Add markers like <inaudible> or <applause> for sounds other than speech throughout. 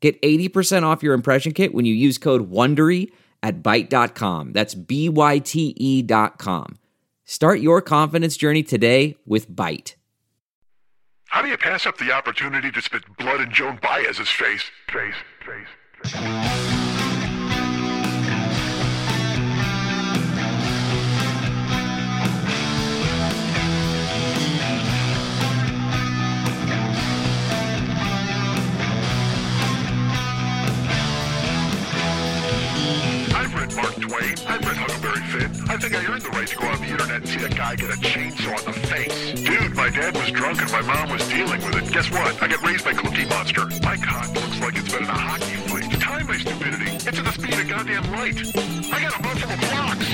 Get 80% off your impression kit when you use code WONDERY at Byte.com. That's B-Y-T-E dot com. Start your confidence journey today with Byte. How do you pass up the opportunity to spit blood in Joan Baez's face? Face, face, face. Twain. I've read Huckleberry Finn. I think I earned the right to go on the internet and see a guy get a chainsaw in the face. Dude, my dad was drunk and my mom was dealing with it. Guess what? I got raised by Cookie Monster. My cock looks like it's been in a hockey fight. Time my stupidity. It's at the speed of goddamn light. I got a multiple clocks.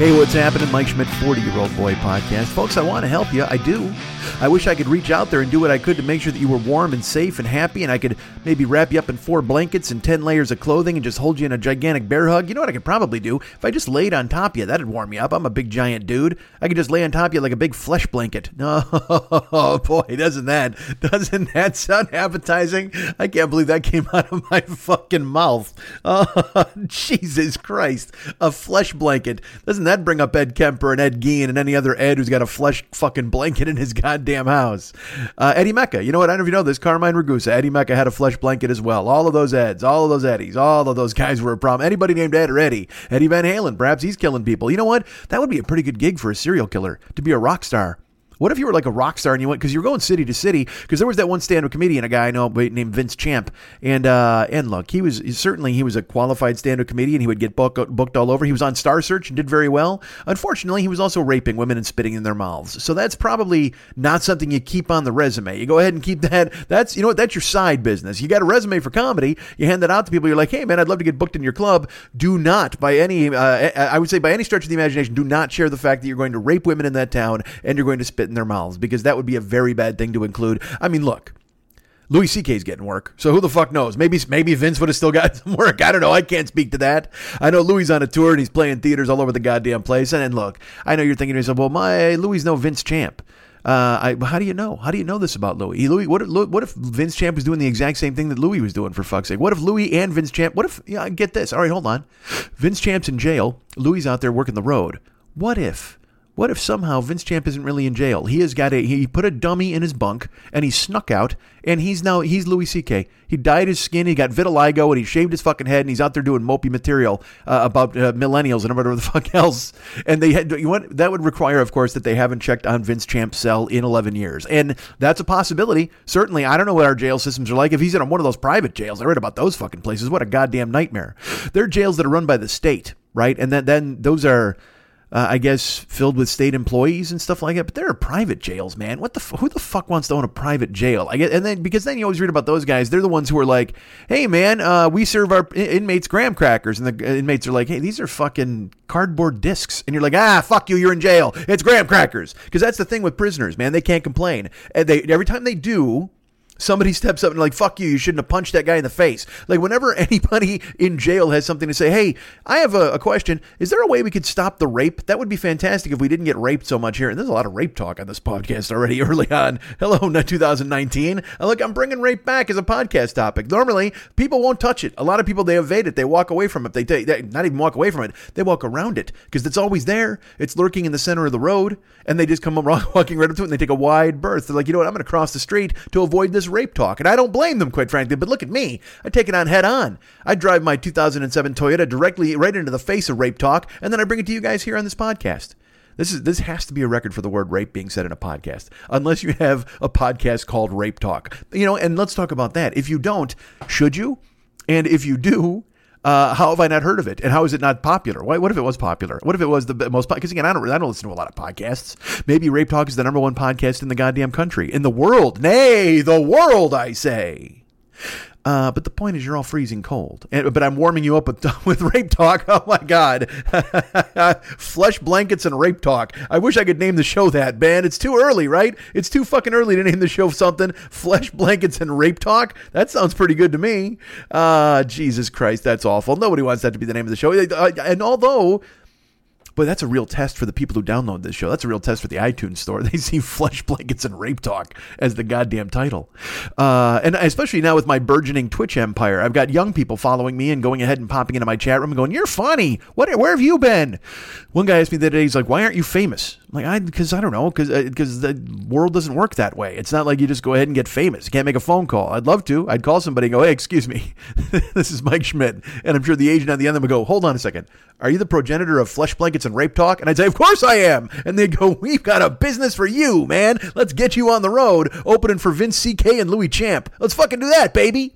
Hey, what's happening? Mike Schmidt, 40 year old boy podcast. Folks, I want to help you. I do. I wish I could reach out there and do what I could to make sure that you were warm and safe and happy, and I could maybe wrap you up in four blankets and 10 layers of clothing and just hold you in a gigantic bear hug. You know what I could probably do? If I just laid on top of you, that'd warm you up. I'm a big giant dude. I could just lay on top of you like a big flesh blanket. <laughs> No, oh boy, doesn't that, doesn't that sound appetizing? I can't believe that came out of my fucking mouth. <laughs> Oh, Jesus Christ. A flesh blanket. Doesn't that bring up Ed Kemper and Ed Gein and any other Ed who's got a flesh fucking blanket in his goddamn house? Uh, Eddie Mekka. You know what? I don't know if you know this. Carmine Ragusa. Eddie Mekka had a flesh blanket as well. All of those Eds, all of those Eddies, all of those guys were a problem. Anybody named Ed or Eddie. Eddie Van Halen. Perhaps he's killing people. You know what? That would be a pretty good gig for a serial killer to be a rock star. What if you were like a rock star and you went because you're going city to city? Because there was that one stand-up comedian, a guy I know named Vince Champ, and uh, and look, he was certainly he was a qualified stand-up comedian. He would get book, booked all over. He was on Star Search and did very well. Unfortunately, he was also raping women and spitting in their mouths. So that's probably not something you keep on the resume. You go ahead and keep that. That's you know what? That's your side business. You got a resume for comedy. You hand that out to people. You're like, hey man, I'd love to get booked in your club. Do not by any uh, I would say by any stretch of the imagination, do not share the fact that you're going to rape women in that town and you're going to spit in their mouths because that would be a very bad thing to include. I mean, look. Louis C.K.'s getting work, so who the fuck knows? Maybe maybe Vince would have still got <laughs> some work. I don't know. I can't speak to that. I know Louis on a tour and he's playing theaters all over the goddamn place. And, and look, I know you're thinking to yourself, well, my Louis no Vince Champ. Uh, I, how do you know? How do you know this about Louis? Louis, what if, what if Vince Champ was doing the exact same thing that Louis was doing? For fuck's sake, what if Louis and Vince Champ? What if? Yeah, get this. All right, hold on. Vince Champ's in jail. Louis out there working the road. What if? What if somehow Vince Champ isn't really in jail? He has got a he put a dummy in his bunk and he snuck out and he's now he's Louis C.K. He dyed his skin, he got vitiligo, and he shaved his fucking head, and he's out there doing mopey material uh, about uh, millennials and whatever the <laughs> fuck else. And they had you want that would require, of course, that they haven't checked on Vince Champ's cell in 11 years, and that's a possibility. Certainly, I don't know what our jail systems are like. If he's in one of those private jails, I read about those fucking places. What a goddamn nightmare! They're jails that are run by the state, right? And then then those are uh, I guess, filled with state employees and stuff like that. But there are private jails, man. What the f- who the fuck wants to own a private jail? I get, and then because then you always read about those guys. They're the ones who are like, "Hey, man, uh, we serve our inmates graham crackers," and the inmates are like, "Hey, these are fucking cardboard discs," and you're like, "Ah, fuck you, you're in jail. It's graham crackers." Because that's the thing with prisoners, man. They can't complain, and they every time they do somebody steps up and like fuck you you shouldn't have punched that guy in the face. Like whenever <laughs> anybody in jail has something to say hey i have a, a, question. Is there a way we could stop the rape? That would be fantastic if we didn't get raped so much here. And there's a lot of rape talk on this podcast already <laughs> early on. Hello <laughs> 2019 uh, look i'm bringing rape back as a podcast topic. Normally people won't touch it. A lot of people they evade it. They walk away from it. They, they, they not even walk away from it. They walk around it because it's always there. It's lurking in the center of the road and they just come walking right up to it and they take a wide berth. They're like you know what? I'm going to cross the street to avoid this rape talk. And I don't blame them, quite frankly. But look at me. I take it on head on. I drive my 2007 Toyota directly right into the face of rape talk, and then I bring it to you guys here on this podcast. This is this has to be a record for the word rape being said in a podcast, unless you have a podcast called Rape Talk. You know, and let's talk about that. If you don't, should you? And if you do, uh, how have I not heard of it? And how is it not popular? Why, what if it was popular? What if it was the most? Because again, I don't, I don't listen to a lot of podcasts. Maybe Rape Talk is the number one podcast in the goddamn country, in the world. Nay, the world, I say. Uh, but the point is, you're all freezing cold. And, but I'm warming you up with, <laughs> with rape talk. Oh my God. <laughs> Flesh blankets and rape talk. I wish I could name the show that, man. It's too early, right? It's too fucking early to name the show something. Flesh blankets and rape talk. That sounds pretty good to me. Uh, Jesus Christ, that's awful. Nobody wants that to be the name of the show. Uh, and although but that's a real test for the people who download this show. That's a real test for the iTunes store. <laughs> They see Flesh Blankets and Rape Talk as the goddamn title. Uh, and especially now with my burgeoning Twitch empire, I've got young people following me and going ahead and popping into my chat room and going, You're funny. What, where have you been? One guy asked me the other day, he's like, Why aren't you famous? Like, I, because I don't know, because because uh, the world doesn't work that way. It's not like you just go ahead and get famous. You can't make a phone call. I'd love to. I'd call somebody and go, Hey, excuse me. <laughs> this is Mike Schmidt. And I'm sure the agent on the end of them would go, Hold on a second. Are you the progenitor of Flesh Blankets and Rape Talk? And I'd say, Of course I am. And they'd go, We've got a business for you, man. Let's get you on the road, opening for Vince C.K. and Louis Champ. Let's fucking do that, baby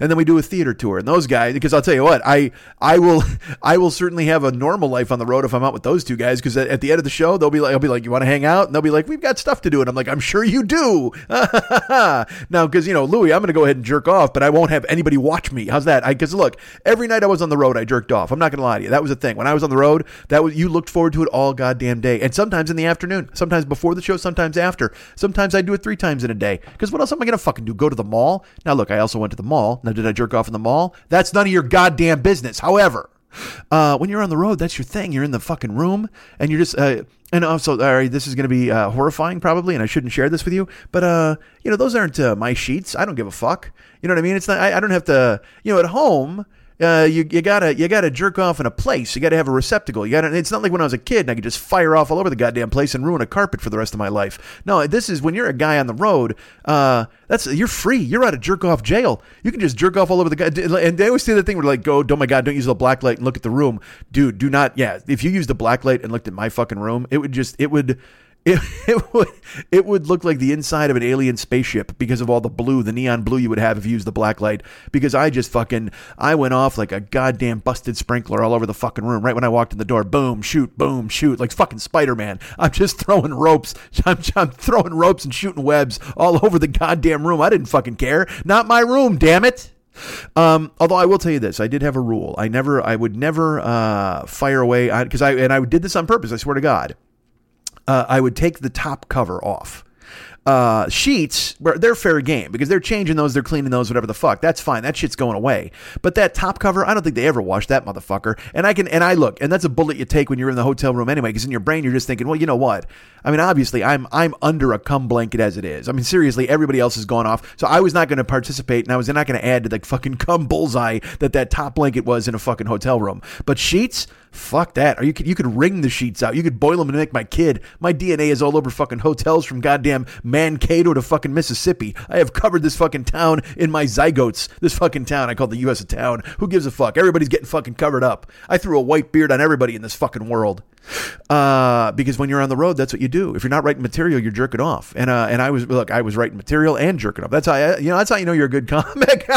and then we do a theater tour. And those guys, because I'll tell you what, I I will <laughs> I will certainly have a normal life on the road if I'm out with those two guys. Because at the end of the show, they'll be like, I'll be like, you want to hang out? And they'll be like, we've got stuff to do. And I'm like, I'm sure you do. <laughs> now, because you know, Louis, I'm going to go ahead and jerk off, but I won't have anybody watch me. How's that? Because look, every night I was on the road, I jerked off. I'm not going to lie to you. That was a thing. When I was on the road, that was you looked forward to it all goddamn day, and sometimes in the afternoon, sometimes before the show, sometimes after. Sometimes I do it three times in a day. Because what else am I going to fucking do? Go to the mall? Now, look, I also went to the mall. Now, did I jerk off in the mall? That's none of your goddamn business. However, uh, when you're on the road, that's your thing. You're in the fucking room, and you're just. Uh, and also, all right, this is going to be uh, horrifying probably, and I shouldn't share this with you. But uh, you know, those aren't uh, my sheets. I don't give a fuck. You know what I mean? It's not. I, I don't have to. You know, at home. Uh, you, you gotta you gotta jerk off in a place. You gotta have a receptacle. You gotta. It's not like when I was a kid and I could just fire off all over the goddamn place and ruin a carpet for the rest of my life. No, this is when you're a guy on the road. Uh, that's you're free. You're out of jerk off jail. You can just jerk off all over the guy. And they always say the thing where like, go, oh my god, don't use the black light and look at the room, dude. Do not. Yeah, if you used the black light and looked at my fucking room, it would just it would it, <laughs> it would it would look like the inside of an alien spaceship because of all the blue, the neon blue you would have if you used the black light. Because I just fucking I went off like a goddamn busted sprinkler all over the fucking room. Right when I walked in the door, boom, shoot, boom, shoot, like fucking Spider Man. I'm just <laughs> throwing ropes. I'm, I'm throwing ropes and shooting webs all <laughs> over the goddamn room. I didn't fucking care. Not my room, damn it. Um, although I will tell you this, I did have a rule. I never, I would never uh, fire away because I and I did this on purpose. I swear to God uh, I would take the top cover off. Uh, sheets, they're fair game because they're changing those, they're cleaning those, whatever the fuck. That's fine. That shit's going away. But that top cover, I don't think they ever wash that motherfucker. And I can, and I look, and that's a bullet you take when you're in the hotel room anyway, because in your brain you're just thinking, well, you know what? I mean, obviously, I'm I'm under a cum blanket as it is. I mean, seriously, everybody else has gone off, so I was not going to participate, and I was not going to add to the fucking cum bullseye that that top blanket was in a fucking hotel room. But sheets, Fuck that. Or you could you could wring the sheets out. You could boil them and make my kid. My DNA is all over fucking hotels from goddamn Mankato to fucking Mississippi. I have covered this fucking town in my zygotes. This fucking town. I call the U.S. a town. Who gives a fuck? Everybody's getting fucking covered up. I threw a white beard on everybody in this fucking world. Uh, because when you're on the road, that's what you do. If you're not writing material, you're jerking off. And uh, and I was look, I was writing material and jerking off. That's how I, you know. That's how you know you're a good <laughs> comic.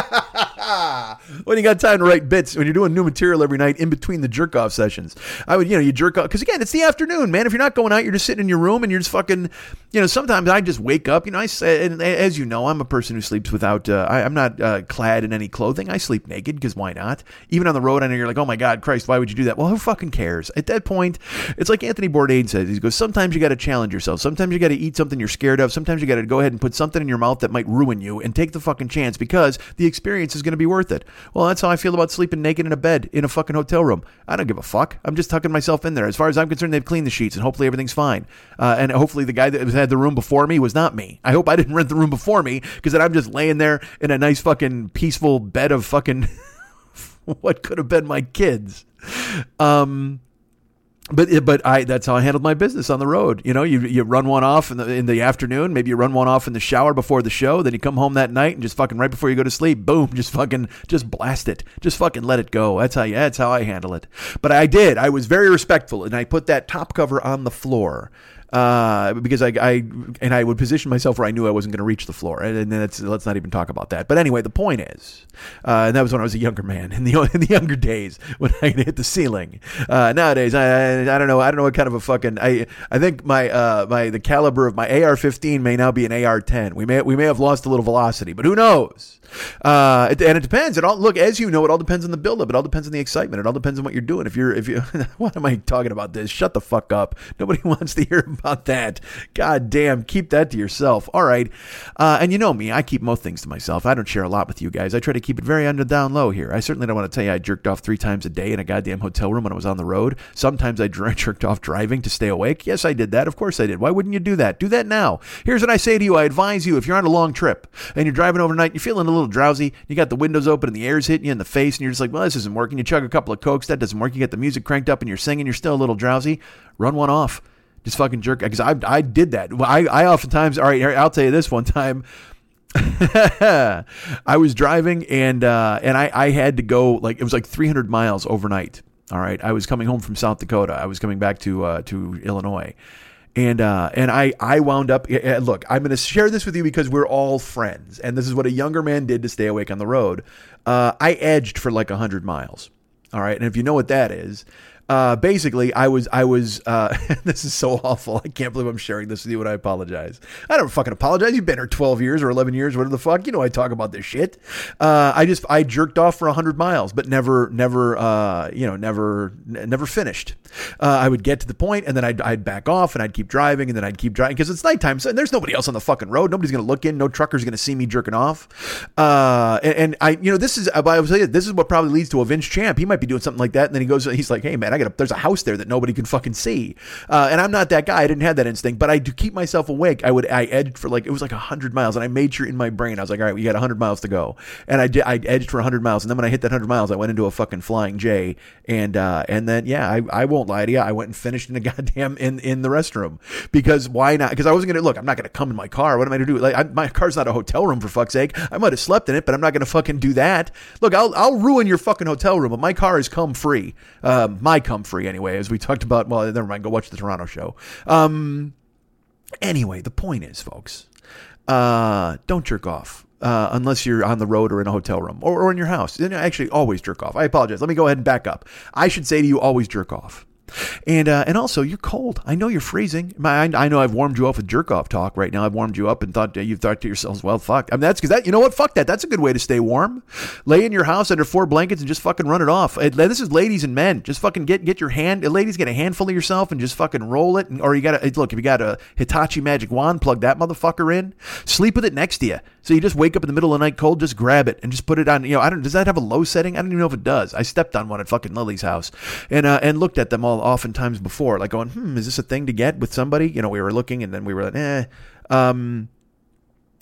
<laughs> when you got time to write bits, when you're doing new material every night in between the jerk off sessions, I would, you know, you jerk off because again, it's the afternoon, man. If you're not going out, you're just sitting in your room and you're just fucking, you know. Sometimes I just wake up, you know. I say, and as you know, I'm a person who sleeps without. Uh, I, am not uh, clad in any clothing. I sleep naked because why not? Even on the road, I know you're like, oh my god, Christ, why would you do that? Well, who fucking cares? At that point, it's like Anthony Bourdain says. He goes, sometimes you got to challenge yourself. Sometimes you got to eat something you're scared of. Sometimes you got to go ahead and put something in your mouth that might ruin you and take the fucking chance because the experience is going to be worth it. Well, that's how I feel about sleeping naked in a bed in a fucking hotel room. I don't give a fuck. I'm just tucking myself in there. As far as I'm concerned, they've cleaned the sheets and hopefully everything's fine. Uh, and hopefully the guy that had the room before me was not me. I hope I didn't rent the room before me because then I'm just laying there in a nice fucking peaceful bed of fucking <laughs> what could have been my kids. Um, but eh, but I that's how I handled my business on the road. You know, you you run one off in the in the afternoon, maybe you run one off in the shower before the show, then you come home that night and just fucking right before you go to sleep, boom, <laughs> just fucking just blast it, just fucking let it go. That's how you, that's how I handle it. But I did. I was very respectful, and I put that top cover on the floor. Uh, because I, I and I would position myself where I knew I wasn't going to reach the floor, and, that's, let's not even talk about that. But anyway, the point is, uh, and that was when I was a younger man <laughs> in the <laughs> in the younger days when I hit the ceiling. Uh, nowadays, I, I don't know, I don't know what kind of a fucking I I think my uh, my the caliber of my AR-15 may now be an AR-10. We may we may have lost a little velocity, but who knows? Uh, and it depends. It all look as you know. It all depends on the buildup. It all depends on the excitement. It all depends on what you're doing. If you're if you <laughs> what am I talking about this? Shut the fuck up. Nobody wants to hear about that. God damn, keep that to yourself. All right. Uh, and you know me, I keep most things to myself. I don't share a lot with you guys. I try to keep it very under down low here. I certainly don't want to tell you I jerked off three times a day in a goddamn hotel room when I was on the road. Sometimes I <laughs> jerked off driving to stay awake. Yes, I did that. Of course I did. Why wouldn't you do that? Do that now. Here's what I say to you. I advise you if you're on a long trip and you're driving overnight, you're feeling a little drowsy, you got the windows open and the air's hitting you in the face, and you're just like, well, this isn't working. You chug a couple of cokes, that doesn't work. You get the music cranked up and you're singing, you're still a little drowsy. Run one off. Just fucking jerk. Because I, I did that. I, I oftentimes, all right, I'll tell you this one time. <laughs> I was driving and uh, and I, I had to go like it was like 300 miles overnight. All right, I was coming home from South Dakota. I was coming back to uh, to Illinois, and uh, and I I wound up. Look, I'm going to share this with you because we're all friends, and this is what a younger man did to stay awake on the road. Uh, I edged for like 100 miles. All right, and if you know what that is, uh, basically, I was, I was, uh, <laughs> this is so awful. I can't believe I'm sharing this with you and I apologize. I don't fucking apologize. You've been here 12 years or 11 years, whatever the fuck. You know, I talk about this shit. Uh, I just, I jerked off for 100 miles, but never, never, uh, you know, never, n- never finished. Uh, I would get to the point and then I'd, I'd back off and I'd keep driving and then I'd keep driving because it's nighttime. So there's nobody else on the fucking road. Nobody's to look in. No trucker's to see me jerking off. Uh, and, and, I, you know, this is, I was this is what probably leads to a Vince Champ. He might be doing something like that. And then he goes, he's like, hey man, I got there's a house there that nobody can fucking see. Uh, and I'm not that guy. I didn't have that instinct, but I do keep myself awake. I would I edged for like it was like hundred miles, and I made sure in my brain I was like, all right, we got hundred miles to go, and I did. I edged for hundred miles, and then when I hit that hundred miles, I went into a fucking flying J, and uh, and then yeah, I, I won't lie to you, I went and finished in a <laughs> goddamn in in the restroom because why not? Because I wasn't gonna look. I'm not gonna come in my car. What am I gonna do? Like I, my car's not a hotel room for fuck's sake. I might have slept in it, but I'm not gonna fucking do that. Look, I'll I'll ruin your fucking hotel room, but my car is come free. Uh, my come free anyway, as we talked about. Well, never mind. Go watch the Toronto show. Um, anyway, the point is, folks, uh, don't jerk off. Uh, unless you're on the road or in a hotel room or, or in your house. Then actually, always jerk off. I apologize. Let me go ahead and back up. I should say to you, always jerk off. And uh, and also, you're cold. I know you're freezing. My, I, I know I've warmed you up with jerk off talk right now. I've warmed you up and thought uh, you've thought to yourselves, well, fuck. I mean, that's because that you know what? Fuck that. That's a good way to stay warm. Lay in your house under four blankets and just fucking run it off. This is ladies and men. Just fucking get get your hand. Ladies, get a handful of yourself and just fucking roll it. And, or you got to look if you got a Hitachi magic wand, plug that motherfucker in. Sleep with it next to you. So you just wake up in the middle of the night cold, just grab it and just put it on. You know, I don't. Does that have a low setting? I don't even know if it does. I stepped on one at fucking Lily's house, and uh, and looked at them all oftentimes before, like going, hmm, is this a thing to get with somebody? You know, we were looking, and then we were like, eh. Um,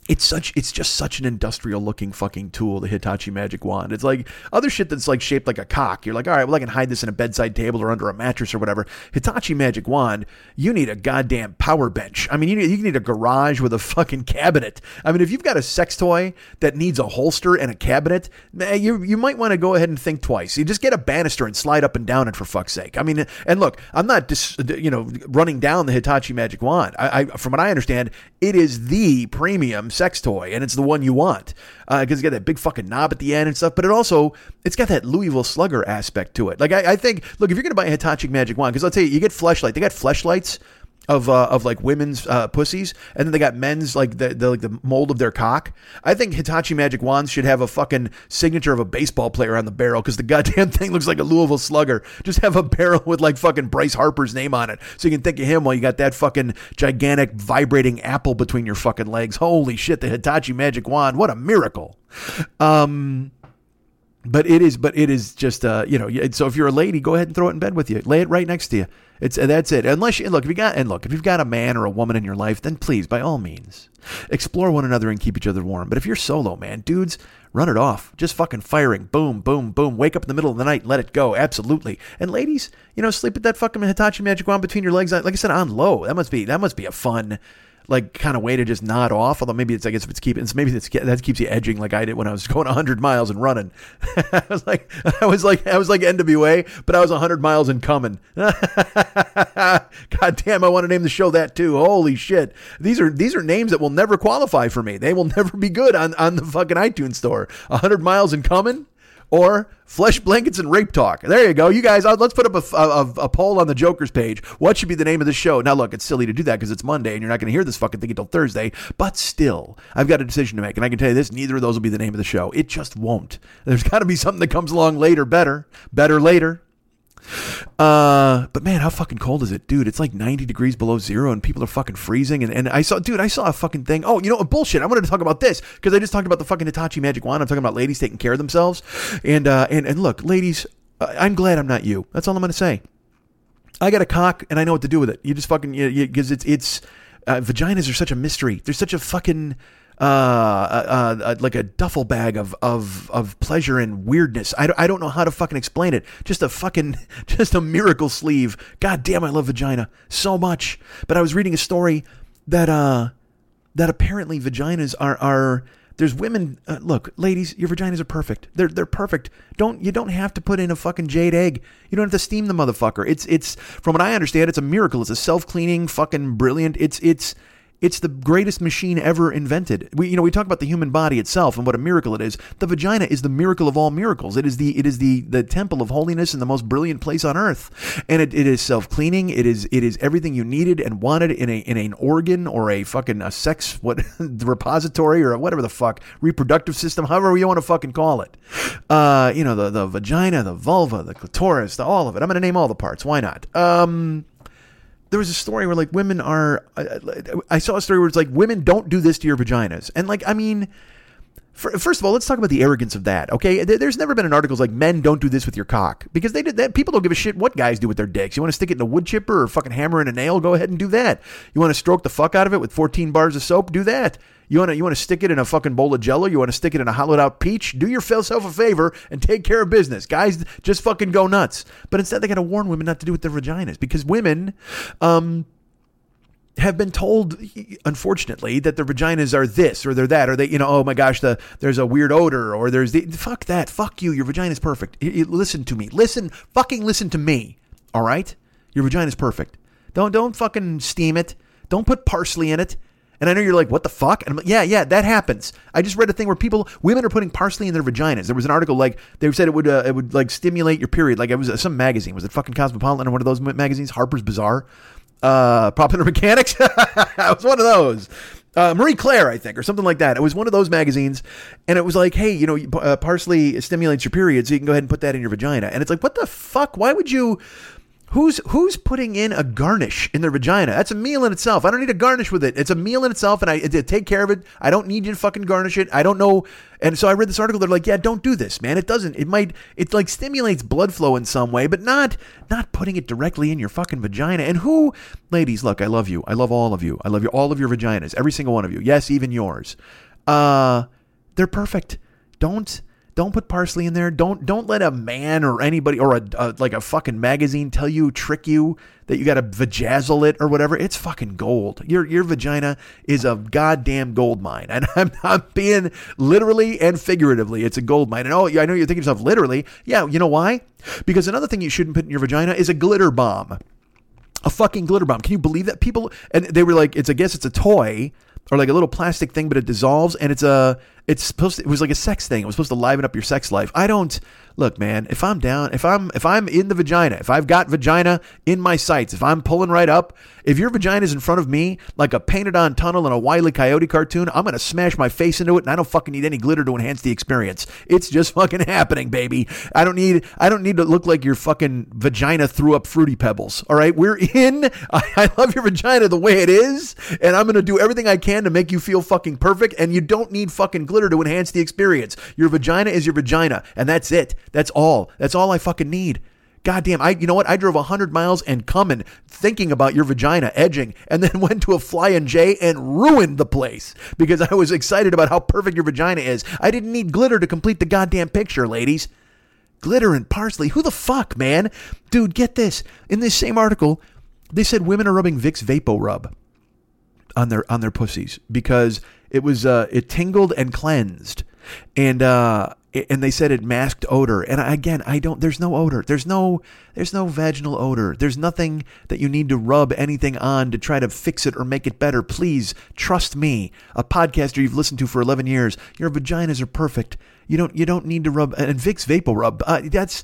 it's such it's just such an industrial looking fucking tool the hitachi magic wand. It's like other shit that's like shaped like a cock. You're like all right well i can hide this in a bedside table or under a mattress or whatever. Hitachi magic wand you need a goddamn power bench. I mean you need, you need a garage with a fucking cabinet. I mean if you've got a sex toy that needs a holster and a cabinet eh, you, you might want to go ahead and think twice. You just get a banister and slide up and down it for fuck's sake. I mean and look i'm not just you know running down the hitachi magic wand. I, I from what i understand it is the premium sex toy, and it's the one you want because uh, it's got that big fucking knob at the end and stuff. But it also it's got that Louisville Slugger aspect to it. Like I, I think, look, if you're gonna buy a Hitachi Magic Wand, because I'll tell you, you get fleshlight. They got fleshlights of uh, of like women's uh, pussies, and then they got men's like the, the like the mold of their cock. I think Hitachi Magic Wands should have a fucking signature of a baseball player on the barrel because the goddamn <laughs> thing looks like a Louisville Slugger. Just have a barrel with like fucking Bryce Harper's name on it, so you can think of him while you got that fucking gigantic vibrating apple between your fucking legs. Holy shit, the Hitachi Magic Wand! What a miracle! Um but it is but it is just uh you know so if you're a lady go ahead and throw it in bed with you. Lay it right next to you. It's that's it. Unless you look if you got and look if you've got a man or a woman in your life then please by all means explore one another and keep each other warm. But if you're solo man dudes run it off. Just fucking firing. Boom boom boom. Wake up in the middle of the night let it go. Absolutely. And ladies you know sleep with that fucking hitachi magic wand between your legs. Like i said on low. That must be that must be a fun like kind of way to just nod off. Although maybe it's I guess if it's keeping it's maybe it's, that keeps you edging like I did when I was <laughs> going 100 miles and running. <laughs> <laughs> I was like I was like I was like NWA, but I was 100 miles and coming. God damn, I want to name the show that too. Holy shit, these are these are names that will never qualify for me. They will never be good on on the fucking iTunes store. 100 miles and coming or flesh blankets and rape talk. There you go. You guys, uh, let's put up a, a, a, poll on the Joker's page. What should be the name of the show? Now, look, it's silly to do that because it's Monday and you're not going to hear this fucking thing until Thursday. But still, I've got a decision to make, and I can tell you this: neither of those will be the name of the show. It just won't. There's got to be something that comes along later, better, better later. Uh, but man, how fucking cold is it, dude? It's like 90 degrees below zero, and people are fucking freezing. And, and I saw, dude, I saw a fucking thing. Oh, you know, bullshit. I wanted to talk about this because I just talked about the fucking Hitachi Magic Wand. I'm talking about ladies taking care of themselves. And uh, and and look, ladies, I'm glad I'm not you. That's all I'm gonna say. I got a cock, and I know what to do with it. You just fucking because it's it's uh, vaginas are such a mystery. They're such a fucking uh, uh, uh, like a duffel bag of, of, of pleasure and weirdness. I, I don't know how to fucking explain it. Just a fucking, <laughs> just a miracle sleeve. God damn, I love vagina so much. But I was reading a story that, uh, that apparently vaginas are, are, there's women. Uh, look, ladies, your vaginas are perfect. They're they're perfect. Don't you don't have to put in a fucking jade egg. You don't have to steam the motherfucker. It's it's from what I understand, it's a miracle. It's a self cleaning, fucking brilliant. It's it's it's the greatest machine ever invented. We, you know, we talk about the human body itself and what a miracle it is. The vagina is the miracle of all miracles. It is the, it is the, the temple of holiness and the most brilliant place on earth. And it, it is self cleaning. It is, it is everything you needed and wanted in a, in an organ or a fucking a sex what <laughs> repository or whatever the fuck reproductive system, however you want to fucking call it. Uh, you know, the the vagina, the vulva, the clitoris, the all of it. I'm to name all the parts. Why not? Um there was a story where like women are uh, I saw a story where it's like women don't do this to your vaginas. And like i mean first of all let's talk about the arrogance of that okay there's never been an article like men don't do this with your cock because they did that people don't give a shit what guys do with their dicks you want to stick it in a wood chipper or fucking hammer in a nail go ahead and do that you want to stroke the fuck out of it with 14 bars of soap do that you want to you want to stick it in a fucking bowl of jello? You want to stick it in a hollowed out peach? Do yourself a favor and take care of business. Guys, just fucking go nuts. But instead they got to warn women not to do with their vaginas because women um have been told, unfortunately, that their vaginas are this or they're that, or they, you know, oh my gosh, the there's a weird odor, or there's the fuck that, fuck you, your vagina's perfect. listen to me, listen, fucking listen to me, all right? Your vagina's perfect. Don't don't fucking steam it. Don't put parsley in it. And I know you're like, what the fuck? And I'm like, yeah, yeah, that happens. I just read a thing where people, women are putting parsley in their vaginas. There was an article like they said it would, uh, it would like stimulate your period. Like it was uh, some magazine. Was it fucking Cosmopolitan or one of those magazines? Harper's Bazaar, uh, Popular Mechanics. <laughs> it was one of those. Uh, Marie Claire, I think, or something like that. It was one of those magazines, and it was like, hey, you know, uh, parsley stimulates your period, so you can go ahead and put that in your vagina. And it's like, what the fuck? Why would you? Who's who's putting in a garnish in their vagina? That's a meal in itself. I don't need a garnish with it. It's a meal in itself, and I, I take care of it. I don't need you to fucking garnish it. I don't know. And so I read this article. They're like, yeah, don't do this, man. It doesn't. It might. It like stimulates blood flow in some way, but not not putting it directly in your fucking vagina. And who, ladies, look, I love you. I love all of you. I love you, all of your vaginas, every single one of you. Yes, even yours. Uh, they're perfect. Don't don't put parsley in there. Don't don't let a man or anybody or a, a like a fucking magazine tell you trick you that you got to vajazzle it or whatever. It's fucking gold. Your your vagina is a goddamn gold mine, and <laughs> I'm not being literally and figuratively. It's a gold mine. And oh, I know you're thinking yourself literally. Yeah, you know why? Because another thing you shouldn't put in your vagina is a glitter bomb. A fucking glitter bomb. Can you believe that people? And they were like, it's I guess it's a toy or like a little plastic thing, but it dissolves and it's a it's supposed to, it was like a sex thing. It was supposed to liven up your sex life. I don't look, man. If I'm down, if I'm if I'm in the vagina, if I've got vagina in my sights, if I'm pulling right up, if your vagina is in front of me like a painted on tunnel in a Wile E. Coyote cartoon, I'm gonna smash my face into it, and I don't fucking need any glitter to enhance the experience. It's just <laughs> fucking happening, baby. I don't need I don't need to look like your fucking vagina threw up fruity pebbles. All right, we're in. <laughs> I, I love your vagina the way it is, and I'm gonna do everything I can to make you feel fucking perfect. And you don't need fucking glitter glitter to enhance the experience. Your vagina is your vagina, and that's it. That's all. That's all I fucking need. God damn, I you know what? I drove 100 miles and coming thinking about your vagina edging and then <laughs> went to a fly Flying J and ruined the place because I was excited about how perfect your vagina is. I didn't need glitter to complete the goddamn picture, ladies. Glitter and parsley. Who the fuck, man? Dude, get this. In this same article, they said women are rubbing Vicks Vapo Rub on their on their pussies because it was uh, it tingled and cleansed, and uh, and they said it masked odor. And again, I don't. There's no odor. There's no. There's no vaginal odor. There's nothing that you need to rub anything on to try to fix it or make it better. Please trust me, a podcaster you've listened to for 11 years. Your vaginas are perfect. You don't. You don't need to rub. And Vicks Vapor Rub. Uh, that's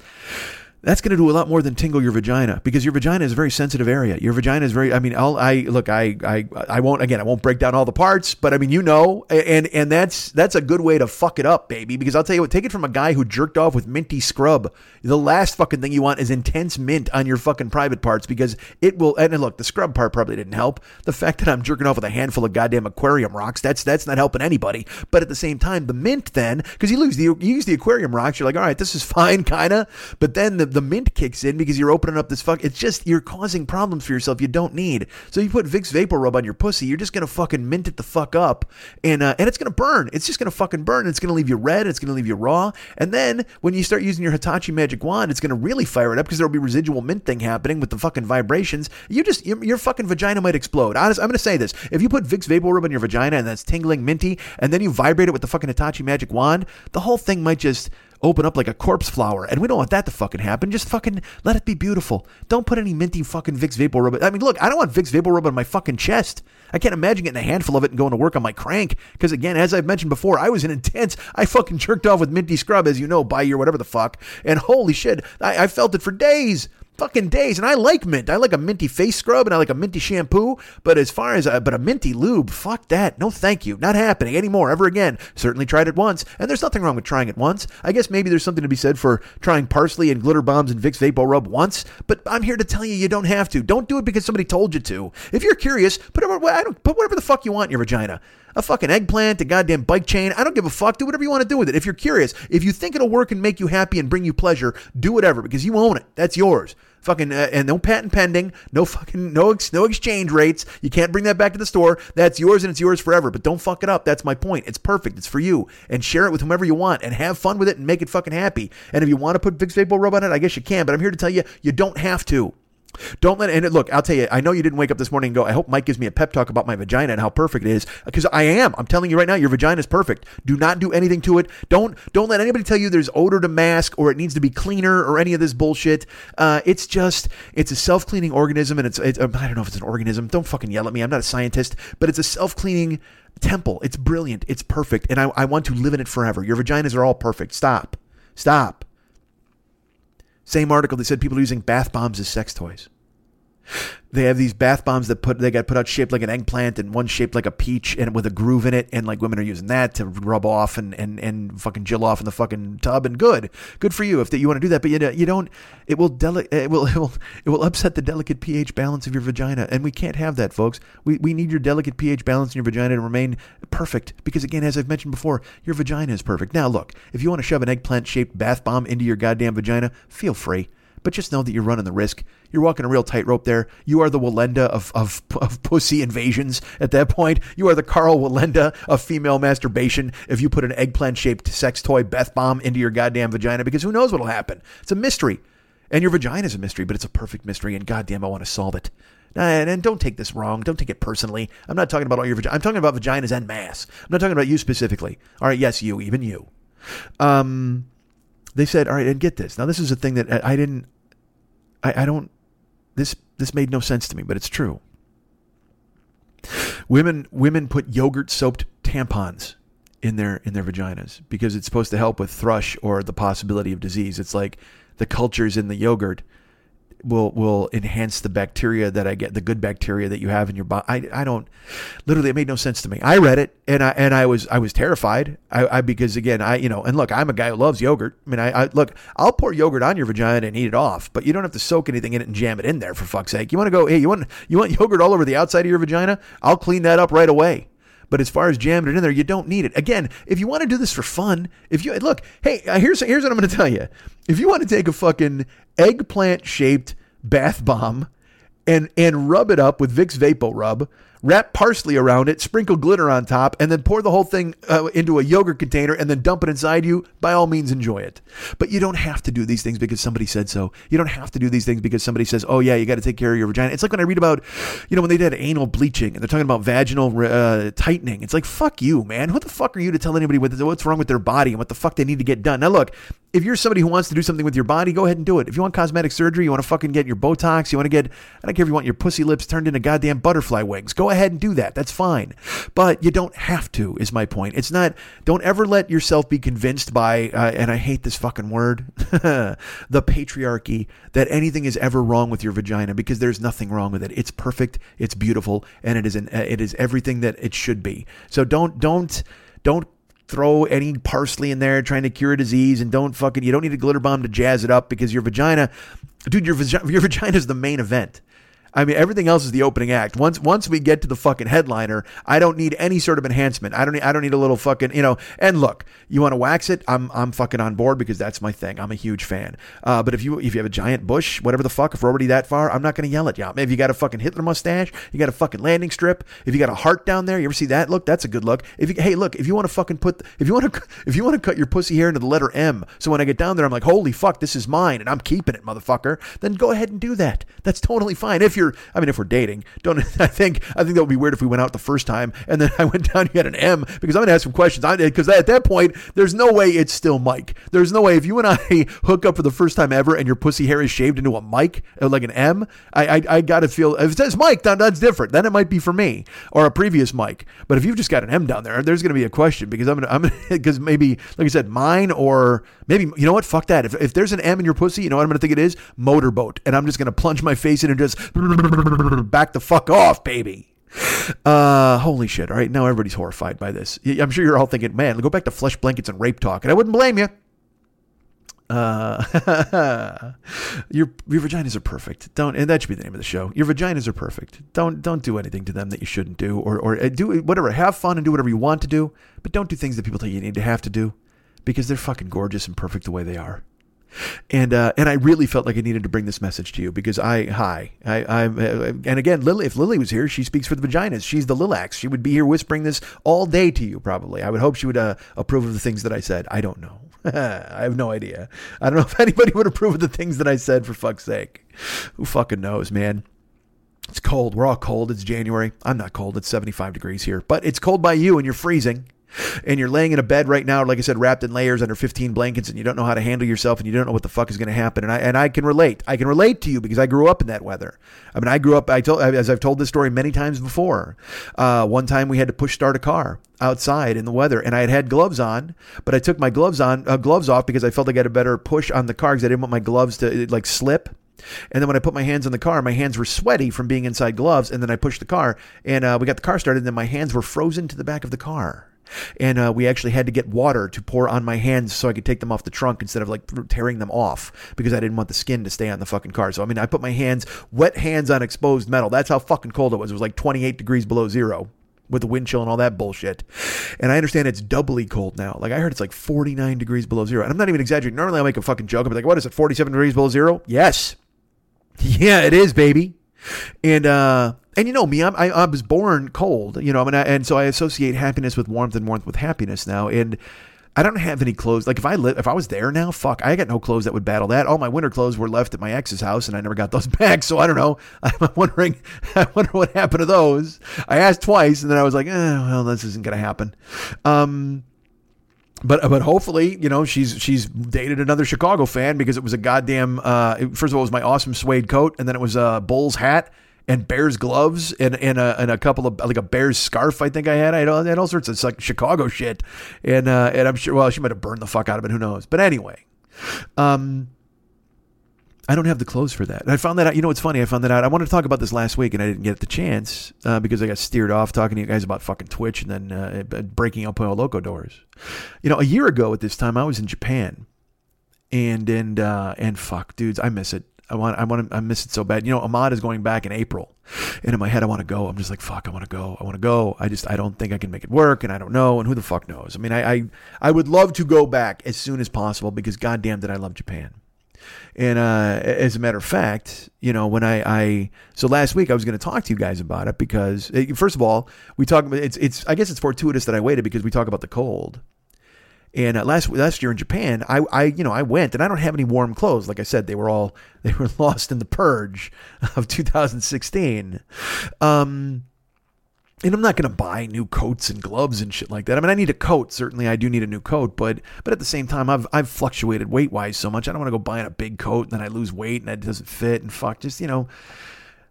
that's going to do a lot more than tingle your vagina because your vagina is a very sensitive area. Your vagina is very. I mean, I'll, I look. I, I I won't again. I won't break down all the parts, but I mean, you know, and and that's that's a good way to fuck it up, baby. Because I'll tell you what. Take it from a guy who jerked off with minty scrub. The last fucking thing you want is intense mint on your fucking private parts because it will. And look, the scrub part probably didn't help. The fact that I'm jerking off with a handful of goddamn aquarium rocks. That's that's not helping anybody. But at the same time, the mint then because you lose the you use the aquarium rocks, you're like, all right, this is fine, kind of. But then the the mint kicks in because you're opening up this fuck. It's just you're causing problems for yourself you don't need. So you put Vicks Vapor Rub on your pussy, you're just gonna fucking mint it the fuck up, and uh, and it's gonna burn. It's just gonna fucking burn. It's gonna leave you red. It's gonna leave you raw. And then when you start using your Hitachi Magic Wand, it's gonna really fire it up because there'll be residual mint thing happening with the fucking vibrations. You just your, your fucking vagina might explode. Honest, I'm gonna say this: if you put Vicks Vapor Rub on your vagina and that's tingling minty, and then you vibrate it with the fucking Hitachi Magic Wand, the whole thing might just open up like a corpse flower. And we don't want that to fucking happen. Just fucking let it be beautiful. Don't put any minty fucking Vicks Vapor Rub. I mean, look, I don't want Vicks Vapor Rub on my fucking chest. I can't imagine getting a handful of it and going to work on my crank. Because again, as I've mentioned before, I was an intense. I fucking jerked off with minty scrub, as you know, by year, whatever the fuck. And holy shit, I, I felt it for days fucking days. And I like mint. I like a minty face scrub and I like a minty shampoo. But as far as a, but a minty lube, fuck that. No, thank you. Not happening anymore ever again. Certainly tried it once, and there's nothing wrong with trying it once. I guess maybe there's something to be said for trying parsley and glitter bombs and Vicks Vapor Rub once. But I'm here to tell you, you don't have to. Don't do it because somebody told you to. If you're curious, put put whatever the fuck you want in your vagina a fucking eggplant, a goddamn bike chain. I don't give a fuck. Do whatever you want to do with it. If you're curious, if you think it'll work and make you happy and bring you pleasure, do whatever because you own it. That's yours. Fucking uh, and no patent pending, no fucking no ex, no exchange rates. You can't bring that back to the store. That's yours and it's yours forever. But don't fuck it up. That's my point. It's perfect. It's for you. And share it with whomever you want and have fun with it and make it fucking happy. And if you want to put Vicks Vapor on it, I guess you can. But I'm here to tell you, you don't have to. Don't let and look. I'll tell you. I know you didn't wake up this morning and go. I hope Mike gives me a pep talk about my vagina and how perfect it is because I am. I'm telling you right now, your vagina is perfect. Do not do anything to it. Don't don't let anybody tell you there's odor to mask or it needs to be cleaner or any of this bullshit. Uh, it's just it's a self cleaning organism and it's, it's I don't know if it's an organism. Don't fucking yell at me. I'm not a scientist, but it's a self cleaning temple. It's brilliant. It's perfect, and I, I want to live in it forever. Your vaginas are all perfect. Stop. Stop. Same article, they said people are using bath bombs as sex toys. They have these bath bombs that put they got put out shaped like an eggplant and one shaped like a peach and with a groove in it. And like women are using that to rub off and and, and fucking jill off in the fucking tub. And good. Good for you if that you want to do that. But you, you don't it will deli- it will <laughs> it will it will upset the delicate pH balance of your vagina. And we can't have that folks. We we need your delicate pH balance in your vagina to remain perfect because again as I've mentioned before your vagina is perfect. Now look if you want to shove an eggplant shaped bath bomb into your goddamn vagina feel free but just know that you're running the risk. You're walking a real tightrope there. You are the Wallenda of, of, of pussy invasions at that point. You are the Carl Wallenda of female masturbation if you put an eggplant shaped sex toy Beth bomb into your goddamn vagina because who knows what'll happen. It's a mystery. And your vagina is a mystery, but it's a perfect mystery, and goddamn, I want to solve it. And, and don't take this wrong. Don't take it personally. I'm not talking about all your vagina. I'm talking about vaginas en masse. I'm not talking about you specifically. All right, yes, you, even you. Um, they said, all right, and get this. Now, this is a thing that I didn't, I, I don't, this, this made no sense to me, but it's true. Women, women put yogurt soaked tampons in their, in their vaginas because it's supposed to help with thrush or the possibility of disease. It's like the cultures in the yogurt will will enhance the bacteria that I get, the good bacteria that you have in your body. I, I don't, literally, it made no sense to me. I read it and I and I was I was terrified. I, I because again I you know and look I'm a guy who loves yogurt. I mean I, I look I'll pour yogurt on your vagina and eat it off, but you don't have to soak anything in it and jam it in there for fuck's sake. You want to go hey you want you want <laughs> yogurt all over the outside of your vagina? I'll clean that up right away. But as far as jamming it in there, you don't need it. Again, if you want to do this for fun, if you look, hey, uh, here's here's what I'm going to tell you. If you want to take a fucking eggplant shaped bath bomb and and rub it up with Vicks Vapor Rub, wrap parsley around it, sprinkle glitter on top, and then pour the whole thing uh, into a yogurt container and then dump it inside you, by all means enjoy it. But you don't have to do these things because somebody said so. You don't have to do these things because somebody says, oh, yeah, you got to take care of your vagina. It's like when I read about, you know, when they did anal bleaching and they're talking about vaginal uh, tightening. It's like, fuck you, man. Who the fuck are you to tell anybody what's wrong with their body and what the fuck they need to get done? Now, look, if you're somebody who wants to do something with your body, go ahead and do it. If you want cosmetic surgery, you want to fucking get your Botox, you want to get, I don't care if you want your pussy lips turned into goddamn butterfly wings, go ahead and do that. That's fine. But you don't have to, is my point. It's not, don't ever let yourself be convinced by, uh, and I hate this fucking word, <laughs> the patriarchy, that anything is ever wrong with your vagina because there's nothing wrong with it. It's perfect, it's beautiful, and it is, an, it is everything that it should be. So don't, don't, don't throw any parsley in there trying to cure a disease and don't fucking you don't need a glitter bomb to jazz it up because your vagina dude your, <laughs> your vagina is the main event I mean, everything else is the opening act. Once once we get to the fucking headliner, I don't need any sort of enhancement. I don't need, I don't need a little fucking you know. And look, you want to wax it? I'm I'm fucking on board because that's my thing. I'm a huge fan. Uh, but if you if you have a giant bush, whatever the fuck, if we're already that far, I'm not going to yell at you. If you got a fucking Hitler mustache, you got a fucking landing strip. If you got a heart down there, you ever see that? Look, that's a good look. If you hey look, if you want to fucking put if you want to <laughs> if you want to cut your pussy hair into the letter M, so when I get down there, I'm like, holy fuck, this is mine, and I'm keeping it, motherfucker. Then go ahead and do that. That's totally fine. If you're, I mean, if we're dating. Don't <laughs> I think I think that would be weird if we went out the first time and then <laughs> I went down. You had an M because I'm going to ask some questions. I Because at that point, there's no way it's still Mike. There's no way if you and I <laughs> hook up for the first time ever and your pussy hair is shaved into a Mike uh, like an M. I I, I got to feel if it says Mike, then that's different. Then it might be for me or a previous Mike. But if you've just got an M down there, there's going to be a question because I'm gonna I'm because maybe like I said, mine or maybe you know what? Fuck that. If if there's an M in your pussy, you know what I'm going to think it is motorboat, and I'm just going to plunge my face in and just back the fuck off, baby. Uh, holy shit. All right. Now everybody's horrified by this. I'm sure you're all thinking, man, go back to flesh blankets and rape talk. And I wouldn't blame you. Uh, <laughs> your your vaginas are perfect. Don't, and that should be the name of the show. Your vaginas are perfect. Don't don't do anything to them that you shouldn't do, or or uh, do whatever. Have fun and do whatever you want to do, but don't do things that people tell you you need to have to do, because they're fucking gorgeous and perfect the way they are and uh, and I really felt like I needed to bring this message to you because I hi I I'm uh, and again Lily if Lily was here she speaks for the vaginas. She's the Lilacs. She would be here whispering this all day to you probably. I would hope she would uh, approve of the things that I said. I don't know. <laughs> I have no idea. I don't know <laughs> if anybody would approve of the things that I said for fuck's sake. Who fucking knows man? It's cold. We're all cold. It's January. I'm not cold. It's 75 degrees here. But it's cold by you and you're freezing and you're laying in a bed right now, like I said, wrapped in layers under 15 blankets, and you don't know how to handle yourself, and you don't know what the fuck is going to happen. And I and I can relate. I can relate to you because I grew up in that weather. I mean, I grew up. I told as I've told this story many times before. Uh, one time we had to push start a car outside in the weather, and I had had gloves on, but I took my gloves on uh, gloves off because I felt I got a better push on the car because I didn't want my gloves to like slip. And then when I put my hands on the car, my hands were sweaty from being inside gloves. And then I pushed the car, and uh, we got the car started. And then my hands were frozen to the back of the car and uh, we actually had to get water to pour on my hands so I could take them off the trunk instead of like tearing them off because I didn't want the skin to stay on the fucking car. So I mean, I put my hands, wet hands on exposed metal. That's how fucking cold it was. It was like 28 degrees below zero with the wind chill and all that bullshit. And I understand it's doubly cold now. Like I heard it's like 49 degrees below zero. And I'm not even exaggerating. Normally I make a fucking joke. I'm like, what is it, 47 degrees below zero? Yes. <laughs> Yeah, it is, baby. And uh and you know me, I'm, I, I was born cold, you know, I mean, I, and so I associate happiness with warmth and warmth with happiness now. And I don't have any clothes. Like if I live, if I was there now, fuck, I got no clothes that would battle that. All my winter clothes were left at my ex's house, and I never got those <laughs> back. So I don't know. <laughs> I'm wondering, <laughs> I wonder what happened to those. I asked twice, and then I was like, eh, well, this isn't gonna happen. Um, but but hopefully, you know, she's she's dated another Chicago fan because it was a goddamn. Uh, first of all, it was my awesome suede coat, and then it was a Bulls hat and Bears gloves and and a, and a couple of like a Bears scarf. I think I had. I had all, I had all sorts of like Chicago shit, and uh, and I'm sure. Well, she might have burned the fuck out of it. Who knows? But anyway, um, I don't have the clothes for that. And I found that out. You know what's funny? I found that out. I wanted to talk about this last week, and I didn't get the chance uh, because I got steered off talking to you guys about fucking Twitch and then uh, breaking up Pollo Loco doors. You know, a year ago at this time, I was in Japan, and and uh, and fuck, dudes, I miss it. I want, I want, to, I miss it so bad. You know, Ahmad is going back in April, and in my head, I want to go. I'm just like, fuck, I want to go. I want to go. I just, I don't think I can make it work, and I don't know, and who the fuck knows? I mean, I, I, I would love to go back as soon as possible because goddamn, did I love Japan. And uh, as a matter of fact, you know, when I, I so last week I was going to talk to you guys about it because eh, first of all, we talk about it's it's I guess it's fortuitous that I waited because we talk about the cold. And uh, last last year in Japan, I, I you know I went and I don't have any warm clothes. Like I said, they were all <laughs> they were lost in the purge of 2016. Um, and I'm not going to buy new coats and gloves and shit like that. I mean, I need a coat. Certainly, I do need a new coat, but but at the same time, I've I've fluctuated weight wise so much. I don't want to go buying a big coat and then I lose weight and it doesn't fit and fuck. Just you know,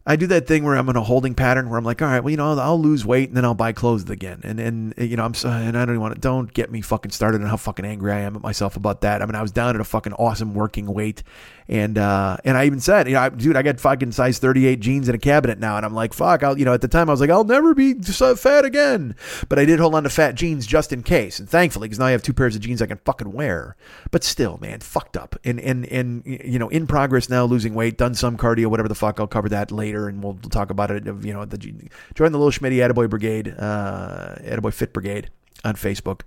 I do that thing where I'm in a holding pattern where I'm like, all right, well, you know, I'll, lose weight and then I'll buy clothes again. And and you know, I'm and I don't even want to. Don't get me fucking started on how fucking angry I am at myself about that. I mean, I was down at a fucking awesome working weight, and uh, and I even said, you know, I, dude, I got fucking size 38 jeans in a cabinet now, and I'm like, fuck, I'll, you know, at the time I was like, I'll never be so fat again, but I did hold on to fat jeans just in case, and thankfully, because now I have two pairs of jeans I can fucking wear. But still, man, fucked up, and and and you know, in progress now, losing weight, done some cardio, whatever the fuck. I'll cover that later, and we'll talk about it. You know, the join the little Schmitty Attaboy Brigade, uh, Attaboy Fit Brigade on Facebook.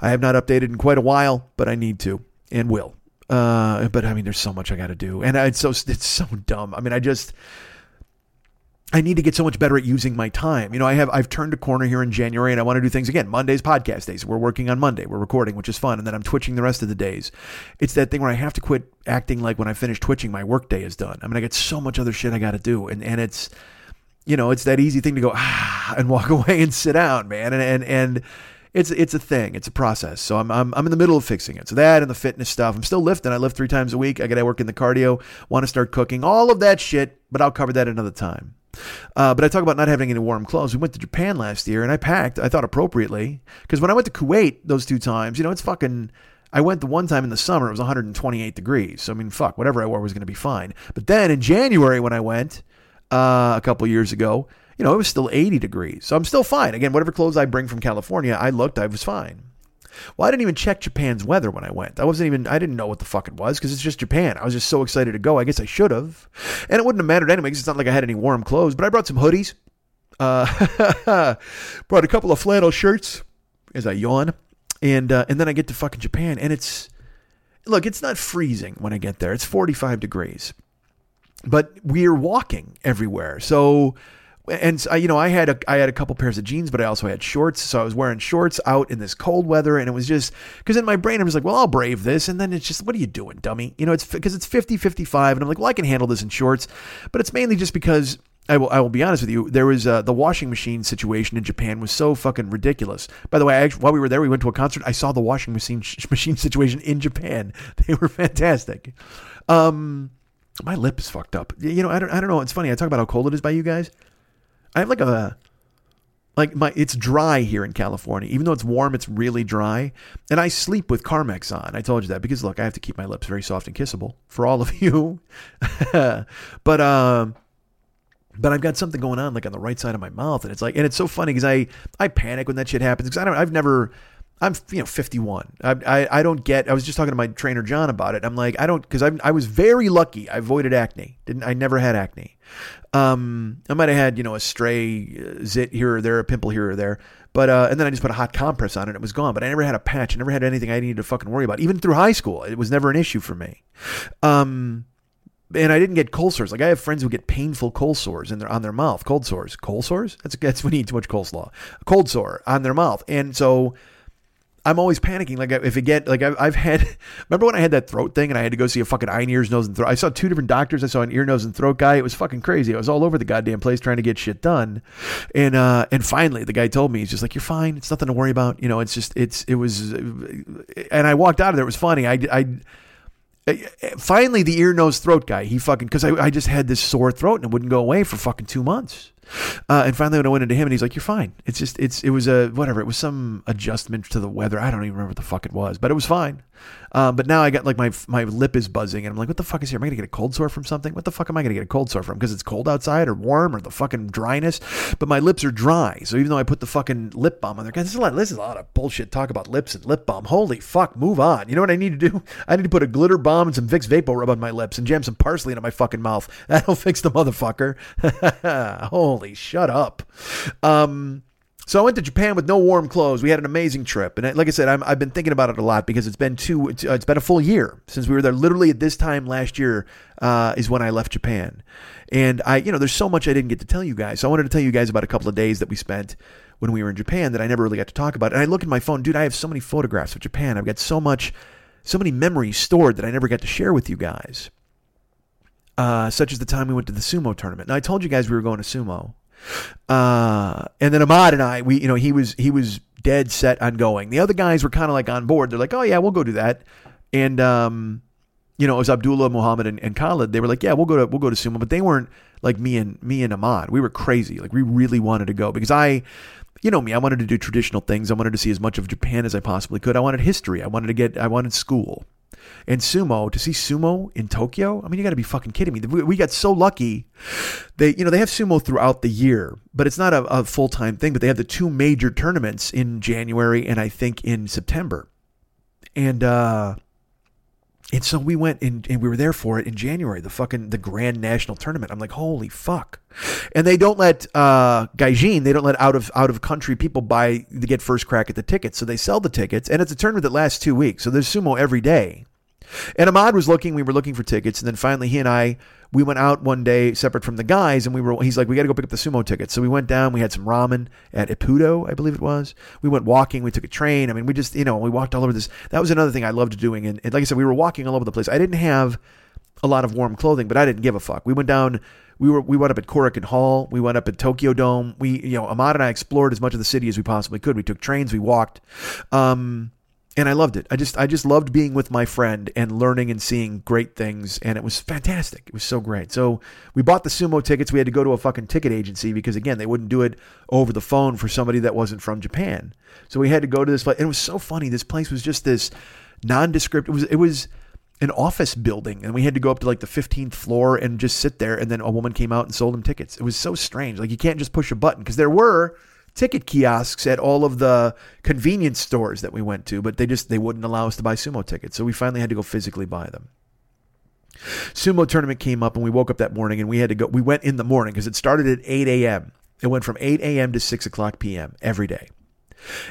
I have not updated in quite a while, but I need to and will. Uh, but I mean, there's so much I got to do, and it's so it's so dumb. I mean, I just I need to get so much better at using my time. You know, I have I've turned a corner here in January, and I want to do things again. Mondays podcast days. We're working on Monday. We're recording, which is fun, and then I'm twitching the rest of the days. It's that thing where I have to quit acting like when I finish twitching, my workday is done. I mean, I got so much other shit I got to do, and and it's you know, it's that easy thing to go ah and walk <laughs> away and sit down, man, and and and it's it's a thing. It's a process. So I'm, I'm I'm in the middle of fixing it. So that and the fitness stuff. I'm still lifting. I lift three times a week. I got to work in the cardio. Want to start cooking. All of that shit. But I'll cover that another time. Uh, but I talk about not having any warm clothes. We went to Japan last year and I packed. I thought appropriately because when I went to Kuwait those two times, you know, it's fucking. I went the one time in the summer. It was 128 degrees. So I mean, fuck, whatever I wore was going to be fine. But then in January when I went uh, a couple years ago you know, it was still 80 degrees. So I'm still fine. Again, whatever clothes I bring from California, I looked, I was fine. Well, I didn't even check Japan's weather when I went. I wasn't even, I didn't know what the fuck it was because it's just Japan. I was just so excited to go. I guess I should have. And it wouldn't have mattered anyway because it's not like I had any warm clothes, but I brought some hoodies. Uh, <laughs> brought a couple of flannel shirts as I yawn. And, uh, and then I get to fucking Japan and it's, look, it's not freezing when I get there. It's 45 degrees. But we're walking everywhere. So, and uh, you know, I had a I had a couple pairs of jeans, but I also had shorts. So I was wearing shorts out in this cold weather, and it was just because in my brain I was like, well, I'll brave this, and then it's just, what are you doing, dummy? You know, it's because it's 50, 55, and I'm like, well, I can handle this in shorts, but it's mainly just because. I will, I will be honest with you. There was uh, the washing machine situation in Japan was so fucking ridiculous. By the way, actually, while we were there, we went to a concert. I saw the washing machine <laughs> machine situation in Japan. <laughs> They were fantastic. Um, my lip is fucked up. You know, I don't, I don't know. It's funny. I talk about how cold it is by you guys. I have like a like my it's dry here in California. Even though it's warm, it's really dry. And I sleep with Carmex on. I told you that because look, I have to keep my lips very soft and kissable for all of <laughs> you. <laughs> but um but I've got something going on like on the right side of my mouth and it's like and it's so funny because I I panic when that shit happens because I don't I've never I'm you know 51. I, I I don't get. I was just talking to my trainer John about it. I'm like I don't because I I was very lucky. I avoided acne. Didn't I? Never had acne. Um, I might have had you know a stray uh, zit here or there, a pimple here or there, but uh, and then I just put a hot compress on it. and It was gone. But I never had a patch. I never had anything I needed to fucking worry about. Even through high school, it was never an issue for me. Um, and I didn't get cold sores. Like I have friends who get painful cold sores in their on their mouth. Cold sores, cold sores. That's that's when you eat too much coleslaw. Cold sore on their mouth, and so I'm always panicking. Like if it get like I've had. <laughs> Remember when I had that throat thing and I had to go see a fucking eye, and ears, nose, and throat. I saw two different doctors. I saw an ear, nose, and throat guy. It was fucking crazy. I was all over the goddamn place trying to get shit done, and uh, and finally the guy told me he's just like you're fine. It's nothing to worry about. You know, it's just it's it was, and I walked out of there. It was funny. I I finally the ear nose throat guy he fucking because I, I just had this sore throat and it wouldn't go away for fucking two months uh, and finally, when I went into him, and he's like, "You're fine. It's just it's it was a whatever. It was some adjustment to the weather. I don't even remember what the fuck it was, but it was fine. Um, but now I got like my my lip is buzzing, and I'm like, what the fuck is here? Am I gonna get a cold sore from something? What the fuck am I gonna get a cold sore from? Because it's cold outside or warm or the fucking dryness. But my lips are dry, so even though I put the fucking lip balm on there, guys, this is a lot. This is a lot of bullshit talk about lips and lip balm. Holy fuck, move on. You know what I need to do? <laughs> I need to put a glitter bomb and some Vicks Vapor rub on my lips and jam some parsley into my fucking mouth. <laughs> That'll fix the motherfucker. Holy, <laughs> shut up. Um, So I went to Japan with no warm clothes. We had an amazing trip, and like I said, i have been thinking about it a lot because it's been two. Uh, it's been a full year since we were there. Literally at this time last year uh, is when I left Japan, and I, you know, there's so much I didn't get to tell you guys. So I wanted to tell you guys about a couple of days that we spent when we were in Japan that I never really got to talk about. And I look at my phone, dude. I have so many photographs of Japan. I've got so much, so many memories stored that I never got to share with you guys. Uh, such as the time we went to the sumo tournament. Now I told you guys we were going to sumo. Uh, and then Ahmad and I, we, you know, he was he was dead set on going. The other guys were kind of like on board. They're like, oh yeah, we'll go do that. And um, you know, it was Abdullah, Muhammad, and, and Khalid. They were like, yeah, we'll go to we'll go to sumo, but they weren't like me and me and Ahmad. We were crazy. Like we really wanted to go because I. You know me, I wanted to do traditional things. I wanted to see as much of Japan as I possibly could. I wanted history. I wanted to get I wanted school. And sumo, to see sumo in Tokyo, I mean, you got to be fucking kidding me. We got so lucky. They, you know, they have sumo throughout the year, but it's not a, a full time thing. But they have the two major tournaments in January and I think in September. And uh, and so we went in, and we were there for it in January, the fucking the grand national tournament. I'm like, holy fuck! And they don't let uh, gaijin, they don't let out of out of country people buy to get first crack at the tickets. So they sell the tickets, and it's a tournament that lasts two weeks. So there's sumo every day. And Ahmad was looking, we were looking for tickets, and then finally he and I we went out one day separate from the guys, and we were he's like, we got to go pick up the sumo tickets. So we went down, we had some ramen at Ippudo, I believe it was. We went walking, we took a train. I mean, we just you know we walked all over this. That was another thing I loved doing, and, and like I said, we were walking all over the place. I didn't have a lot of warm clothing, but I didn't give a fuck. We went down. We were we went up at Korakuen Hall. We went up at Tokyo Dome. We you know Ahmad and I explored as much of the city as we possibly could. We took trains. We walked. Um, and I loved it. I just I just loved being with my friend and learning and seeing great things, and it was fantastic. It was so great. So we bought the sumo tickets. We had to go to a fucking ticket agency because again they wouldn't do it over the phone for somebody that wasn't from Japan. So we had to go to this place, and it was so funny. This place was just this nondescript. It was it was an office building, and we had to go up to like the 15th floor and just sit there. And then a woman came out and sold them tickets. It was so strange. Like you can't just push a button because there were ticket kiosks at all of the convenience stores that we went to, but they just they wouldn't allow us to buy sumo tickets. So we finally had to go physically buy them. Sumo tournament came up and we woke up that morning and we had to go. We went in the morning because it started at 8 a.m. It went from 8 a.m. to 6 o'clock p.m. every day.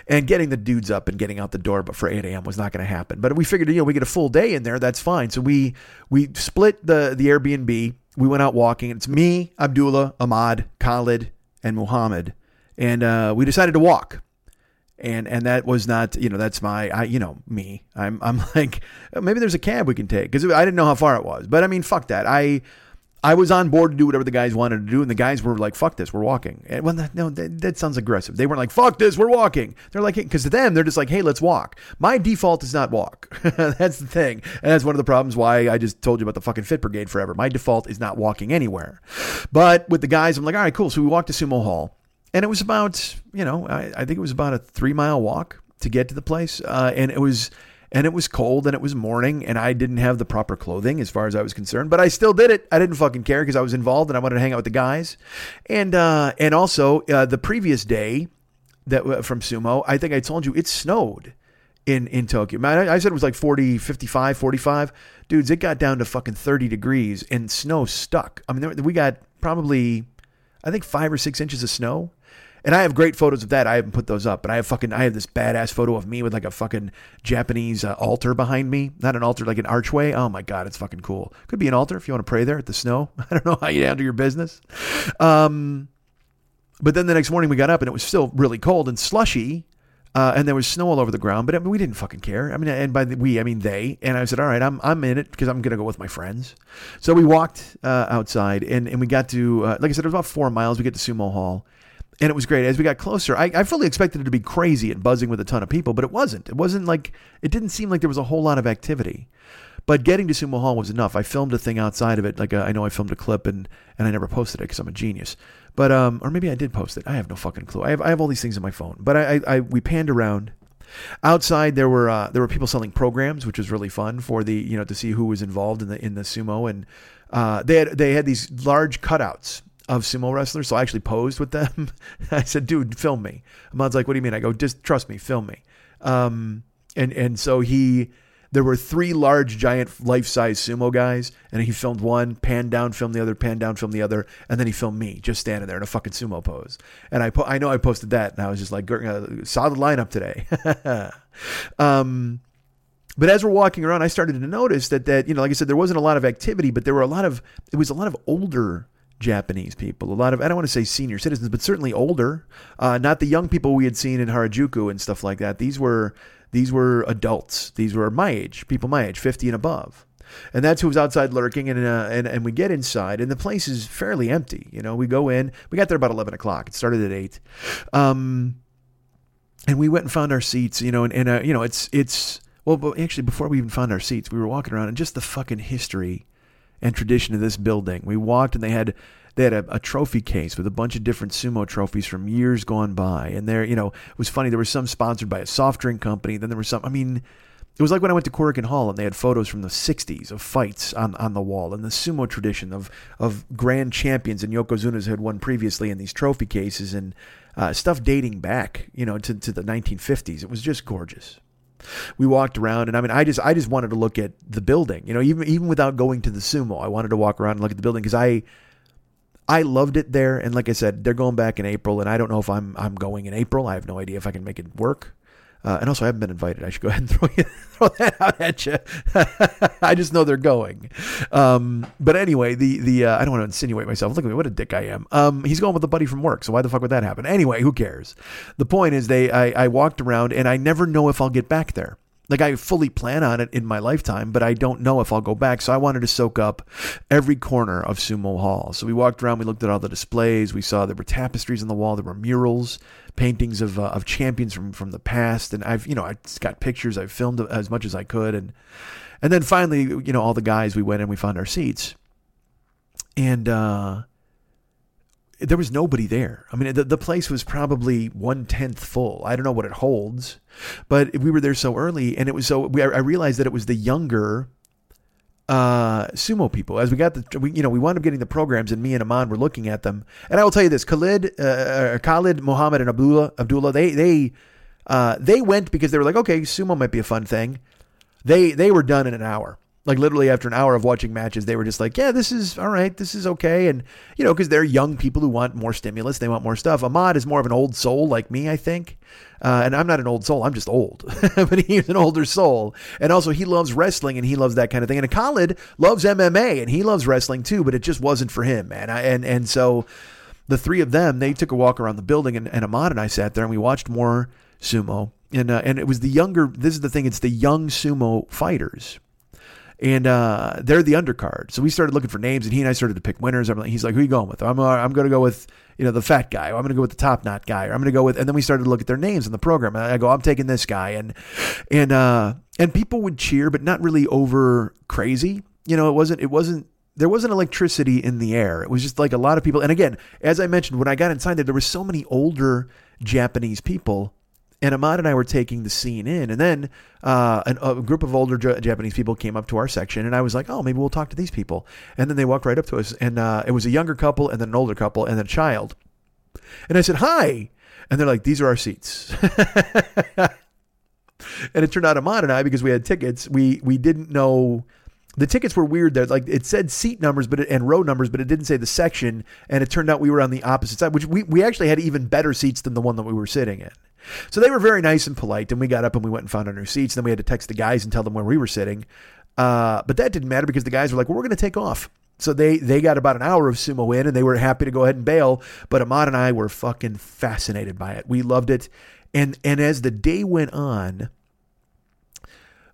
And getting the dudes up and getting out the door, but for 8 a.m. was not going to happen. But we figured, you know, we get a full day in there, that's fine. So we we split the the Airbnb. We went out walking. It's me, Abdullah, Ahmad, Khalid, and Muhammad and uh, we decided to walk. And and that was not you know that's my I you know me I'm I'm <laughs> like maybe there's a cab we can take because I didn't know how far it was but I mean fuck that I I was on board to do whatever the guys wanted to do, and the guys were like, "Fuck this, we're walking." And well, no, that, that, sounds aggressive. They weren't like, "Fuck this, we're walking." They're like, because to them, they're just like, "Hey, let's walk." My default is not walk. <laughs> that's the thing, and that's one of the problems why I just told you about the fucking Fit Brigade forever. My default is not walking anywhere. But with the guys, I'm like, "All right, cool." So we walked to Sumo Hall, and it was about you know I, I think it was about a three mile walk to get to the place, uh, and it was and it was cold and it was morning and I didn't have the proper clothing as far as I was concerned, but I still did it. I didn't fucking care because I was involved and I wanted to hang out with the guys, and uh, and also uh, the previous day that uh, from sumo, I think I told you it snowed in in Tokyo. Man, I, I said it was like 40, 55, 45. Dudes, it got down to fucking 30 degrees and snow stuck. I mean, we got probably I think five or six inches of snow and I have great photos of that. I haven't put those up, but I have fucking I have this badass photo of me with like a fucking Japanese uh, altar behind me. Not an altar, like an archway. Oh my god, it's fucking cool. Could be an altar if you want to pray there at the snow. <laughs> I don't know how you handle your business. Um, but then the next morning we got up and it was still really cold and slushy. Uh, and there was snow all over the ground, but I mean, we didn't fucking care. I mean, and by the, we, I mean they. And I said, all right, I'm, I'm in it because I'm to go with my friends. So we walked uh, outside and, and we got to, uh, like I said, it was about four miles. We get to Sumo Hall and it was great. As we got closer, I, I, fully expected it to be crazy and buzzing with a ton of people, but it wasn't. It wasn't like it didn't seem like there was a whole lot of activity. But getting to Sumo Hall was enough. I filmed a thing outside of it. Like a, I know I filmed a clip and and I never posted it because I'm a genius. But um, or maybe I did post it. I have no fucking clue. I have I have all these things in my phone. But I, I, I we panned around. Outside there were uh, there were people selling programs, which was really fun for the you know to see who was involved in the in the sumo and uh, they had they had these large cutouts of sumo wrestlers. So I actually posed with them. <laughs> I said, dude, film me. Ahmad's like, what do you mean? I go, just trust me, film me. Um, and, and so he, there were three large, giant, life size sumo guys, and he filmed one, pan down, filmed the other, pan down, filmed the other, and then he filmed me just standing there in a fucking sumo pose. And I, po- I know I posted that, and I was just like, uh, solid lineup today. <laughs> um, but as we're walking around, I started to notice that that you know, like I said, there wasn't a lot of activity, but there were a lot of it was a lot of older Japanese people, a lot of I don't want to say senior citizens, but certainly older, uh, not the young people we had seen in Harajuku and stuff like that. These were these were adults. These were my age, people my age, 50 and above. And that's who was outside lurking. And, uh, and, and we get inside, and the place is fairly empty. You know, we go in, we got there about 11 o'clock. It started at 8. Um, and we went and found our seats, you know, and, and uh, you know, it's, it's, well, but actually, before we even found our seats, we were walking around and just the fucking history and tradition of this building. We walked and they had they had a, a, trophy case with a bunch of different sumo trophies from years gone by. And there, you know, it was funny. There was some sponsored by a soft drink company. Then there was some, I mean, it was like when I went to Korakuen Hall and they had photos from the 60s of fights on, on the wall and the sumo tradition of, of grand champions and Yokozunas had won previously in these trophy cases and uh, stuff dating back, you know, to, to the 1950s. It was just gorgeous. We walked around and I mean I just I just wanted to look at the building. You know, even even without going to the sumo, I wanted to walk around and look at the building because I I loved it there, and like I said, they're going back in April, and I don't know if I'm I'm going in April. I have no idea if I can make it work. Uh, and also, I haven't been invited. I should go ahead and <laughs> throw, you, throw that out at you. <laughs> I just know they're going. Um, but anyway, the the uh, I don't want to insinuate myself. Look at me, what a dick I am. Um, he's going with a buddy from work, so why the fuck would that happen? Anyway, who cares? The point is, they I, I walked around, and I never know if I'll get back there. Like I fully plan on it in my lifetime, but I don't know if I'll go back. So I wanted to soak up every corner of Sumo Hall. So we walked around, we looked at all the displays, we saw there were tapestries on the wall, there were murals, paintings of uh, of champions from from the past, and I've you know I got pictures, I filmed as much as I could, and and then finally you know all the guys we went and we found our seats, and. uh there was nobody there. I mean, the, the place was probably one tenth full. I don't know what it holds, but we were there so early, and it was so. We, I realized that it was the younger uh, sumo people. As we got the, we, you know, we wound up getting the programs, and me and Ahmad were looking at them. And I will tell you this: Khalid, uh, uh Khalid, Mohammed, and Abdullah, Abdullah, they they uh, they went because they were like, okay, sumo might be a fun thing. They they were done in an hour like literally after an hour of watching matches, they were just like, yeah, this is all right. This is okay. And, you know, because they're young people who want more stimulus. They want more stuff. Ahmad is more of an old soul like me, I think. Uh, and I'm not an old soul. I'm just old. <laughs> but he's an older soul. And also, he loves wrestling and he loves that kind of thing. And Khalid loves MMA and he loves wrestling too, but it just wasn't for him, man. I, and, and so the three of them, they took a walk around the building and, and Ahmad and I sat there and we watched more sumo. And, uh, and it was the younger, this is the thing, it's the young sumo fighters and uh, they're the undercard. So we started looking for names, and he and I started to pick winners. I'm like, he's like, who are you going with? I'm, uh, I'm going to go with you know the fat guy. I'm going to go with the top knot guy. Or I'm going to go with, and then we started to look at their names in the program. I go, I'm taking this guy, and and uh, and people would cheer, but not really over crazy. You know, it wasn't it wasn't there wasn't electricity in the air. It was just like a lot of people. And again, as I mentioned, when I got inside there, there were so many older Japanese people and Ahmad and I were taking the scene in, and then uh, an, a group of older J- Japanese people came up to our section, and I was like, "Oh, maybe we'll talk to these people." And then they walked right up to us, and uh, it was a younger couple, and then an older couple, and then a child. And I said, "Hi," and they're like, "These are our seats." <laughs> and it turned out Ahmad and I, because we had tickets, we we didn't know the tickets were weird there. Like it said seat numbers, but it, and row numbers, but it didn't say the section. And it turned out we were on the opposite side, which we, we actually had even better seats than the one that we were sitting in. So they were very nice and polite. And we got up and we went and found our new seats. Then we had to text the guys and tell them where we were sitting. Uh, but that didn't matter because the guys were like, well, we're going to take off. So they they got about an hour of sumo in and they were happy to go ahead and bail. But Ahmad and I were fucking fascinated by it. We loved it. And and as the day went on,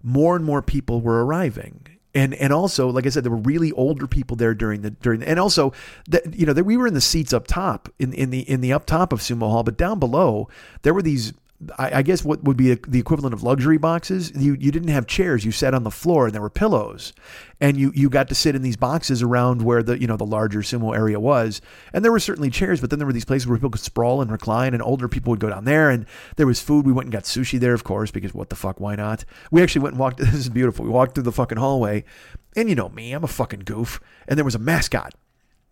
more and more people were arriving and and also like I said, there were really older people there during the during the, and also that you know that we were in the seats up top in in the in the up top of Sumo Hall, but down below there were these I, I guess what would be the equivalent of luxury boxes. You you didn't have chairs. You sat on the floor, and there were pillows, and you you got to sit in these boxes around where the you know the larger sumo area was. And there were certainly chairs, but then there were these places where people could sprawl and recline, and older people would go down there. And there was food. We went and got sushi there, of course, because what the fuck? Why not? We actually went and walked. <laughs> This is beautiful. We walked through the fucking hallway, and you know me, I'm a fucking goof. And there was a mascot,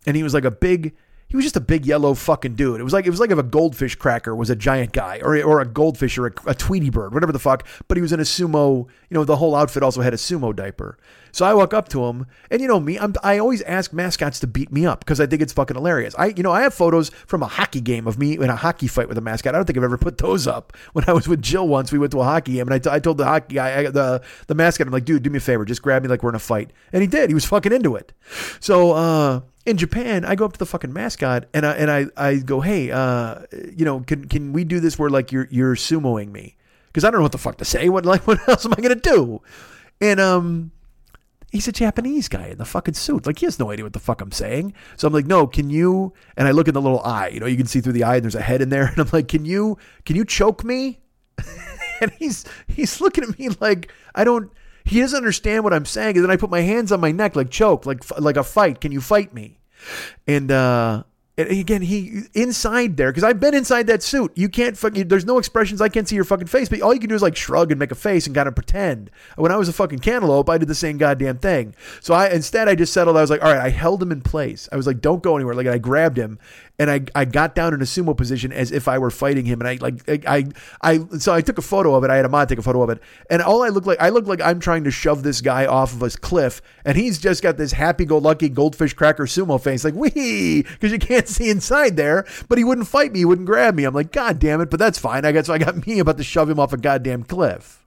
and he was like a big he was just a big yellow fucking dude. It was like it was like if a goldfish cracker was a giant guy, or or a goldfish or a, a Tweety bird, whatever the fuck. But he was in a sumo. You know, the whole outfit also had a sumo diaper. So I walk up to him, and you know me, I'm, I always ask mascots to beat me up because I think it's fucking hilarious. I you know I have photos from a hockey game of me in a hockey fight with a mascot. I don't think I've ever put those up. <laughs> When I was with Jill once, we went to a hockey game, and I, t- I told the hockey guy, I, the the mascot, I'm like, dude, do me a favor, just grab me like we're in a fight, and he did. He was fucking into it. So. uh in Japan, I go up to the fucking mascot and I and I, I go, hey, uh, you know, can can we do this where like you're you're sumoing me? Because I don't know what the fuck to say. What like <laughs> what else am I gonna do? And um, he's a Japanese guy in the fucking suit. Like he has no idea what the fuck I'm saying. So I'm like, no, can you? And I look in the little eye. You know, you can see through the eye, and there's a head in there. <laughs> And I'm like, can you can you choke me? <laughs> and he's he's looking at me like I don't he doesn't understand what I'm saying. And then I put my hands on my neck like choke, like like a fight. Can you fight me? And uh, and again, he inside there because I've been inside that suit. You can't fucking. There's no expressions. I can't see your fucking face, but all you can do is like shrug and make a face and kind of pretend. When I was a fucking cantaloupe, I did the same goddamn thing. So I instead I just settled. I was like, all right, I held him in place. I was like, don't go anywhere. Like I grabbed him and I, I got down in a sumo position as if I were fighting him. And I like I, I I so I took a photo of it. I had Ahmad take a photo of it, and all I look like I look like I'm trying to shove this guy off of a cliff, and he's just got this happy-go-lucky goldfish cracker sumo face, like wee, because you can't <laughs> see inside there. But he wouldn't fight me, he wouldn't grab me. I'm like, God damn it! But that's fine. I guess so I got <laughs> me about to shove him off a goddamn cliff.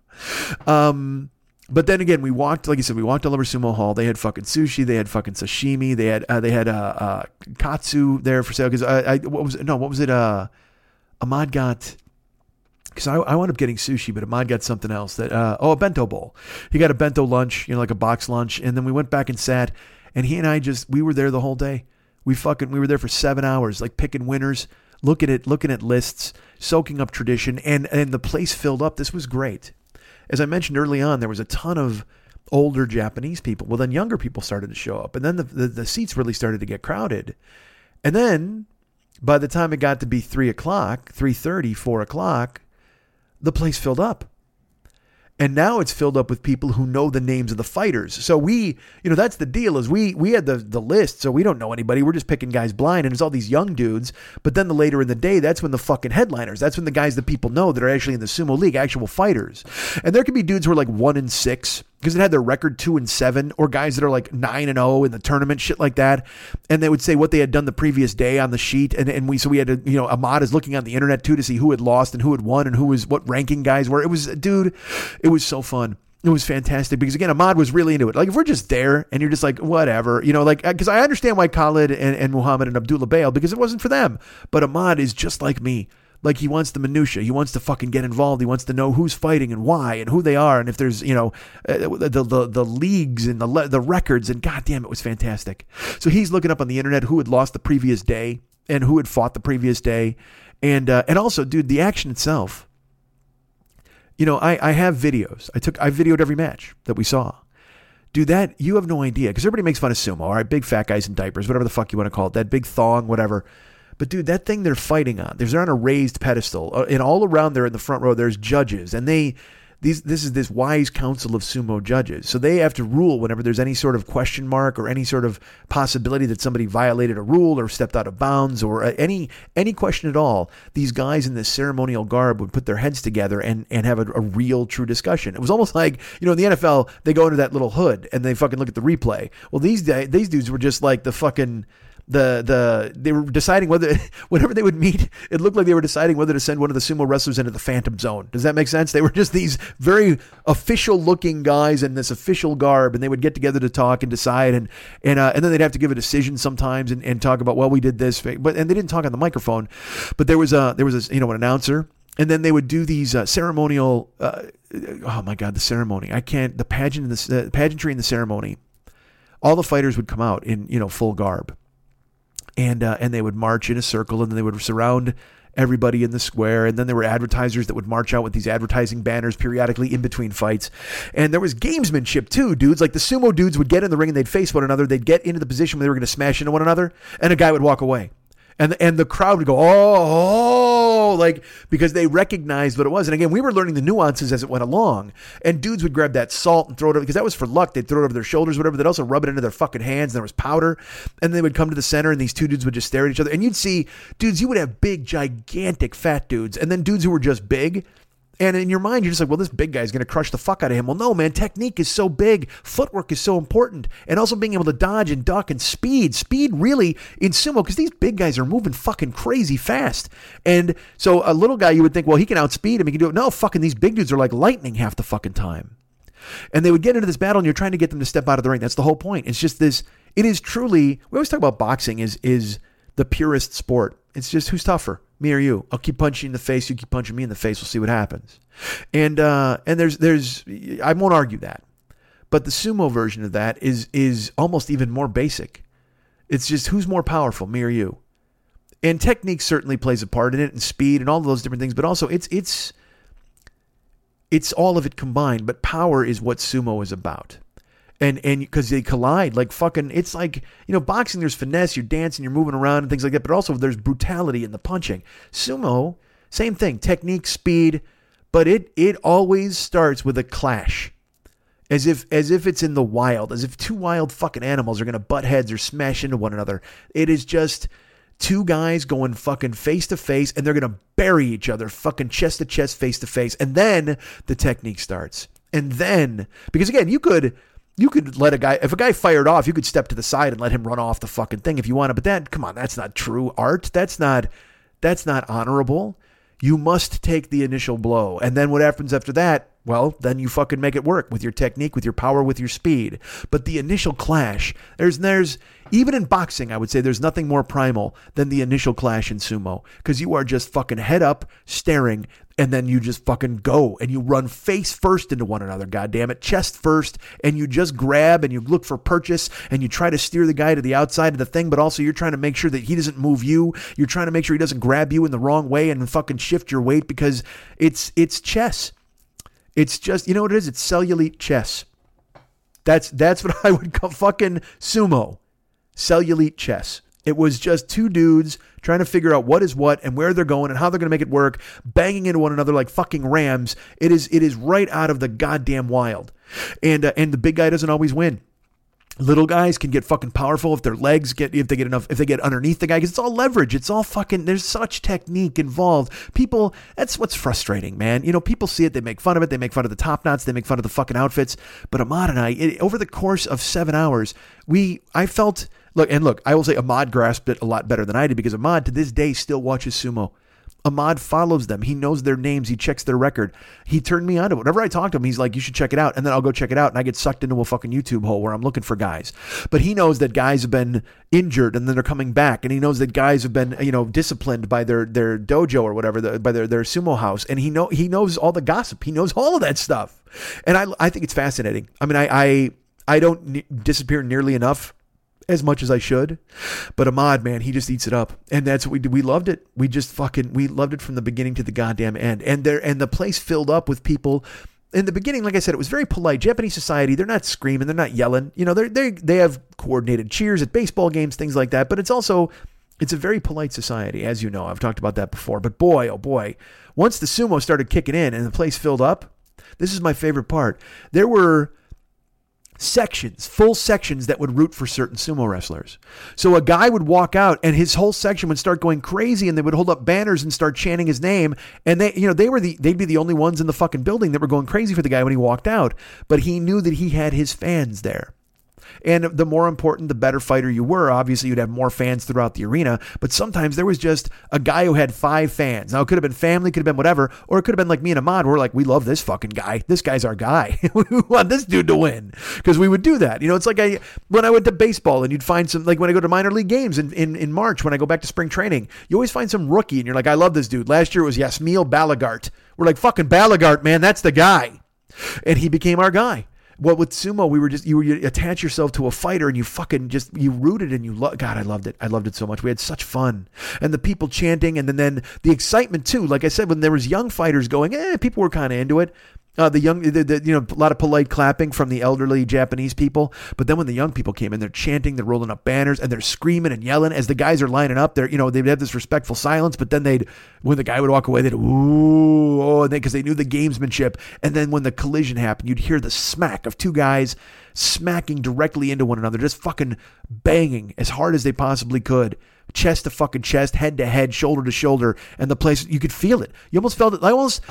Um. But then again, we walked, like I said, we walked all over Sumo Hall. They had fucking sushi, they had fucking sashimi, they had uh, they had uh, uh, katsu there for sale. Because I, I, what was it? No, what was it? Uh, Ahmad got because I, I wound up getting sushi, but Ahmad got something else that uh, oh a bento bowl. He got a bento lunch, you know, like a box lunch, and then we went back and sat, and he and I just we were there the whole day. We fucking we were there for seven hours, like picking winners, looking at looking at lists, soaking up tradition, and and the place filled up. This was great as I mentioned early on, there was a ton of older Japanese people. Well, then younger people started to show up, and then the, the, the seats really started to get crowded. And then by the time it got to be three o'clock, three thirty, four o'clock, the place filled up. And now it's filled up with people who know the names of the fighters. So we, you know, that's the deal is we we had the the list, so we don't know anybody. We're just picking guys blind, and it's all these young dudes. But then the later in the day, that's when the fucking headliners. That's when the guys that people know that are actually in the sumo league, actual fighters. And there could be dudes who are like one in six because it had their record two and seven, or guys that are like nine and zero in the tournament, shit like that. And they would say what they had done the previous day on the sheet, and and we so we had to, you know, Ahmad is looking on the internet too to see who had lost and who had won and who was what ranking guys were. It was, dude, it was so fun. It was fantastic because again, Ahmad was really into it. Like if we're just there and you're just like whatever, you know, like uh, because I understand why Khalid and, and Muhammad and Abdullah bailed because it wasn't for them. But Ahmad is just like me. Like he wants the minutia. He wants to fucking get involved. He wants to know who's fighting and why and who they are and if there's you know uh, the the, the leagues and the the records and goddamn it was fantastic. So he's looking up on the internet who had lost the previous day and who had fought the previous day, and uh, and also dude the action itself. You know I I have videos. I took I videoed every match that we saw. Dude, that you have no idea because everybody makes fun of sumo. All right, big fat guys in diapers, whatever the fuck you want to call it, that big thong, whatever. But dude, that thing they're fighting on, they're on a raised pedestal, uh, and all around there in the front row, there's judges, and they these this is this wise council of sumo judges. So they have to rule whenever there's any sort of question mark or any sort of possibility that somebody violated a rule or stepped out of bounds or uh, any any question at all. These guys in this ceremonial garb would put their heads together and and have a, a real true discussion. It was almost like you know in the NFL they go into that little hood and they fucking look at the replay. Well these these dudes were just like the fucking the the they were deciding whether <laughs> whenever they would meet, it looked like they were deciding whether to send one of the sumo wrestlers into the Phantom Zone. Does that make sense? They were just these very official looking guys in this official garb, and they would get together to talk and decide, and and uh, and then they'd have to give a decision sometimes and, and talk about well we did this, but and they didn't talk on the microphone, but there was a there was a you know an announcer. And then they would do these uh, ceremonial. Uh, oh my God, the ceremony! I can't. The pageant, the uh, pageantry, and the ceremony. All the fighters would come out in you know full garb, and uh, and they would march in a circle and then they would surround everybody in the square and then there were advertisers that would march out with these advertising banners periodically in between fights. And there was gamesmanship too dudes. Like the sumo dudes would get in the ring and they'd face one another. They'd get into the position where they were going to smash into one another and a guy would walk away. And and the crowd would go oh, whoa, like because they recognized what it was. And again, we were learning the nuances as it went along. And dudes would grab that salt and throw it over because that was for luck. They'd throw it over their shoulders, whatever. They'd also rub it into their fucking hands. And there was powder. And they would come to the center, and these two dudes would just stare at each other. And you'd see dudes. You would have big, gigantic, fat dudes, and then dudes who were just big. And in your mind, you're just like, well, this big guy's going to crush the fuck out of him. Well, no, man. Technique is so big. Footwork is so important. And also being able to dodge and duck and speed. Speed really in sumo, because these big guys are moving fucking crazy fast. And so a little guy, you would think, well, he can outspeed him. He can do it. No, fucking these big dudes are like lightning half the fucking time. And they would get into this battle, and you're trying to get them to step out of the ring. That's the whole point. It's just this. It is truly. We always talk about boxing is is the purest sport. It's just who's tougher, me or you. I'll keep punching you in the face. You keep punching me in the face. We'll see what happens. And uh, and there's there's I won't argue that, but the sumo version of that is is almost even more basic. It's just who's more powerful, me or you. And technique certainly plays a part in it, and speed, and all those different things. But also, it's it's it's all of it combined. But power is what sumo is about and and because they collide like fucking it's like you know boxing there's finesse you're dancing you're moving around and things like that but also there's brutality in the punching. Sumo same thing technique speed but it it always starts with a clash. As if as if it's in the wild as if two wild fucking animals are going to butt heads or smash into one another. It is just two guys going fucking face to face and they're going to bury each other fucking chest to chest face to face and then the technique starts. And then because again you could you could let a guy if a guy fired off you could step to the side and let him run off the fucking thing if you wanted but that come on that's not true art. That's not that's not honorable. You must take the initial blow. And then what happens after that? Well then you fucking make it work with your technique with your power with your speed. But the initial clash there's there's even in boxing i would say there's nothing more primal than the initial clash in sumo because you are just fucking head up staring and then you just fucking go and you run face first into one another god damn it chest first and you just grab and you look for purchase and you try to steer the guy to the outside of the thing but also you're trying to make sure that he doesn't move you. You're trying to make sure he doesn't grab you in the wrong way and fucking shift your weight because it's it's chess. It's just you know what it is? It's cellulite chess. That's that's <laughs> what i would call fucking sumo. Cellulite chess it was just two dudes trying to figure out what is what and where they're going and how they're going to make it work, banging into one another like fucking rams. It is it is right out of the goddamn wild. And uh, and the big guy doesn't always win. Little guys can get fucking powerful if their legs get if they get enough if they get underneath the guy because it's all leverage. It's all fucking. There's such technique involved. People, that's what's frustrating, man. You know, people see it, they make fun of it, they make fun of the top knots, they make fun of the fucking outfits. But Ahmad and I, it, over the course of seven hours, we I felt Look, and look, I will say Ahmad grasped it a lot better than I did because Ahmad to this day still watches sumo. Ahmad follows them. He knows their names. He checks their record. He turned me on to it. Whenever I talk to him, he's like, you should check it out. And then I'll go check it out. And I get sucked into a fucking YouTube hole where I'm looking for guys. But he knows that guys have been injured and then they're coming back. And he knows that guys have been, you know, disciplined by their, their dojo or whatever, the, by their, their sumo house. And he know he knows all the gossip. He knows all of that stuff. And I, I think it's fascinating. I mean, I, I, I don't disappear nearly enough as much as I should. But Ahmad, man, he just eats it up. And that's what we did. We loved it. We just fucking we loved it from the beginning to the goddamn end. And there and the place filled up with people in the beginning, like I said, it was very polite. Japanese society, they're not screaming, they're not yelling. You know, they they they have coordinated cheers at baseball games, things like that. But it's also it's a very polite society, as you know. I've talked about that before. But boy, oh boy, once the sumo started kicking in and the place filled up, this is my favorite part. There were sections, full sections that would root for certain sumo wrestlers. So a guy would walk out and his whole section would start going crazy and they would hold up banners and start chanting his name and they you know they were the they'd be the only ones in the fucking building that were going crazy for the guy when he walked out, but he knew that he had his fans there. And the more important, the better fighter you were. Obviously, you'd have more fans throughout the arena. But sometimes there was just a guy who had five fans. Now, it could have been family, could have been whatever, or it could have been like me and Ahmad. We're like, we love this fucking guy. This guy's our guy. <laughs> we want this dude to win because we would do that. You know, it's like I when I went to baseball and you'd find some like when I go to minor league games in, in, in March when I go back to spring training, you always find some rookie and you're like, I love this dude. Last year it was Yasmiel Balagart. We're like fucking Balagart, man. That's the guy, and he became our guy. Well, with sumo, we were just you you attach yourself to a fighter and you fucking just you rooted and you love. God, I loved it. I loved it so much. We had such fun, and the people chanting, and then then the excitement too. Like I said, when there was young fighters going, eh, people were kind of into it. Uh, the young, the, the, you know, a lot of polite clapping from the elderly Japanese people. But then when the young people came in, they're chanting, they're rolling up banners, and they're screaming and yelling as the guys are lining up. They're, you know, they'd have this respectful silence, but then they'd, when the guy would walk away, they'd ooh, oh, because they, they knew the gamesmanship. And then when the collision happened, you'd hear the smack of two guys smacking directly into one another, just fucking banging as hard as they possibly could chest to fucking chest, head to head, shoulder to shoulder, and the place you could feel it. You almost felt it. I almost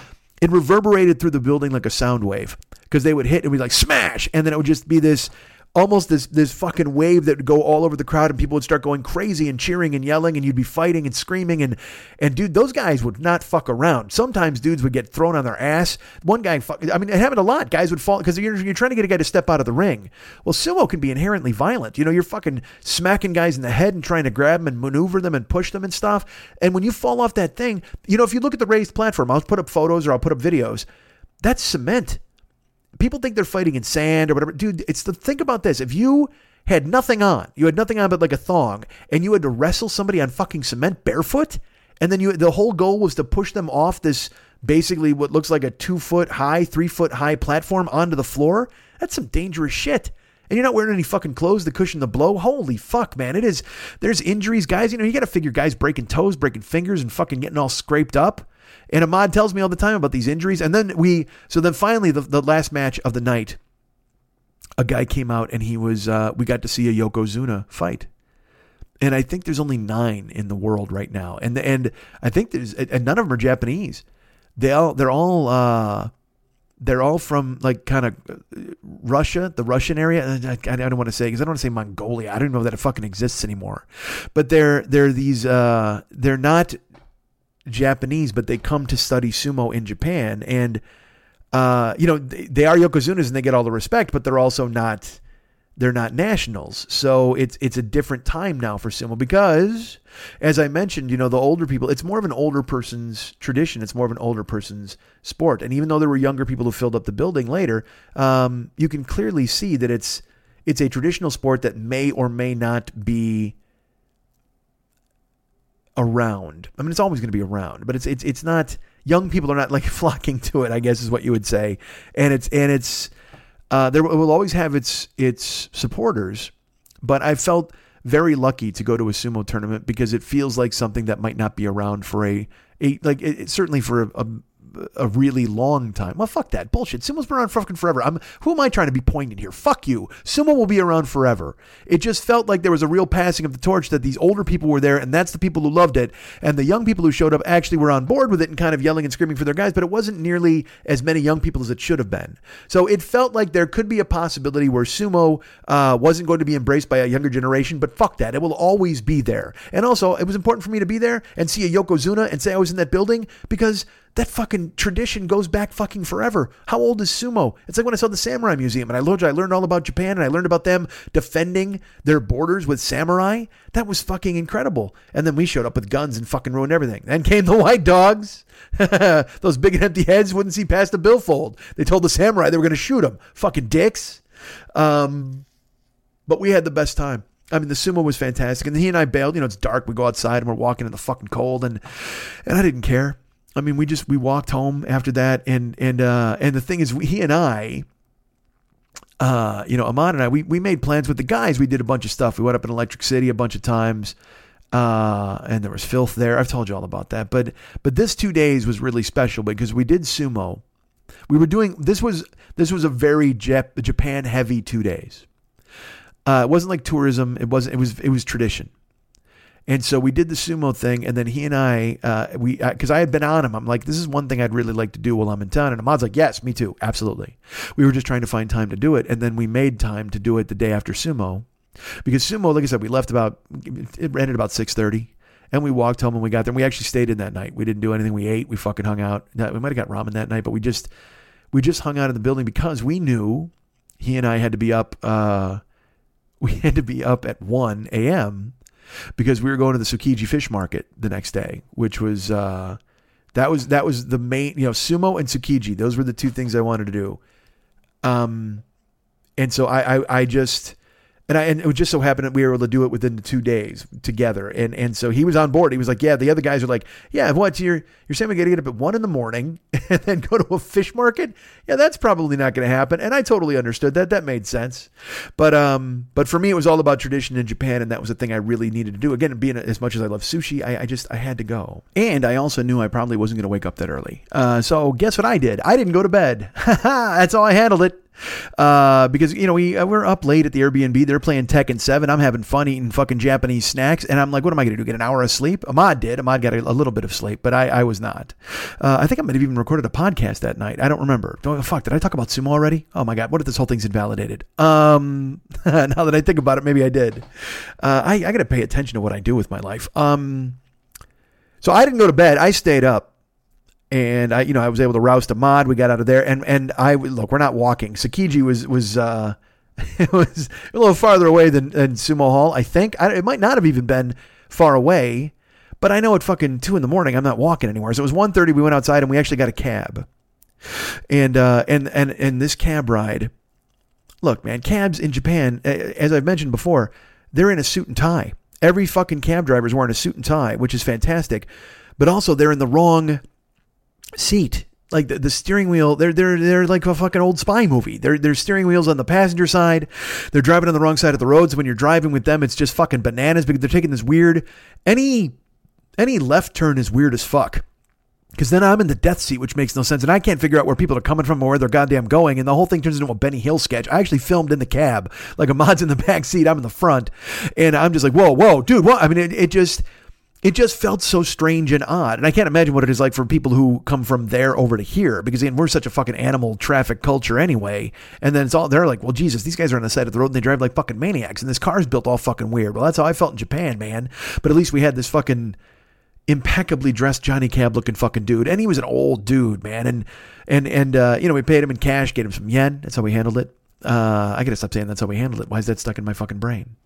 it reverberated through the building like a sound wave because they would hit and be like smash, and then it would just be this almost this this fucking wave that would go all over the crowd and people would start going crazy and cheering and yelling and you'd be fighting and screaming and and dude those guys would not fuck around. Sometimes dudes would get thrown on their ass. One guy fuck, i mean it happened a lot. Guys would fall because you're, you're trying to get a guy to step out of the ring. Well sumo can be inherently violent. You know you're fucking smacking guys in the head and trying to grab them and maneuver them and push them and stuff. And when you fall off that thing you know if you look at the raised platform i'll put up photos or i'll put up videos. That's cement people think they're fighting in sand or whatever. Dude, it's the think about this. If you had nothing on, you had nothing on but like a thong, and you had to wrestle somebody on fucking cement barefoot, and then you the whole goal was to push them off this basically what looks like a two foot high, three foot high platform onto the floor. That's some dangerous shit. And you're not wearing any fucking clothes to cushion the blow. Holy fuck, man. It is, there's injuries. Guys, you know, you got to figure guys breaking toes, breaking fingers, and fucking getting all scraped up. And Ahmad tells me all the time about these injuries. And then we, so then finally, the, the last match of the night, a guy came out and he was, uh, we got to see a Yokozuna fight. And I think there's only nine in the world right now. And, and I think there's, and none of them are Japanese. They all, they're all, uh, they're all from like kind of Russia, the Russian area. I, I don't want to say because I don't want to say Mongolia. I don't know that it fucking exists anymore. But they're they're these uh, they're not Japanese, but they come to study sumo in Japan, and uh, you know they, they are yokozunas and they get all the respect, but they're also not they're not nationals. So it's it's a different time now for sumo because, as I mentioned, you know the older people. It's more of an older person's tradition. It's more of an older person's sport. And even though there were younger people who filled up the building later, um, you can clearly see that it's it's a traditional sport that may or may not be around. I mean, it's always going to be around, but it's it's it's not. Young people are not like <laughs> flocking to it. I guess is what you would say, and it's and it's uh, there will always have its its supporters, but I felt very lucky to go to a sumo tournament because it feels like something that might not be around for a, a like it, certainly for a, a a really long time. Well, fuck that bullshit. Sumo's been around fucking forever. I'm who am I trying to be pointing here? Fuck you. Sumo will be around forever. It just felt like there was a real passing of the torch that these older people were there, and that's the people who loved it, and the young people who showed up actually were on board with it and kind of yelling and screaming for their guys. But it wasn't nearly as many young people as it should have been. So it felt like there could be a possibility where sumo uh, wasn't going to be embraced by a younger generation. But fuck that. It will always be there. And also, it was important for me to be there and see a Yokozuna and say I was in that building because that fucking tradition goes back fucking forever. How old is sumo? It's like when I saw the Samurai Museum and I learned I learned all about Japan and I learned about them defending their borders with samurai. That was fucking incredible. And then we showed up with guns and fucking ruined everything. Then came the white dogs. <laughs> Those big and empty heads wouldn't see past the billfold. They told the samurai they were going to shoot them. Fucking dicks. Um, but we had the best time. I mean, the sumo was fantastic, and he and I bailed. You know, it's dark. We go outside and we're walking in the fucking cold, and and I didn't care. I mean, we just we walked home after that, and and uh, and the thing is, we, he and I, uh, you know, Ahmad and I, we we made plans with the guys. We did a bunch of stuff. We went up in Electric City a bunch of times, uh, and there was filth there. I've told you all about that, but but this two days was really special because we did sumo. We were doing this was this was a very Jap- Japan heavy two days. Uh, it wasn't like tourism. It wasn't. It was. It was tradition. And so we did the sumo thing, and then he and I, uh, we because uh, I had been on him, I'm like, this is one thing I'd really like to do while I'm in town. And Ahmad's like, yes, me too, absolutely. We were just trying to find time to do it, and then we made time to do it the day after sumo, because sumo, like I said, we left about it ended about six thirty, and we walked home and we got there. and We actually stayed in that night. We didn't do anything. We ate. We fucking hung out. We might have got ramen that night, but we just we just hung out in the building because we knew he and I had to be up. Uh, <laughs> we had to be up at one a.m because we were going to the Tsukiji fish market the next day, which was uh, that was that was the main you know sumo and Tsukiji. Those were the two things I wanted to do. Um, and so I I, I just And, I, and it just so happened that we were able to do it within the two days together. And and so he was on board. He was like, yeah, the other guys are like, yeah, what, you're, you're saying we got to get up at one in the morning <laughs> and then go to a fish market? Yeah, that's probably not going to happen. And I totally understood that. That made sense. But um, but for me, it was all about tradition in Japan. And that was the thing I really needed to do. Again, being as much as I love sushi, I, I just, I had to go. And I also knew I probably wasn't going to wake up that early. Uh, so guess what I did? I didn't go to bed. <laughs> that's how I handled it uh, because you know we uh, we're up late at the Airbnb. They're playing Tekken Seven. I'm having fun eating fucking Japanese snacks, and I'm like, what am I going to do? Get an hour of sleep? Ahmad did. Ahmad got a, a little bit of sleep, but I, I was not. Uh, I think I might have even recorded a podcast that night. I don't remember. Oh, fuck, did I talk about sumo already? Oh my god, what if this whole thing's invalidated? Um, <laughs> now that I think about it, maybe I did. Uh, I I got to pay attention to what I do with my life. Um, so I didn't go to bed. I stayed up and I, you know, I was able to roust Ahmad. We got out of there, and and I look, we're not walking. Tsukiji was was uh, <laughs> it was a little farther away than, than Sumo Hall. I think I, it might not have even been far away, but I know at fucking two in the morning, I'm not walking anywhere. So it was 1.30, We went outside, and we actually got a cab, and uh, and and and this cab ride. Look, man, cabs in Japan, as I've mentioned before, they're in a suit and tie. Every fucking cab driver is wearing a suit and tie, which is fantastic. But also, they're in the wrong seat. Like the, the steering wheel, they're they're they're like a fucking old spy movie. They're they're steering wheels on the passenger side. They're driving on the wrong side of the roads. When you're driving with them, it's just fucking bananas because they're taking this weird. Any any left turn is weird as fuck. Because then I'm in the death seat, which makes no sense. And I can't figure out where people are coming from or where they're goddamn going. And the whole thing turns into a Benny Hill sketch. I actually filmed in the cab. Like Ahmad's in the <laughs> back seat, I'm in the front. And I'm just like, whoa, whoa, dude, what? I mean, it, it just, it just felt so strange and odd. And I can't imagine what it is like for people who come from there over to here because again, we're such a fucking animal traffic culture anyway. And then it's all, they're like, well, Jesus, these guys are on the side of the road and they drive like fucking maniacs and this car's built all fucking weird. Well, that's how I felt in Japan, man. But at least we had this fucking impeccably dressed Johnny Cab looking fucking dude. And he was an old dude, man. And, and, and, uh, you know, we paid him in cash, gave him some yen. That's how we handled it. Uh, I gotta stop saying that's how we handled it. Why is that stuck in my fucking brain?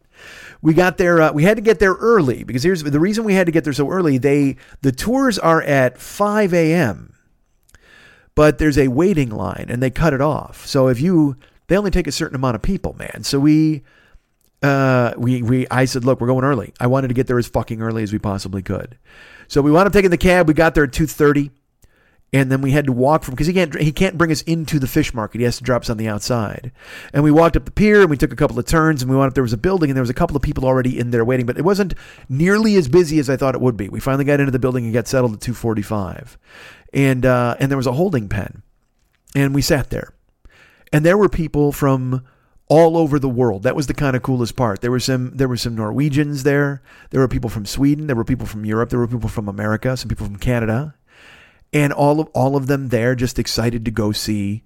We got there. Uh, we had to get there early because here's the reason we had to get there so early. They the tours are at 5 a.m. But there's a waiting line and they cut it off. So if you they only take a certain amount of people, man. So we uh we we I said, look, we're going early. I wanted to get there as fucking early as we possibly could. So we wound up taking the cab. We got there at 2:30 and then we had to walk from because he can't he can't bring us into the fish market. He has to drop us on the outside. And we walked up the pier and we took a couple of turns and we went up. There was a building and there was a couple of people already in there waiting, but it wasn't nearly as busy as I thought it would be. We finally got into the building and got settled at two forty five, and uh, and there was a holding pen, and we sat there, and there were people from all over the world. That was the kind of coolest part. There were some there were some Norwegians there. There were people from Sweden. There were people from Europe. There were people from America. Some people from Canada and all of all of them there just excited to go see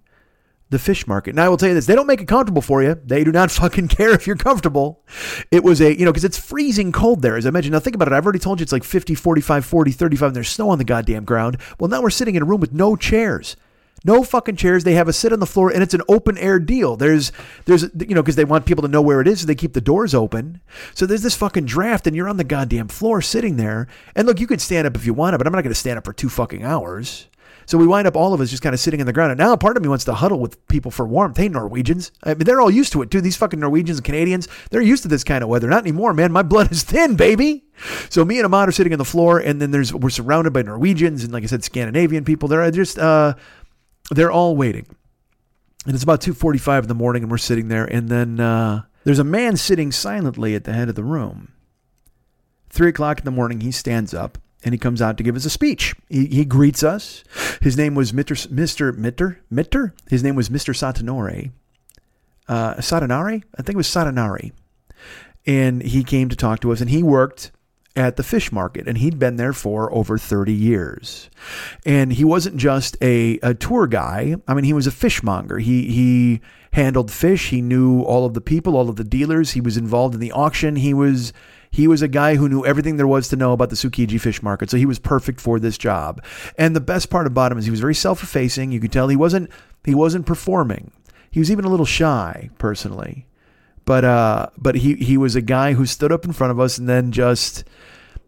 the fish market. And I will tell you this, they don't make it comfortable for you. They do not <laughs> fucking care if you're comfortable. It was a, you know, because it's freezing cold there, as I mentioned. Now think about it. I've already told you it's like 50, 45, 40, 35, and there's snow on the goddamn ground. Well, now we're sitting in a room with no chairs. No fucking chairs. They have a sit on the floor, and it's an open air deal. There's, there's, you know, because they want people to know where it is, so they keep the doors open. So there's this fucking draft, and you're on the goddamn floor sitting there. And look, you could stand up if you want to, but I'm not going to stand up for two fucking hours. So we wind up all of us just kind of sitting in the ground. And now a part of me wants to huddle with people for warmth. Hey, Norwegians. I mean, they're all used to it too. These fucking Norwegians and Canadians, they're used to this kind of weather. Not anymore, man. My blood is <laughs> thin, baby. So me and Ahmad are sitting on the floor, and then there's we're surrounded by Norwegians and, like I said, Scandinavian people. They're just uh, they're all waiting. And it's about 2:45 in the morning and we're sitting there and then uh, there's a man sitting silently at the head of the room. 3 o'clock in the morning, he stands up and he comes out to give us a speech. He, he greets us. His name was Mr. Mr. Mitter? Mitter? His name was Mr. Satanore. Uh, Satanari? I think it was Satanari. And he came to talk to us and he worked at the fish market, and he'd been there for over 30 years. And he wasn't just a, a tour guy. I mean, he was a fishmonger. He he handled fish. He knew all of the people, all of the dealers. He was involved in the auction. He was he was a guy who knew everything there was to know about the Tsukiji fish market. So he was perfect for this job. And the best part about him is he was very self-effacing. You could tell he wasn't he wasn't performing. He was even a little shy, personally. But uh, but he he was a guy who stood up in front of us and then just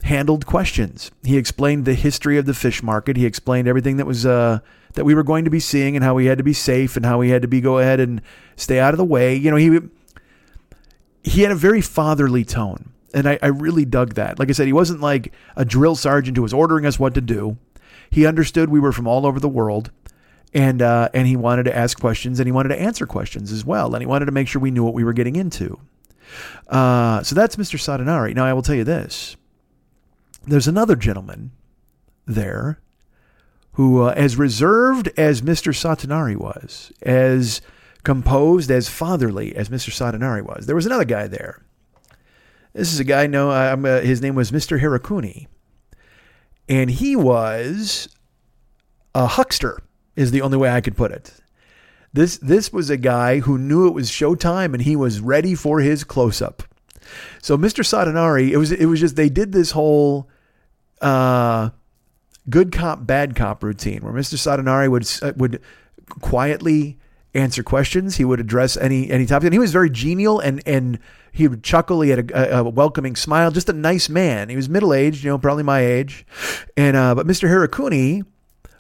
handled questions. He explained the history of the fish market. He explained everything that was uh, that we were going to be seeing and how we had to be safe and how we had to be go ahead and stay out of the way. You know, he he had a very fatherly tone. And I, I really dug that. Like I said, he wasn't like a drill sergeant who was ordering us what to do. He understood we were from all over the world and uh, and he wanted to ask questions and he wanted to answer questions as well and he wanted to make sure we knew what we were getting into. Uh, so that's Mr. Sadanari. Now I will tell you this: there's another gentleman there who, uh, as reserved as Mr. Satanari was, as composed, as fatherly as Mr. Satanari was, there was another guy there. This is a guy. No, I'm, uh, his name was Mr. Hirakuni, and he was a huckster is the only way I could put it. This this was a guy who knew it was showtime and he was ready for his close up. So Mr. Sadanari, it was it was just they did this whole uh, good cop bad cop routine where Mr. Sadanari would uh, would quietly answer questions. He would address any any topic, and he was very genial and and he would chuckle. He had a, a welcoming smile. Just a nice man. He was middle aged, you know, probably my age. And uh, but Mr. Hirakuni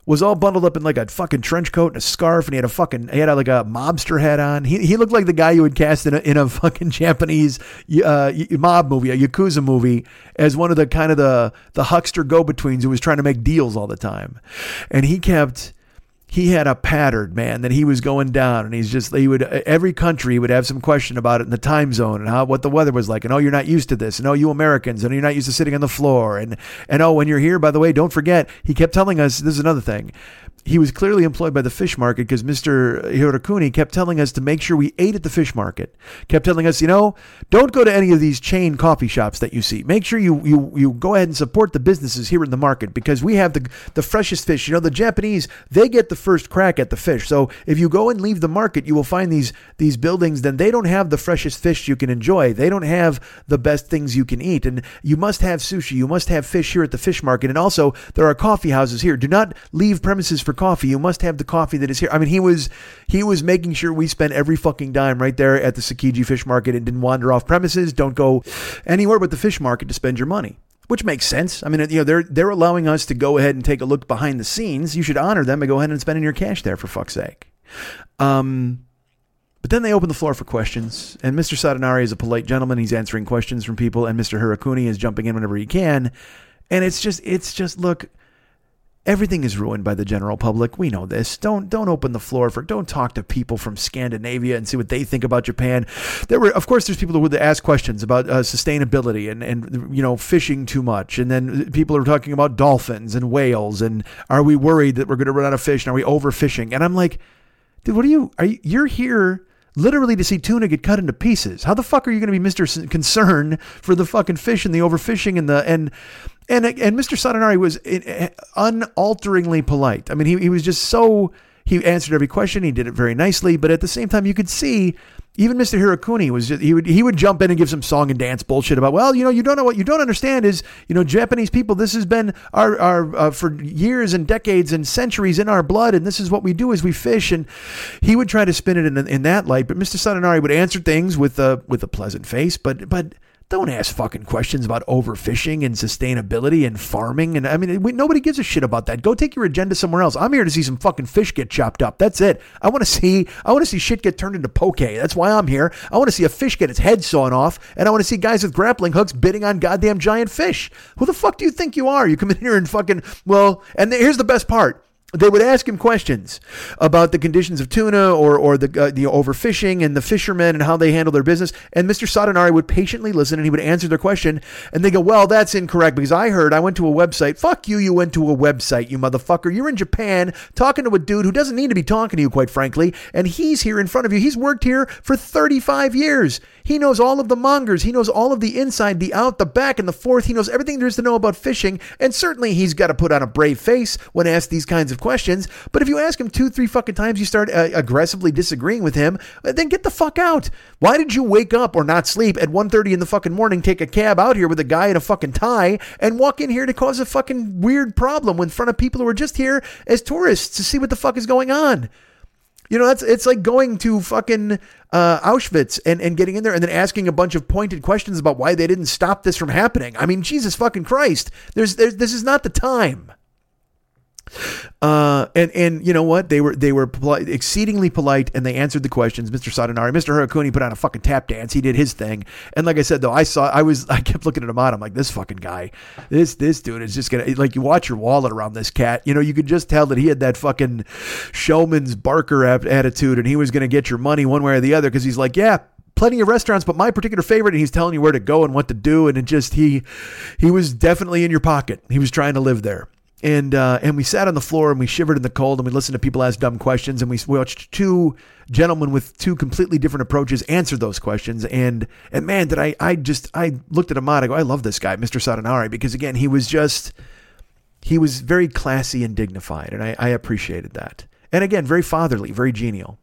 was all bundled up in like a fucking trench coat and a scarf, and he had a fucking he had like a mobster hat on. He he looked like the guy you would cast in a in a <laughs> fucking Japanese uh, mob movie, a yakuza movie, as one of the kind of the the huckster go betweens who was trying to make deals all the time, and he kept he had a pattern, man, that he was going down, and he's just he would every country would have some question about it in the time zone and how what the weather was like, and oh, you're not used to this, and oh, you Americans, and oh, you're not used to sitting on the floor, and and oh, when you're here, by the way, don't forget, he kept telling us this is another thing he was clearly employed by the fish market because Mr. Hirakuni kept telling us to make sure we ate at the fish market. Kept telling us, you know, don't go to any of these chain coffee shops that you see. Make sure you you you go ahead and support the businesses here in the market because we have the the freshest fish. You know, the Japanese they get the first crack at the fish. So if you go and leave the market, you will find these these buildings. Then they don't have the freshest fish you can enjoy. They don't have the best things you can eat. And you must have sushi. You must have fish here at the fish market. And also there are coffee houses here. Do not leave premises for for coffee. You must have the coffee that is here. I mean, he was he was making sure we spent every fucking dime right there at the Tsukiji Fish Market and didn't wander off premises. Don't go anywhere but the fish market to spend your money which makes sense. I mean, you know, they're they're allowing us to go ahead and take a look behind the scenes. You should honor them and go ahead and spend in your cash there for fuck's sake. Um, but then they open the floor for questions, and Mr. Sadanari is a polite gentleman. He's answering questions from people, and Mr. Hirakuni is jumping in whenever he can. And it's just, it's just, look, Everything is ruined by the general public. We know this. Don't don't open the floor for don't talk to people from Scandinavia and see what they think about Japan. There were of course there's people who would ask questions about uh, sustainability and and you know fishing too much and then people are talking about dolphins and whales and are we worried that we're going to run out of fish and are we overfishing? And I'm like, dude, what are you are you, you're here literally to see tuna get cut into pieces. How the fuck are you going to be Mr. Concern for the fucking fish and the overfishing and the and and and Mr. Sadanari was eh, eh, unalteringly polite. I mean, he he was just so he answered every question. He did it very nicely, but at the same time, you could see even Mr. Hirakuni was just, he would he would jump in and give some song and dance bullshit about well you know you don't know what you don't understand is you know Japanese people this has been our our uh, for years and decades and centuries in our blood and this is what we do is we fish and he would try to spin it in, in that light but Mr. Sadanari would answer things with a with a pleasant face but but don't ask fucking questions about overfishing and sustainability and farming. And I mean, we, nobody gives a shit about that. Go take your agenda somewhere else. I'm here to see some fucking fish get chopped up. That's it. I want to see, I want to see shit get turned into poke. That's why I'm here. I want to see a fish get its head sawn off, and I want to see guys with grappling hooks bidding on goddamn giant fish. Who the fuck do you think you are? You come in here and fucking well. And here's the best part they would ask him questions about the conditions of tuna or or the uh, the overfishing and the fishermen and how they handle their business. And Mr. Sadanari would patiently listen and he would answer their question. And they go, "Well, that's incorrect because I heard I went to a website. Fuck you, you went to a website, you motherfucker. You're in Japan talking to a dude who doesn't need to be talking to you, quite frankly. And he's here in front of you. He's worked here for 35 years. He knows all of the mongers. He knows all of the inside, the out, the back, and the forth. He knows everything there is to know about fishing. And certainly he's got to put on a brave face when asked these kinds of questions. But if you ask him two, three fucking times, you start uh, aggressively disagreeing with him, then get the fuck out. Why did you wake up or not sleep at 1.30 in the fucking morning, take a cab out here with a guy in a fucking tie, and walk in here to cause a fucking weird problem in front of people who are just here as tourists to see what the fuck is going on? You know, that's it's like going to fucking uh, Auschwitz and, and getting in there and then asking a bunch of pointed questions about why they didn't stop this from happening. I mean, Jesus fucking Christ, there's, there's this is not the time. Uh, and and you know what? They were they were polite, exceedingly polite, and they answered the questions. Mr. Sadanari, Mr. Harakuni put on a fucking tap dance. He did his thing, and like I said, though, I saw I was <laughs> I kept looking at him out. I'm like, this fucking guy, this this dude is just gonna like you watch your wallet around this cat. You know, you could just tell that he had that fucking showman's Barker attitude, and he was gonna get your money one way or the other because he's like, yeah, plenty of restaurants, but my particular favorite, and he's telling you where to go and what to do, and it just he he was definitely in your pocket. He was trying to live there and uh, and we sat on the floor and we shivered in the cold and we listened to people ask dumb questions and we watched two gentlemen with two completely different approaches answer those questions and and man did I I just I looked at Ahmad I go I love this guy Mr. Sadanari because again he was just he was very classy and dignified and I, I appreciated that and again very fatherly very genial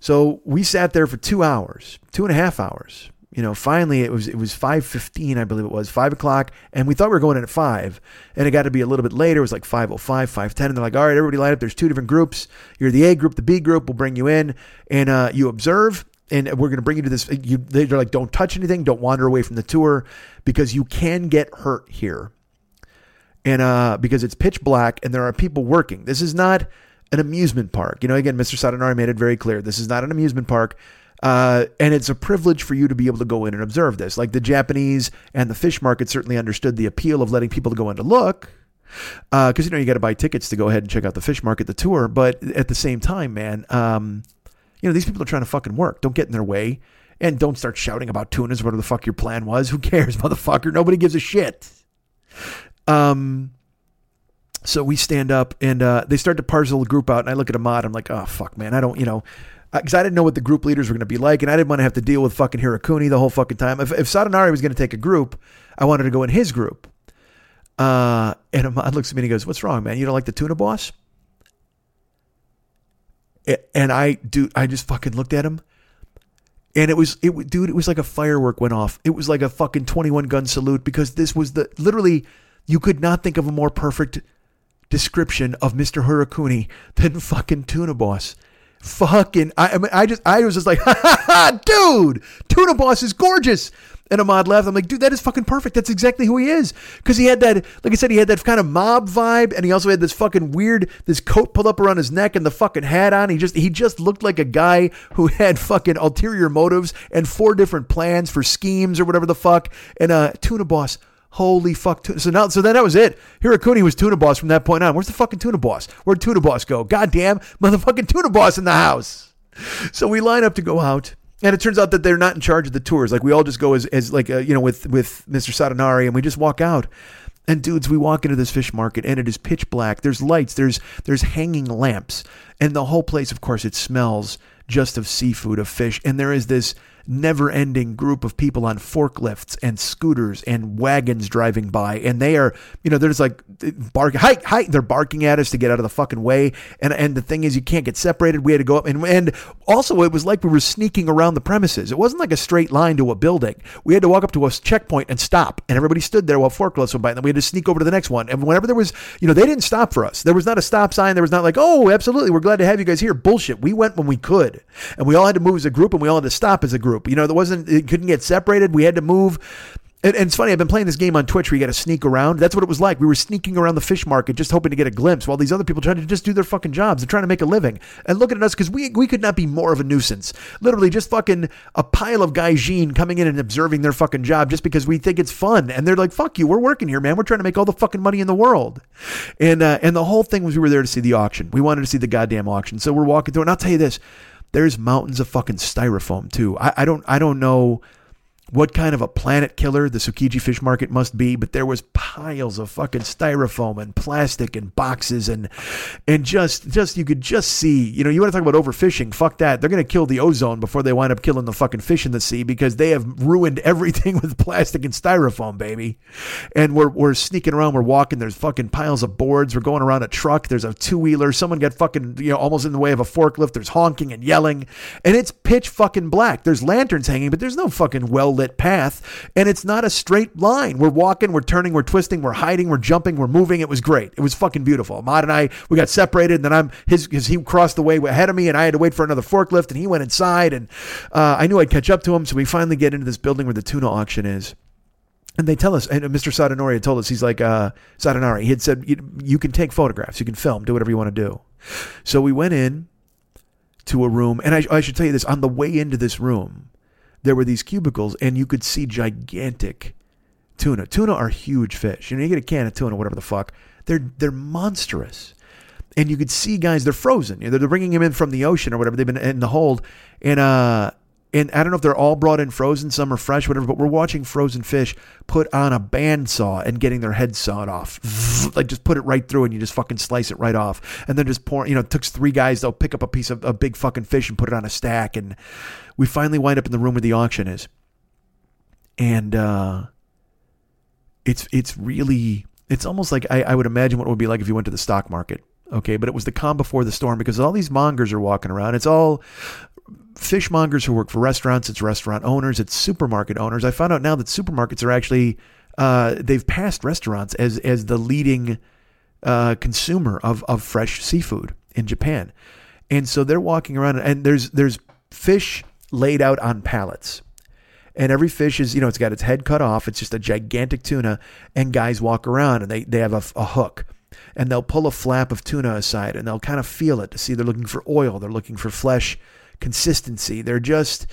so we sat there for two hours two and a half hours you know, finally it was it was five fifteen, I believe it was five o'clock, and we thought we were going in at five, and it got to be a little bit later. It was like five oh five, five ten, and they're like, all right, everybody line up. There's two different groups. You're the A group, the B group. We'll bring you in, and uh, you observe, and we're going to bring you to this. You, they're like, don't touch anything, don't wander away from the tour, because you can get hurt here, and uh, because it's pitch black and there are people working. This is not an amusement park. You know, again, Mr. Sadanari made it very clear. This is not an amusement park. Uh, and it's a privilege for you to be able to go in and observe this. Like the Japanese and the fish market certainly understood the appeal of letting people go in to look. Because, uh, you know, you got to buy tickets to go ahead and check out the fish market, the tour. But at the same time, man, um, you know, these people are trying to fucking work. Don't get in their way. And don't start shouting about tunas, whatever the fuck your plan was. Who cares, <laughs> motherfucker? Nobody gives a shit. Um, so we stand up and uh, they start to parcel the group out. And I look at Ahmad. I'm like, oh, fuck, man. I don't, you know, because uh, I didn't know what the group leaders were going to be like, and I didn't want to have to deal with fucking Hirakuni the whole fucking time. If, if Sadanari was going to take a group, I wanted to go in his group. Uh, and Ahmad looks at me and he goes, "What's wrong, man? You don't like the tuna boss?" And I, dude, I just fucking looked at him, and it was, it, dude, it was like a firework went off. It was like a fucking twenty-one gun salute because this was the literally, you could not think of a more perfect description of Mister Hirakuni than fucking tuna boss fucking I, I mean I just I was just like <laughs> dude tuna boss is gorgeous. And Ahmad laughed I'm like dude that is fucking perfect. That's exactly who he is. Because he had that like I said he had that kind of mob vibe and he also had this fucking weird this coat pulled up around his neck and the fucking hat on. He just he just looked like a guy who <laughs> had fucking ulterior motives and four different plans for schemes or whatever the fuck. And uh tuna boss Holy fuck. So now, so then that was it. Hirakuni was tuna boss from that point on. Where's the fucking tuna boss? Where'd tuna boss go? Goddamn <laughs> motherfucking tuna boss in the house. So we line up to go out. And it turns out that they're not in charge of the tours. Like we all just go as, as like, uh, you know, with, with Mr. Sadanari and we just walk out. And dudes, we walk into this fish market and it is pitch black. There's lights, there's there's hanging lamps. And the whole place, of course, it smells just of seafood, of fish. And there is this never ending group of people on forklifts and scooters and wagons driving by. And they are, you know, they're just like eh, barking, hi, hi. They're barking at us to get out of the fucking way. And and the thing is, you can't get separated. We had to go up. And, and also, it was like we were sneaking around the premises. It wasn't like a straight line to a building. We had to walk up to a checkpoint and stop. And everybody stood there while forklifts went by. And then we had to sneak over to the next one. And whenever there was, you know, they didn't stop for us. There was not a stop sign. There was not like, oh, absolutely, we're glad to have you guys here. Bullshit. We went when we could. And we all had to move as a group and we all had to stop as a group group. You know, there wasn't it couldn't get separated. We had to move. And, and, it's funny, I've been playing this game on Twitch where you got to sneak around. That's what it was like. We were sneaking around the fish market just hoping to get a glimpse while these other people tried to just do their fucking jobs. They're trying to make a living. And looking at us because we, we could not be more of a nuisance. Literally just fucking a pile of gaijin coming in and observing their fucking job just because we think it's fun. And they're like, fuck you, we're working here, man. We're trying to make all the fucking money in the world. And, uh, and the whole thing was we were there to see the auction. We wanted to see the goddamn auction. So we're walking through. And I'll tell you this there's mountains of fucking styrofoam too. I, I don't I don't know what kind of a planet killer the Tsukiji fish market must be, but there was piles of fucking styrofoam and plastic and boxes and and just just you could just see, you know, you want to talk about overfishing, fuck that. They're gonna kill the ozone before they wind up killing the fucking fish in the sea because they have ruined <laughs> everything with plastic and styrofoam, baby. And we're we're sneaking around, we're walking, there's fucking piles of boards, we're going around a truck, there's a two wheeler, someone got fucking, you know, almost in the way of a forklift, there's honking and yelling, and it's pitch fucking black. There's lanterns hanging, but there's no fucking well lit path, and it's not a straight line. We're walking, we're turning, we're twisting, we're hiding, we're jumping, we're moving. It was great. It was fucking beautiful. Ahmad and I, we got separated, and then I'm his because he crossed the way ahead of me, and I had to wait for another forklift, and he went inside, and uh, I knew I'd catch up to him. So we finally get into this building where the tuna auction is. and they tell us, and Mr. Sadanori had told us, he's like, uh, Sadanari, he had said, you, you can take photographs, you can film, do whatever you want to do. So we went in to a room, and I, I should tell you this on the way into this room, there were these cubicles, and you could see gigantic tuna. Tuna are huge fish. You know, you get a can of tuna, whatever the fuck, they're, they're monstrous. And you could see guys, they're frozen. You know, they're bringing them in from the ocean or whatever. They've been in the hold. And, uh, and I don't know if they're all brought in frozen, some are fresh, whatever, but we're watching frozen fish put on a bandsaw and getting their heads sawed off. like just put it right through and you just fucking slice it right off. And then just pour, you know, it took three guys, they'll pick up a piece of a big fucking fish and put it on a stack. And we finally wind up in the room where the auction is. And uh it's it's really it's almost like I, I would imagine what it would be like if you went to the stock market. Okay, but it was the calm before the storm because all these mongers are walking around. It's all fishmongers who work for restaurants, it's restaurant owners, it's supermarket owners. I found out now that supermarkets are actually uh, they've passed restaurants as as the leading uh, consumer of of fresh seafood in Japan, and so they're walking around and there's there's fish laid out on pallets. And every fish is, you know, it's got its head cut off. It's just a gigantic tuna. And guys walk around and they, they have a, a hook and they'll pull a flap of tuna aside and they'll kind of feel it to see they're looking for oil. They're looking for flesh consistency. They're just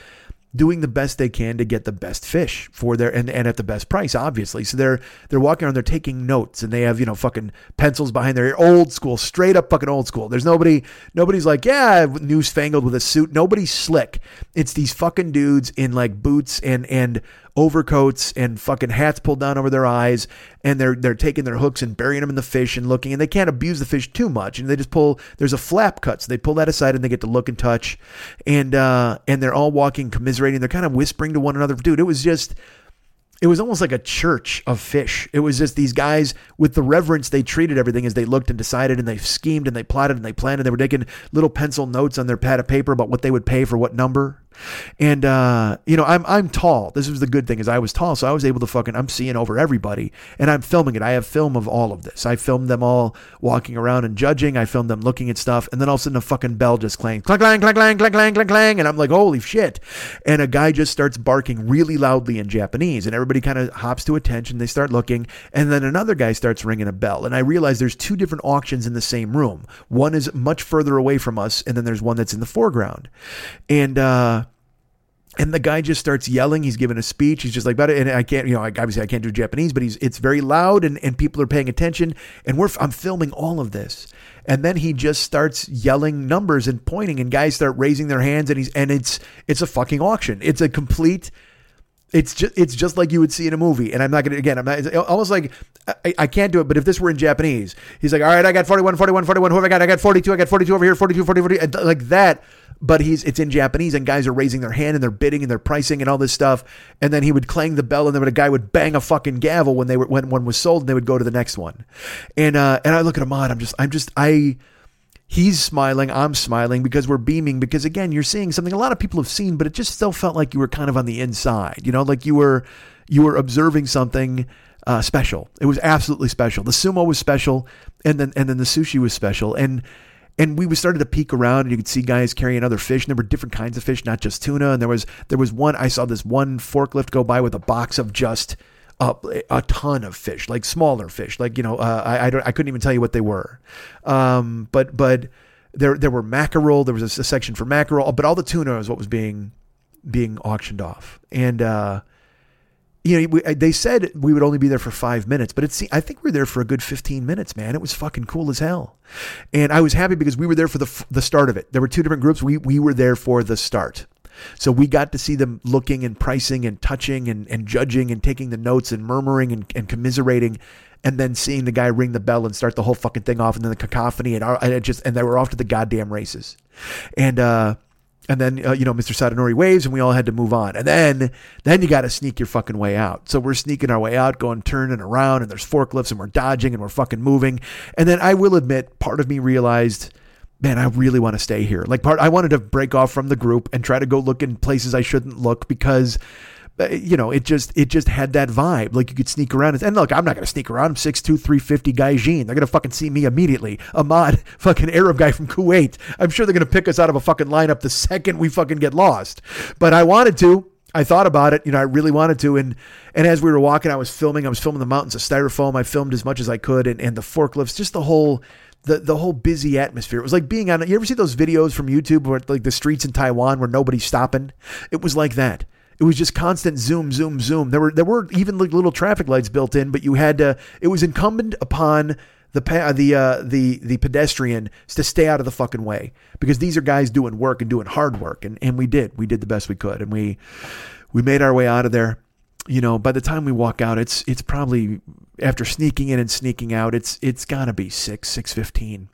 doing the best they can to get the best fish for their and, and at the best price, obviously. So they're they're walking around, they're taking notes, and they have you know fucking pencils behind their ear, old school, straight up fucking old school. There's nobody nobody's like yeah newsfangled with a suit. Nobody's slick. It's these fucking dudes in like boots and and overcoats and fucking hats pulled down over their eyes and they're they're taking their hooks and burying them in the fish and looking and they can't abuse the fish too much and they just pull there's a flap cut so they pull that aside and they get to look and touch and uh and they're all walking commiserating they're kind of whispering to one another dude it was just it was almost like a church of fish. It was just these guys with the reverence they treated everything as they looked and decided and they schemed and they plotted and they planned and they were taking little pencil notes on their pad of paper about what they would pay for what number. And uh, you know, I'm I'm tall. This was the good thing is I was tall, so I was able to fucking I'm seeing over everybody, and I'm filming it. I have film of all of this. I filmed them all walking around and judging. I filmed them looking at stuff, and then all of a sudden a fucking bell just clangs, clang, clang, clang, clang, clang, clang, clang, clang, and I'm like, holy shit! And a guy just starts barking really loudly in Japanese, and everybody kind of hops to attention. They start looking, and then another guy starts ringing a bell, and I realize there's two different auctions in the same room. One is much further away from us, and then there's one that's in the foreground, and. uh and the guy just starts yelling. He's giving a speech. He's just like, but and I can't, you know, obviously I can't do Japanese, but he's it's very loud and, and people are paying attention. And we're I'm filming all of this, and then he just starts yelling numbers and pointing, and guys start raising their hands, and he's and it's it's a fucking auction. It's a complete. It's just it's just like you would see in a movie, and I'm not gonna again. I'm not it's almost like I, I can't do it. But if this were in Japanese, he's like, all right, I got 41, 41, 41. Who have I got? I got 42. I got 42 over here. 42, 40, 40. Like that but he's it's in Japanese and guys are raising their hand and they're bidding and they're pricing and all this stuff. And then he would clang the bell and then a guy would bang a fucking gavel when they were when one was sold and they would go to the next one. And uh and I look at Ahmad, I'm just I'm just I he's smiling, I'm smiling because we're beaming because again, you're seeing something a lot of people have seen, but it just still felt like you were kind of on the inside, you know, like you were you were observing something uh, special. It was absolutely special. The sumo was special, and then and then the sushi was special, and and we started to peek around and you could see guys carrying other fish and there were different kinds of fish not just tuna. And there was there was one i saw this one forklift go by with a box of just a, a ton of fish like smaller fish like you know uh, I, I don't i couldn't even tell you what they were. Um, but but there there were mackerel there was a, a, section for mackerel but all the tuna is what was being being auctioned off. And uh, you know, we, they said we would only be there for five minutes, but it's, I think we were there for a good 15 minutes, man. It was fucking cool as hell. And I was happy because we were there for the, the start of it. There were two different groups. We, we were there for the start. So we got to see them looking and pricing and touching and, and judging and taking the notes and murmuring and, and commiserating and then seeing the guy ring the bell and start the whole fucking thing off and then the cacophony and, and it just, and they were off to the goddamn races. And, uh, and then uh, you know Mr. Sadanori waves, and we all had to move on. And then then you got to sneak your fucking way out. So we're sneaking our way out, going turning around, and there's forklifts, and we're dodging, and we're fucking moving. And then I will admit, part of me realized, man, I really want to stay here. Like part, I wanted to break off from the group and try to go look in places I shouldn't look because Uh, you know, it just it just had that vibe. Like you could sneak around. And look, I'm not gonna sneak around. I'm 6'2", 350 Gaijin. They're gonna fucking see me immediately. Ahmad, <laughs> fucking Arab guy from Kuwait. I'm sure they're gonna pick us out of a fucking lineup the second we fucking get lost. But I wanted to. I thought about it. You know, I really wanted to. And and as we were walking, I was filming. I was filming the mountains of styrofoam. I filmed as much as I could, and, and the forklifts, just the whole the the whole busy atmosphere. It was like being on. You ever see those videos from YouTube where like the streets in Taiwan where nobody's stopping? It was like that. It was just constant zoom, zoom, zoom. There were there were even like little traffic lights built in, but you had to. It was incumbent upon the pa- the uh, the the pedestrian to stay out of the fucking way because these are guys doing work and doing hard work, and and we did we did the best we could, and we we made our way out of there. You know, by the time we walk out, it's it's probably after sneaking in and sneaking out, it's it's gotta be six six fifteen,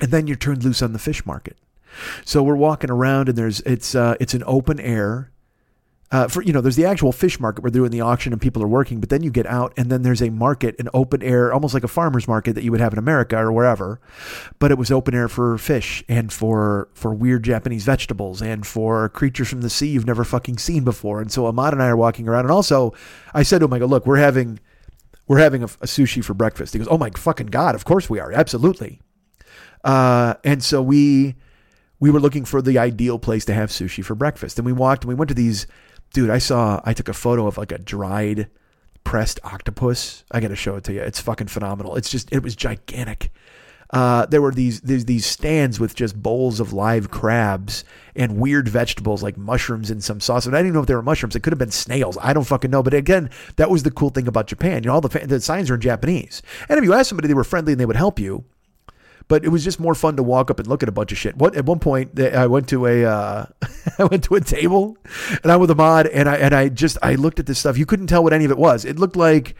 and then you're turned loose on the fish market. So we're walking around, and there's it's uh, it's an open air uh, for you know, there's the actual fish market where they're doing the auction and people are working, but then you get out and then there's a market, an open air, almost like a farmer's market that you would have in America or wherever, but it was open air for fish and for for weird Japanese vegetables and for creatures from the sea you've never fucking seen before. And so Ahmad and I are walking around, and also I said to him, I go, look, we're having we're having a, a sushi for breakfast. He goes, oh my fucking god, of course we are, absolutely. Uh, and so we we were looking for the ideal place to have sushi for breakfast, and we walked and we went to these dude, I saw, I took a photo of like a dried pressed octopus. I got to show it to you. It's fucking phenomenal. It's just, it was gigantic. Uh, there were these, these these stands with just bowls of live crabs and weird vegetables like mushrooms and some sauce. And I didn't know if they were mushrooms. It could have been snails. I don't fucking know. But again, that was the cool thing about Japan. You know, all the the signs are in Japanese. And if you ask somebody, they were friendly and they would help you but it was just more fun to walk up and look at a bunch of shit. What at one point I went to a uh, <laughs> I went to a table and I'm with Ahmad and I and I just I looked at this stuff. You couldn't tell what any of it was. It looked like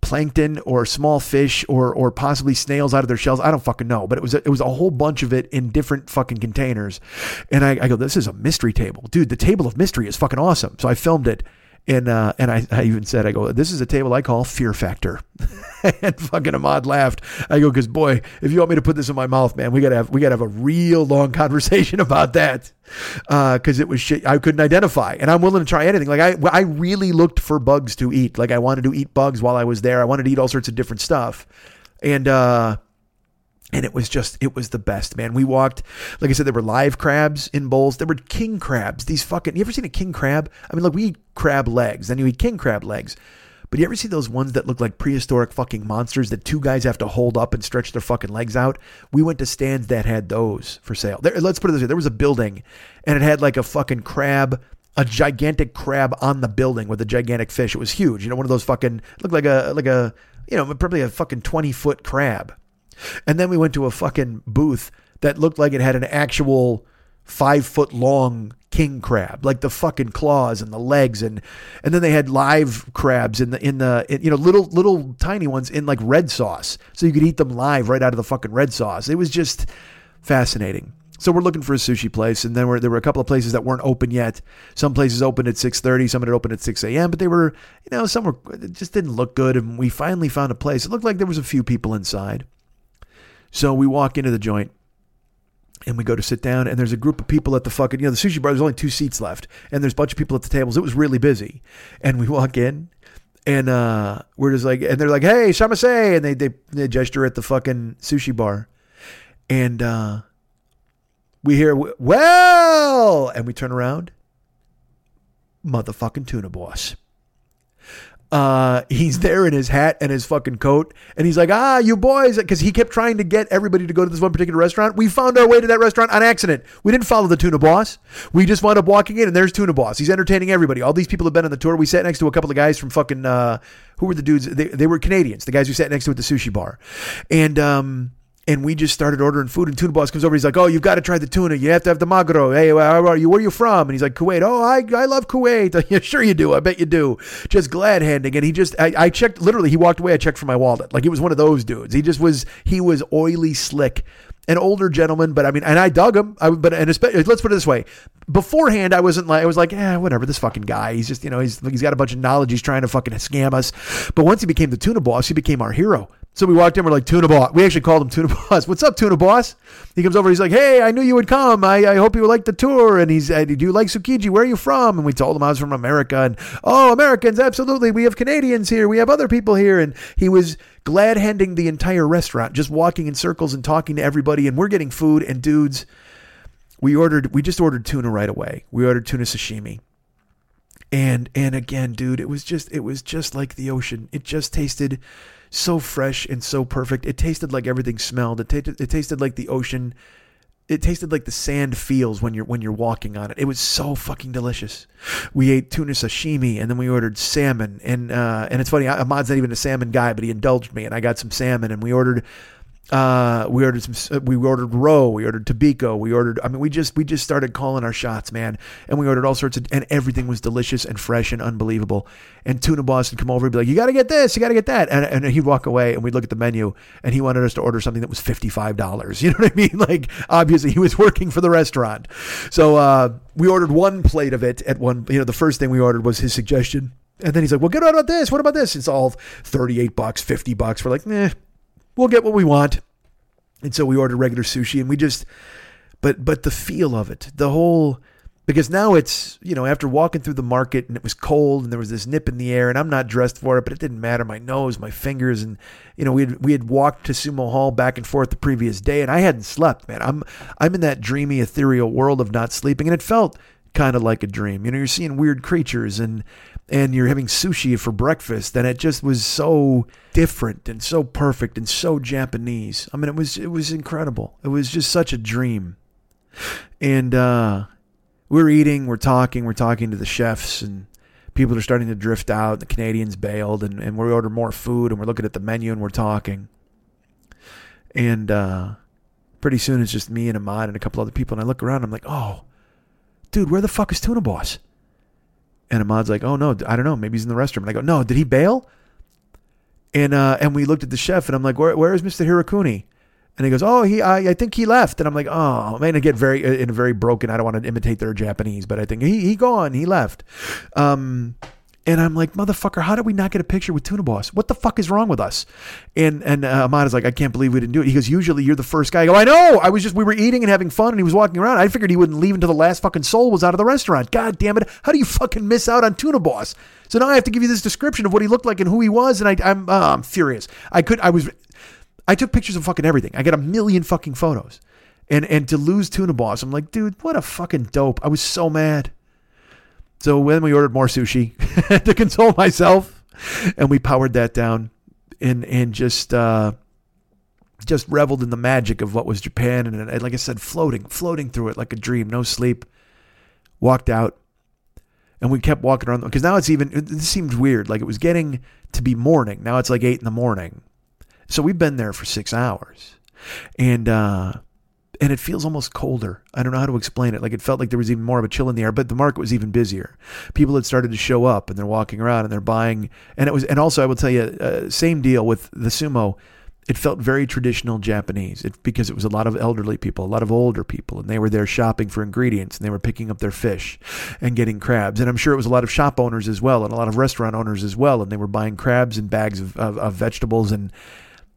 plankton or small fish or or possibly snails out of their shells. I don't fucking know, but it was a, it was a whole bunch of it in different fucking containers. And I, I go, this is a mystery table, dude. The table of mystery is fucking awesome. So I filmed it and uh, and I, I even said, I go, this is a table I call Fear Factor. <laughs> and fucking Ahmad laughed. I go, because boy, if you want me to put this in my mouth, man, we gotta have we gotta have a real long <laughs> conversation about that. Because uh, it was shit I couldn't identify, and I'm willing to try anything. Like I I really looked for bugs to eat. Like I wanted to eat bugs while I was there. I wanted to eat all sorts of different stuff, and. uh and it was just, it was the best, man. We walked, like I said, there were live crabs in bowls. There were king crabs. These fucking, you ever seen a king crab? I mean, look, we eat crab legs, then you eat king crab legs. But you ever see those ones that look like prehistoric fucking monsters that two guys have to hold up and stretch their fucking legs out? We went to stands that had those for sale. There, let's put it this way: there was a building, and it had like a fucking crab, a gigantic crab on the building with a gigantic fish. It was huge. You know, one of those fucking looked like a like a you know probably a fucking twenty foot crab. And then we went to a fucking booth that looked like it had an actual five foot long king crab, like the fucking claws and the legs, and and then they had live crabs in the in the in, you know little little tiny ones in like red sauce, so you could eat them live right out of the fucking red sauce. It was just fascinating. So we're looking for a sushi place, and then there were a couple of places that weren't open yet. Some places opened at six thirty, some had opened at six a.m., but they were, you know, some were just didn't look good. And we finally found a place. It looked like there was a few people inside. So we walk into the joint and we go to sit down and there's a group of people at the fucking you know the sushi bar there's only two seats left and there's a bunch of people at the tables. It was really busy. And we walk in and uh we're just like and they're like hey shamasei and they, they they gesture at the fucking sushi bar. And uh we hear well and we turn around. Motherfucking tuna boss uh, he's there in his hat and his fucking coat, and he's like, "Ah, you boys," because he kept trying to get everybody to go to this one particular restaurant. We found our way to that restaurant on accident. We didn't follow the tuna boss. We just wound up walking in, and there's tuna boss. He's entertaining everybody. All these people have been on the tour. We sat next to a couple of guys from fucking uh, who were the dudes? They, they were Canadians. The guys who sat next to at the sushi bar, and um, and we just started ordering food. And Tuna Boss comes over. He's like, "Oh, you've got to try the tuna. You have to have the magro. Hey, where are you? Where are you from?" And he's like, "Kuwait." Oh, I, I love Kuwait. <laughs> yeah, sure you do. I bet you do. Just glad handing. And he just, I, I checked. Literally, he walked away. I checked for my wallet. Like he was one of those dudes. He just was. He was oily slick. An older gentleman, but I mean, and I dug him. I, but and especially, let's put it this way: beforehand, I wasn't like I was like, yeah, whatever. This fucking guy. He's just you know he's he's got a bunch of knowledge. He's trying to fucking scam us. But once he became the tuna boss, he became our hero. So we walked in, we're like, Tuna Boss. We actually called him Tuna <laughs> Boss. What's up, Tuna Boss? He comes over, he's like, Hey, I knew you would come. I, I hope you like the tour. And he's, uh, Do you like Tsukiji? Where are you from? And we told him I was from America. And, Oh, Americans, absolutely. We have Canadians here. We have other people here. And he was glad handing the entire restaurant, just walking in circles and talking to everybody. And we're getting food. And dudes, we ordered, we just ordered tuna right away. We ordered tuna sashimi. And and again, dude, it was just it was just like the ocean. It just tasted so fresh and so perfect. It tasted like everything smelled. It tasted it tasted like the ocean. It tasted like the sand feels when you're when you're walking on it. It was so fucking delicious. We ate tuna sashimi and then we ordered salmon and uh, and it's funny. Ahmad's not even a salmon guy, but he indulged me and I got some salmon and we ordered uh, we ordered some. We ordered roe. We ordered Tobiko. We ordered. I mean, we just we just started calling our shots, man. And we ordered all sorts of, and everything was delicious and fresh and unbelievable. And Tuna Boss would come over and be like, "You got to get this. You got to get that." And, and he'd walk away, and we'd look at the menu, and he wanted us to order something that was fifty five dollars. <laughs> You know what I mean? Like, obviously, he was working for the restaurant. So uh, we ordered one plate of it at one. You know, the first thing we ordered was his suggestion. And then he's like, well, what about this? What about this? It's all 38 bucks, 50 bucks. We're like, nah, we'll get what we want. And so we ordered regular sushi and we just but but the feel of it, the whole because now it's, you know, after walking through the market and it was cold and there was this nip in the air and I'm not dressed for it, but it didn't matter. My nose, my fingers, and you know, we had we had walked to Sumo Hall back and forth the previous day and I hadn't slept, man. I'm I'm in that dreamy, ethereal world of not sleeping, and it felt kind of like a dream. You know, you're seeing weird creatures and and you're having sushi for breakfast and it just was so different and so perfect and so Japanese. I mean it was it was incredible. It was just such a dream. And uh we're eating, we're talking, we're talking to the chefs and people are starting to drift out. The Canadians bailed and, and we order more food and we're looking at the menu and we're talking. And uh pretty soon it's just me and Ahmad and a couple other people and I look around I'm like, "Oh, dude, where the fuck is Tuna Boss?" And Ahmad's like, oh no, I don't know, maybe he's in the restroom. And I go, no, did he bail? And uh, and we looked at the chef, and I'm like, where where is Mr. Hirakuni? And he goes, oh, he I, I think he left. And I'm like, oh man, I get very in a very broken. I don't want to imitate their Japanese, but I think he he gone, he left. Um, and I'm like, motherfucker, how did we not get a picture with Tuna Boss? What the fuck is wrong with us? And and uh, Ahmad is like, I can't believe we didn't do it. He goes, usually you're the first guy. I go, I know. I was just we were eating and having fun, and he was walking around. I figured he wouldn't leave until the last fucking soul was out of the restaurant. God damn it! How do you fucking miss out on Tuna Boss? So now I have to give you this description of what he looked like and who he was, and I, I'm uh, I'm furious. I could I was I took pictures of fucking everything. I got a million fucking photos. And and to lose Tuna Boss, I'm like, dude, what a fucking dope. I was so mad. So then we ordered more sushi <laughs> to console myself, and we powered that down, and and just uh, just reveled in the magic of what was Japan, and, and like I said, floating, floating through it like a dream, no sleep. Walked out, and we kept walking around because now it's even. It seemed weird, like it was getting to be morning. Now it's like eight in the morning, so we've been there for six hours, and. uh and it feels almost colder. I don't know how to explain it. Like it felt like there was even more of a chill in the air, but the market was even busier. People had started to show up and they're walking around and they're buying. And it was, and also I will tell you, uh, same deal with the sumo. It felt very traditional Japanese it, because it was a lot of elderly people, a lot of older people, and they were there shopping for ingredients and they were picking up their fish and getting crabs. And I'm sure it was a lot of shop owners as well and a lot of restaurant owners as well. And they were buying crabs and bags of, of, of vegetables and,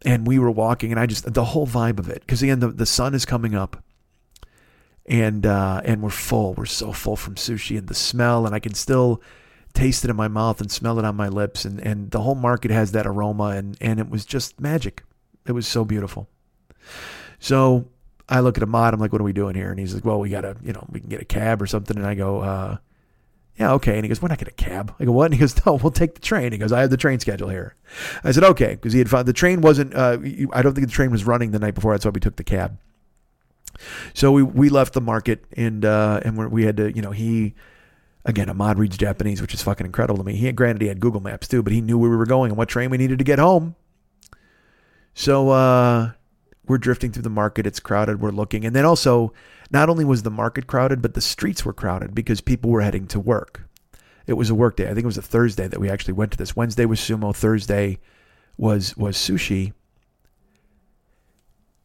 and we were walking and I just the whole vibe of it because again the, the sun is coming up and uh, and we're full. We're so full from sushi and the smell and I can still taste it in my mouth and smell it on my lips and and the whole market has that aroma and and it was just magic. It was so beautiful. So I look at Ahmad I'm like what are we doing here? And he's like well we gotta you know we can get a cab or something. And I go uh, yeah, okay. And he goes, we're not getting a cab. I go, what? And he goes, no, we'll take the train. He goes, I have the train schedule here. I said, okay, because he had found the train wasn't. Uh, I don't think the train was running the night before. That's why we took the cab. So we we left the market and uh, and we had to, you know, he again, Ahmad reads Japanese, which is fucking incredible to me. He had, granted he had Google Maps too, but he knew where we were going and what train we needed to get home. So uh, we're drifting through the market. It's crowded. We're looking, and then also not only was the market crowded, but the streets were crowded because people were heading to work. It was a work day. I think it was a Thursday that we actually went to this. Wednesday was sumo. Thursday was was sushi.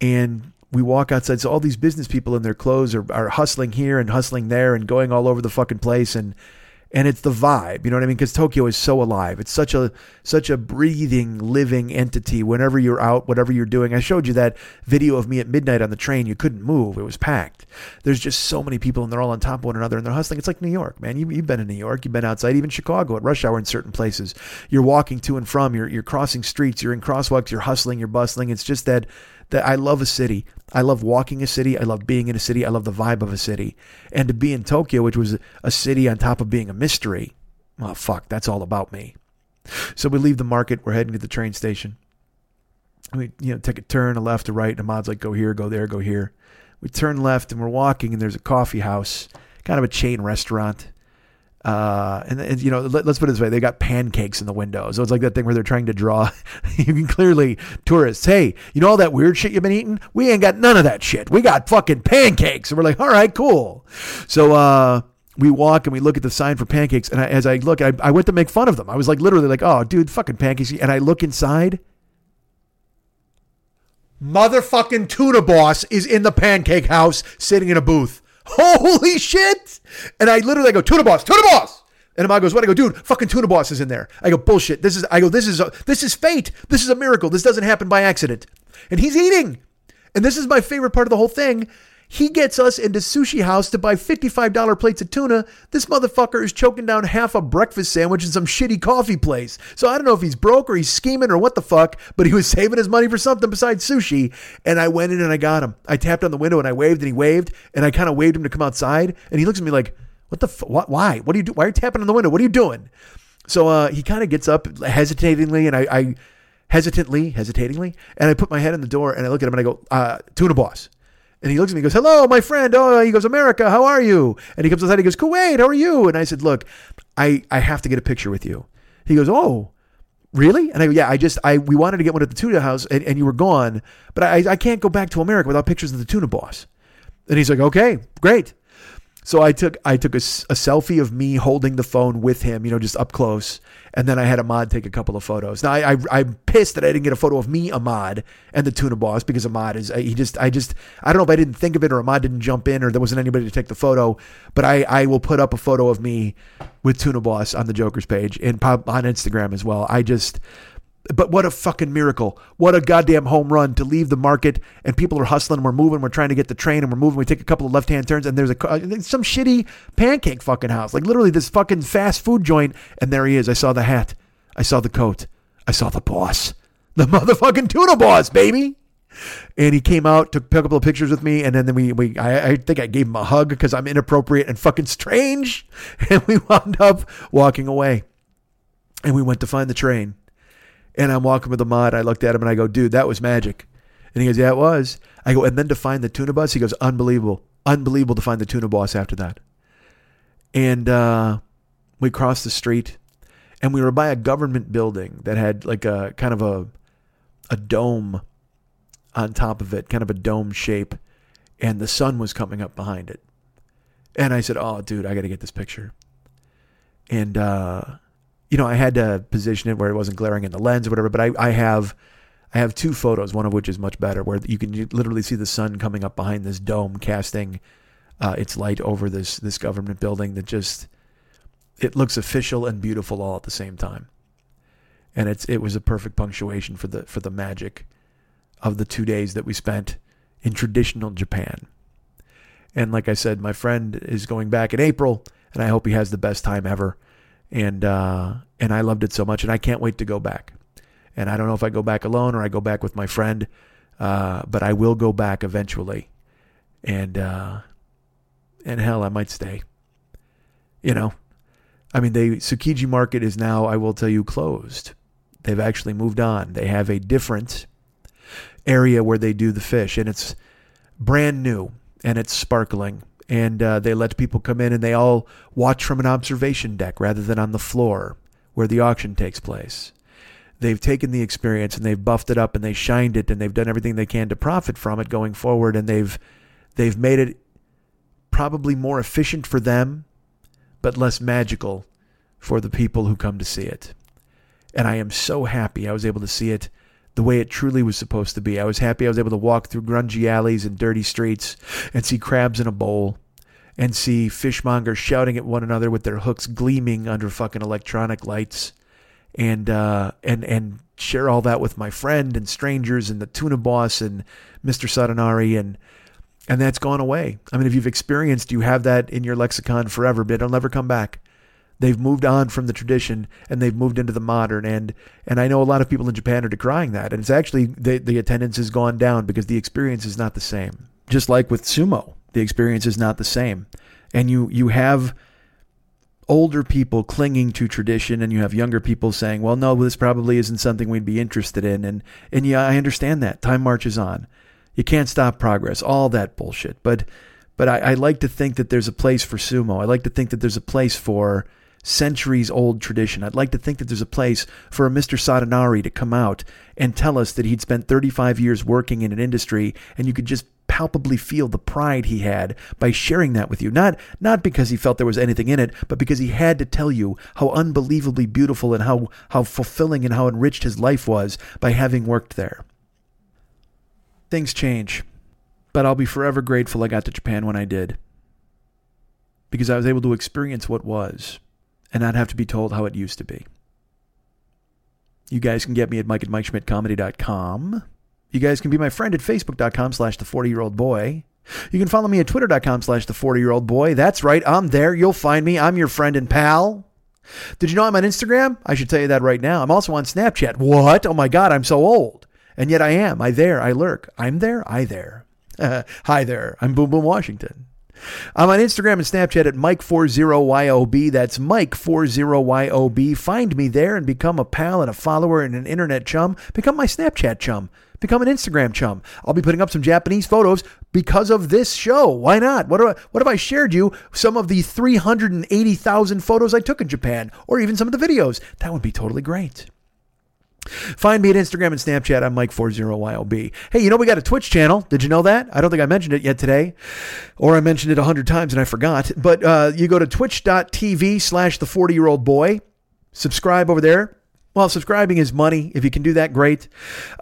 And we walk outside. So all these business people in their clothes are, are hustling here and hustling there and going all over the fucking place. And and it's the vibe you know what i mean? Because tokyo is so alive. It's such a such a breathing living entity. Whenever you're out whatever you're doing i showed you that video of me at midnight on the train. You couldn't move. It was packed. There's just so many people and they're all on top of one another and they're hustling. It's like new york man. You, you've been in new york. You've been outside. Even chicago at rush hour in certain places. You're walking to and from. You're, you're crossing streets. You're in crosswalks. You're hustling. You're bustling. It's just that that I love a city. I love walking a city. I love being in a city. I love the vibe of a city. And to be in Tokyo, which was a city on top of being a mystery, oh, fuck, that's all about me. So we leave the market. We're heading to the train station. We, you know, take a turn, a left, a right. And Ahmad's like, go here, go there, go here. We turn left and we're walking, and there's a coffee house, kind of a chain restaurant. Uh, and, and, you know, let, us put it this way: they got pancakes in the window, so it's like that thing where they're trying to draw. <laughs> you can clearly tourists, hey, you know all that weird shit you've been eating? We ain't got none of that shit. We got fucking pancakes, and we're like, all right, cool. So uh, we walk and we look at the sign for pancakes, and I, as I look, I, I went to make fun of them. I was like, literally, like, oh, dude, fucking pancakes, and I look inside. Motherfucking tuna boss is in the pancake house, sitting in a booth. Holy shit! And I literally go, Tuna Boss, Tuna Boss! And Ahmad goes, what? I go, dude, fucking Tuna Boss is in there. I go, bullshit. This is, I go, this is, a, this is fate. This is a miracle. This doesn't happen by accident. And he's eating. And this is my favorite part of the whole thing. He gets us into Sushi House to buy $55 plates of tuna. This motherfucker is choking down half a breakfast sandwich in some shitty coffee place. So I don't know if he's broke or he's scheming or what the fuck, but he was <laughs> saving his money for something besides sushi. And I went in and I got him. I tapped on the window and I waved and he waved and I kind of waved him to come outside. And he looks at me like, what the, f- what, why? What are you doing? Why are you tapping on the window? What are you doing? So uh, he kind of gets up hesitatingly and I, I hesitantly, hesitatingly, and I put my head in the door and I look at him and I go, uh, tuna boss. And he looks at me and goes, Hello, my friend. Oh, he goes, America, how are you? And he comes outside, he goes, Kuwait, how are you? And I said, Look, I, I have to get a picture with you. He goes, Oh, really? And I go, Yeah, I just, I we wanted to get one at the tuna house and, and you were gone, but I, I can't go back to America without pictures of the tuna boss. And he's like, Okay, great. So I took I took a, a, selfie of me holding the phone with him, you know, just up close, and then I had Ahmad take a couple of photos. Now I, I am pissed that I didn't get a photo of me, Ahmad, and the tuna boss because Ahmad is he just I just I don't know if I didn't think of it or Ahmad didn't jump in or there wasn't anybody to take the photo, but I I will put up a photo of me with tuna boss on the Joker's page and on Instagram as well. I just but what a fucking miracle. What a goddamn home run to leave the market and people are hustling. We're moving. We're trying to get the train and we're moving. We take a couple of left hand turns and there's a uh, some shitty pancake fucking house. Like literally this fucking fast food joint. And there he is. I saw the hat. I saw the coat. I saw the boss. The <laughs> motherfucking tuna boss, baby. And he came out, took a couple of pictures with me, and then we, we I, I think I gave him a hug because I'm inappropriate and fucking strange. <laughs> And we wound up walking away. And we went to find the train and I'm walking with Ahmad. I looked at him and I go, dude, that was magic. And he goes, yeah, it was. I go, and then to find the tuna boss, he goes, unbelievable. Unbelievable to find the tuna boss after that. And uh, we crossed the street and we were by a government building that had like a kind of a, a dome on top of it, kind of a dome shape. And the sun was coming up behind it. And I said, oh, dude, I got to get this picture. And, uh, you know, I had to position it where it wasn't glaring in the lens or whatever. But I, I have, I have two photos, one of which is much better, where you can literally see the sun coming up behind this dome, casting uh, its light over this this government building that just it looks official and beautiful all at the same time. And it's it was a perfect punctuation for the for the magic of the two days that we spent in traditional Japan. And like I said, my friend is going back in April, and I hope he has the best time ever and uh, and I loved it so much, and I can't wait to go back. And I don't know if I go back alone or I go back with my friend, uh, but I will go back eventually, and uh, and hell, I might stay. You know, I mean, the Tsukiji Market is now, I will tell you, closed. They've actually moved on. They have a different area where they do the fish, and it's brand new and it's sparkling and uh, they let people come in and they all watch from an observation deck rather than on the floor where the auction takes place. They've taken the experience and they've buffed it up and they shined it and they've done everything they can to profit from it going forward and they've they've made it probably more efficient for them but less magical for the people who come to see it. And I am so happy I was able to see it the way it truly was supposed to be. I was happy I was able to walk through grungy alleys and dirty streets and see crabs in a bowl and see fishmongers shouting at one another with their hooks gleaming under fucking electronic lights and uh, and and share all that with my friend and strangers and the tuna boss and Mr. Sadanari and and that's gone away. I mean, if you've experienced, you have that in your lexicon forever, but it'll never come back. They've moved on from the tradition and they've moved into the modern. And and I know a lot of people in Japan are decrying that. And it's actually the the attendance has gone down because the experience is not the same. Just like with sumo, the experience is not the same. And you you have older people clinging to tradition and you have younger people saying, well, no, this probably isn't something we'd be interested in. And, and yeah, I understand that. Time marches on. You can't stop progress, all that bullshit. But, but I, I like to think that there's a place for sumo. I like to think that there's a place for centuries old tradition. I'd like to think that there's a place for a Mr. Satonari to come out and tell us that he'd spent 35 years working in an industry and you could just palpably feel the pride he had by sharing that with you. Not not because he felt there was anything in it, but because he had to tell you how unbelievably beautiful and how how fulfilling and how enriched his life was by having worked there. Things change, but I'll be forever grateful I got to Japan when I did. Because I was able to experience what was and not have to be told how it used to be. You guys can get me at mike at mikeschmidtcomedy.com. You guys can be my friend at facebook.com slash the 40 year old boy. You can follow me at twitter.com slash the 40 year old boy. That's right, I'm there. You'll find me. I'm your friend and pal. Did you know I'm on Instagram? I should tell you that right now. I'm also on Snapchat. What? Oh my God, I'm so old. And yet I am. I there. I lurk. I'm there. I there. <laughs> Hi there. I'm Boom Boom Washington. I'm on Instagram and Snapchat at Mike40YOB. That's Mike40YOB. Find me there and become a pal and a follower and an internet chum. Become my Snapchat chum. Become an Instagram chum. I'll be putting up some Japanese photos because of this show. Why not? What, I, what if I shared you some of the 380,000 photos I took in Japan or even some of the videos? That would be totally great. Find me at Instagram and Snapchat. I'm Mike40YOB. Hey, you know, we got a Twitch channel. Did you know that? I don't think I mentioned it yet today, or I mentioned it a hundred times and I forgot. But uh, you go to twitch.tv slash the 40 year old boy. Subscribe over there. Well, subscribing is money. If you can do that, great.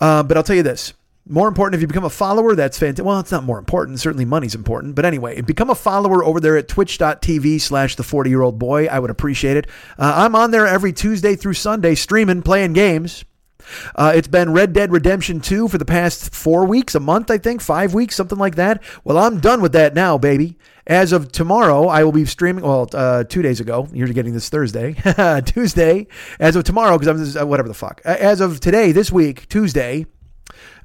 Uh, but I'll tell you this. More important, if you become a follower, that's fantastic. Well, it's not more important. Certainly money's important. But anyway, become a follower over there at twitch.tv slash the 40 year old boy. I would appreciate it. Uh, I'm on there every Tuesday through Sunday streaming, playing games. Uh, it's been Red Dead Redemption 2 for the past four weeks, a month, I think, five weeks, something like that. Well, I'm done with that now, baby. As of tomorrow, I will be streaming. Well, uh, two days ago, you're getting this Thursday, <laughs> Tuesday. As of tomorrow, because I'm uh, whatever the fuck. As of today, this week, Tuesday.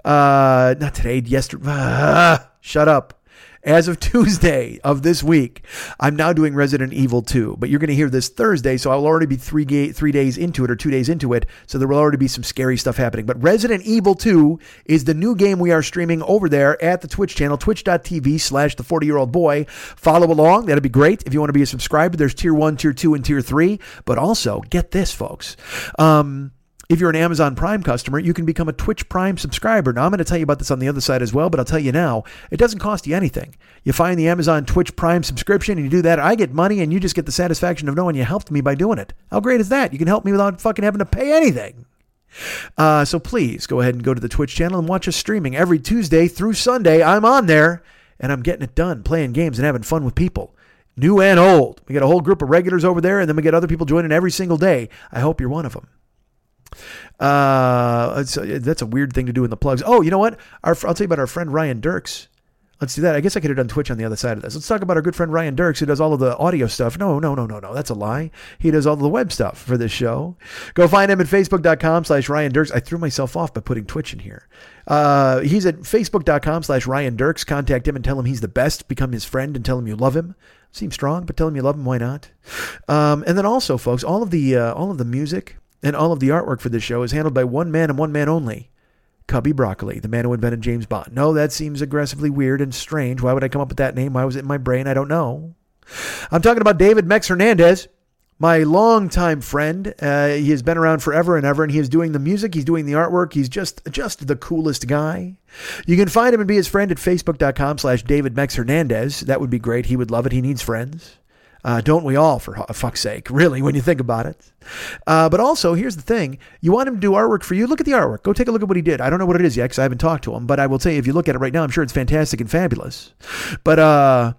Uh, not today, yesterday. <sighs> Shut up as of <laughs> Tuesday of this week, I'm now doing Resident Evil 2. But you're going to hear this Thursday, so I'll already be three, ga- three days into it or two days into it. So there will already be some scary stuff happening. But Resident Evil 2 is the new game we are streaming over there at the Twitch channel, twitch.tv slash the 40 year old boy. Follow along. That'd be great. If you want to be a subscriber, there's tier one, tier two, and tier three. But also, get this, folks. Um, if you're an Amazon Prime customer, you can become a Twitch Prime subscriber. Now, I'm going to tell you about this on the other side as well, but I'll tell you now, it doesn't cost you anything. You find the Amazon Twitch Prime subscription and you do that, I get money and you just get the satisfaction of knowing you helped me by doing it. How great is that? You can help me without fucking having to pay anything. Uh, so please go ahead and go to the Twitch channel and watch us streaming every Tuesday through Sunday. I'm on there and I'm getting it done, playing games and having fun with people new and old. We got a whole group of regulars over there, and then we get other people joining every single day. I hope you're one of them. Uh, that's a weird thing to do in the plugs. Oh, you know what? Our, I'll tell you about our friend Ryan Dirks. Let's do that. I guess I could have done Twitch on the other side of this. Let's talk about our good friend Ryan Dirks, who does all of the audio stuff. No, no, no, no, no. That's a lie. He does all of the web stuff for this show. Go find him at facebook.com slash Ryan Dirks. I threw myself off by putting Twitch in here. Uh, he's at facebook.com slash Ryan Dirks. Contact him and tell him he's the best. Become his friend and tell him you love him. Seems strong, but tell him you love him. Why not? Um, and then also, folks, all of the uh, all of the music and all of the artwork for this show is handled by one man and one man only. Cubby Broccoli, the man who invented James Bond. No, that seems aggressively weird and strange. Why would I come up with that name? Why was it in my brain? I don't know. I'm talking about David Mex Hernandez, my longtime friend. Uh, he has been around forever and ever, and he is doing the music. He's doing the artwork. He's just just the coolest guy. You can find him and be his friend at facebook.com slash David Mex Hernandez. That would be great. He would love it. He needs friends. Uh, don't we all, for fuck's sake, really, when you think about it? Uh, but also, here's the thing you want him to do artwork for you? Look at the artwork. Go take a look at what he did. I don't know what it is yet because I haven't talked to him, but I will tell you, if you look at it right now, I'm sure it's fantastic and fabulous. But, uh,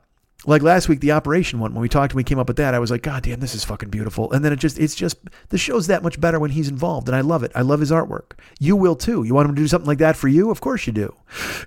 like last week, the operation one, when we talked and we came up with that, I was like, God damn, this is fucking beautiful. And then it just, it's just, the show's that much better when he's involved. And I love it. I love his artwork. You will too. You want him to do something like that for you? Of course you do.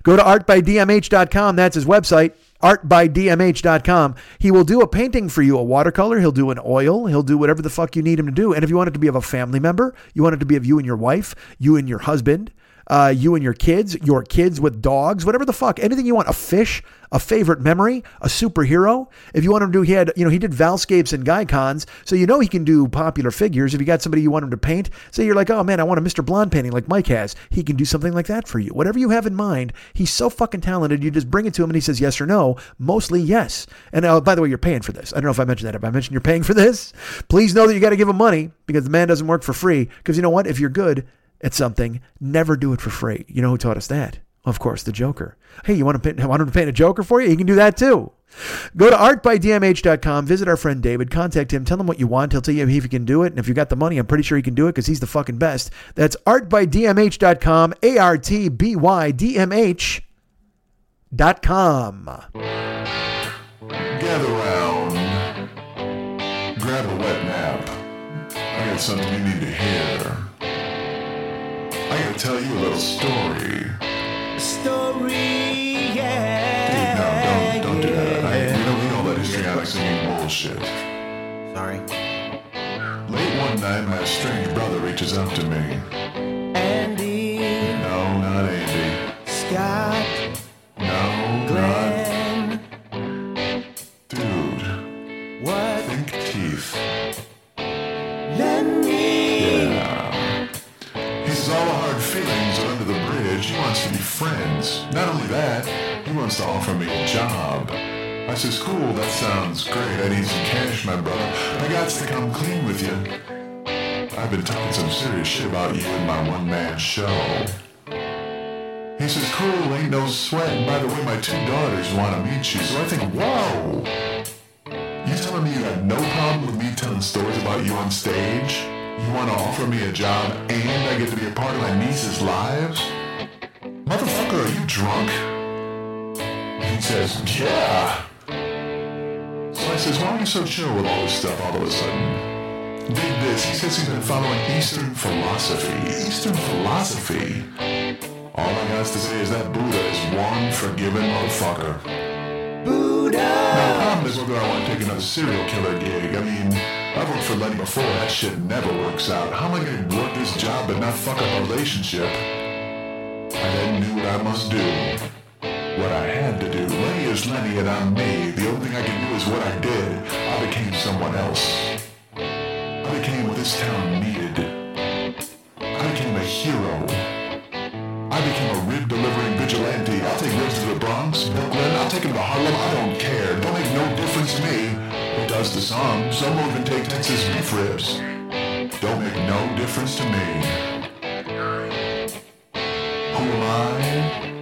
Go to artbydmh.com. That's his website artbydmh.com. He will do a painting for you, a watercolor. He'll do an oil. He'll do whatever the fuck you need him to do. And if you want it to be of a family member, you want it to be of you and your wife, you and your husband, uh, you and your kids, your kids with dogs, whatever the fuck, anything you want. A fish, a favorite memory, a superhero. If you want him to do, he had, you know, he did Valscapes and Gycons, so you know he can do popular figures. If you got somebody you want him to paint, say you're like, oh man, I want a Mr. Blonde painting like Mike has. He can do something like that for you. Whatever you have in mind, he's so fucking talented. You just bring it to him and he says yes or no. Mostly yes. And uh, by the way, you're paying for this. I don't know if I mentioned that. If I mentioned you're paying for this, please know that you got to give him money because the man doesn't work for free. Because you know what? If you're good at something, never do it for free. You know who taught us that? Of course, the Joker. Hey, you want to paint, want him to paint a Joker for you? He can do that too. Go to artbydmh.com, visit our friend David, contact him, tell him what you want. He'll tell you if he can do it. And if you got the money, I'm pretty sure he can do it because he's the fucking best. That's artbydmh.com, A R T B Y D M H.com. Gather round. Grab a wet nap. I got something you need to hear. I gotta tell you a little story. Story, yeah. Dude, no, don't, don't do that. I, we don't need all that histrionic singing bullshit. Sorry. Late one night, my strange brother reaches out to me. Andy, No, not Andy. Under the. He wants to be friends. Not only that, he wants to offer me a job. I says, cool, that sounds great. I need some cash, my brother. I got to come clean with you. I've been talking some serious shit about you in my one-man show. He says, cool, ain't no sweat. And by the way, my two daughters want to meet you. So I think, whoa. You telling me you got no problem with me telling stories about you on stage? You want to offer me a job and I get to be a part of my niece's lives? Motherfucker, are you drunk? He says, yeah. So I says, why are you so chill with all this stuff all of a sudden? Dig this. He says he's been following Eastern philosophy. Eastern philosophy? All I got to say is that Buddha is one forgiving motherfucker. Buddha. Now, the problem is whether I want to take another serial killer gig. I mean, I've worked for Lenny before. That shit never works out. How am I going to work this job but not fuck up a relationship? I then knew what I must do. What I had to do. Lenny is Lenny and I'm me. The only thing I can do is what I did. I became someone else. I became what this town needed. I became a hero. I became a rib delivering vigilante. I'll take ribs to the Bronx, Brooklyn. I'll take them to Harlem. I don't care. Don't make no difference to me. It does to some. Some will even take Texas beef ribs. Don't make no difference to me. Who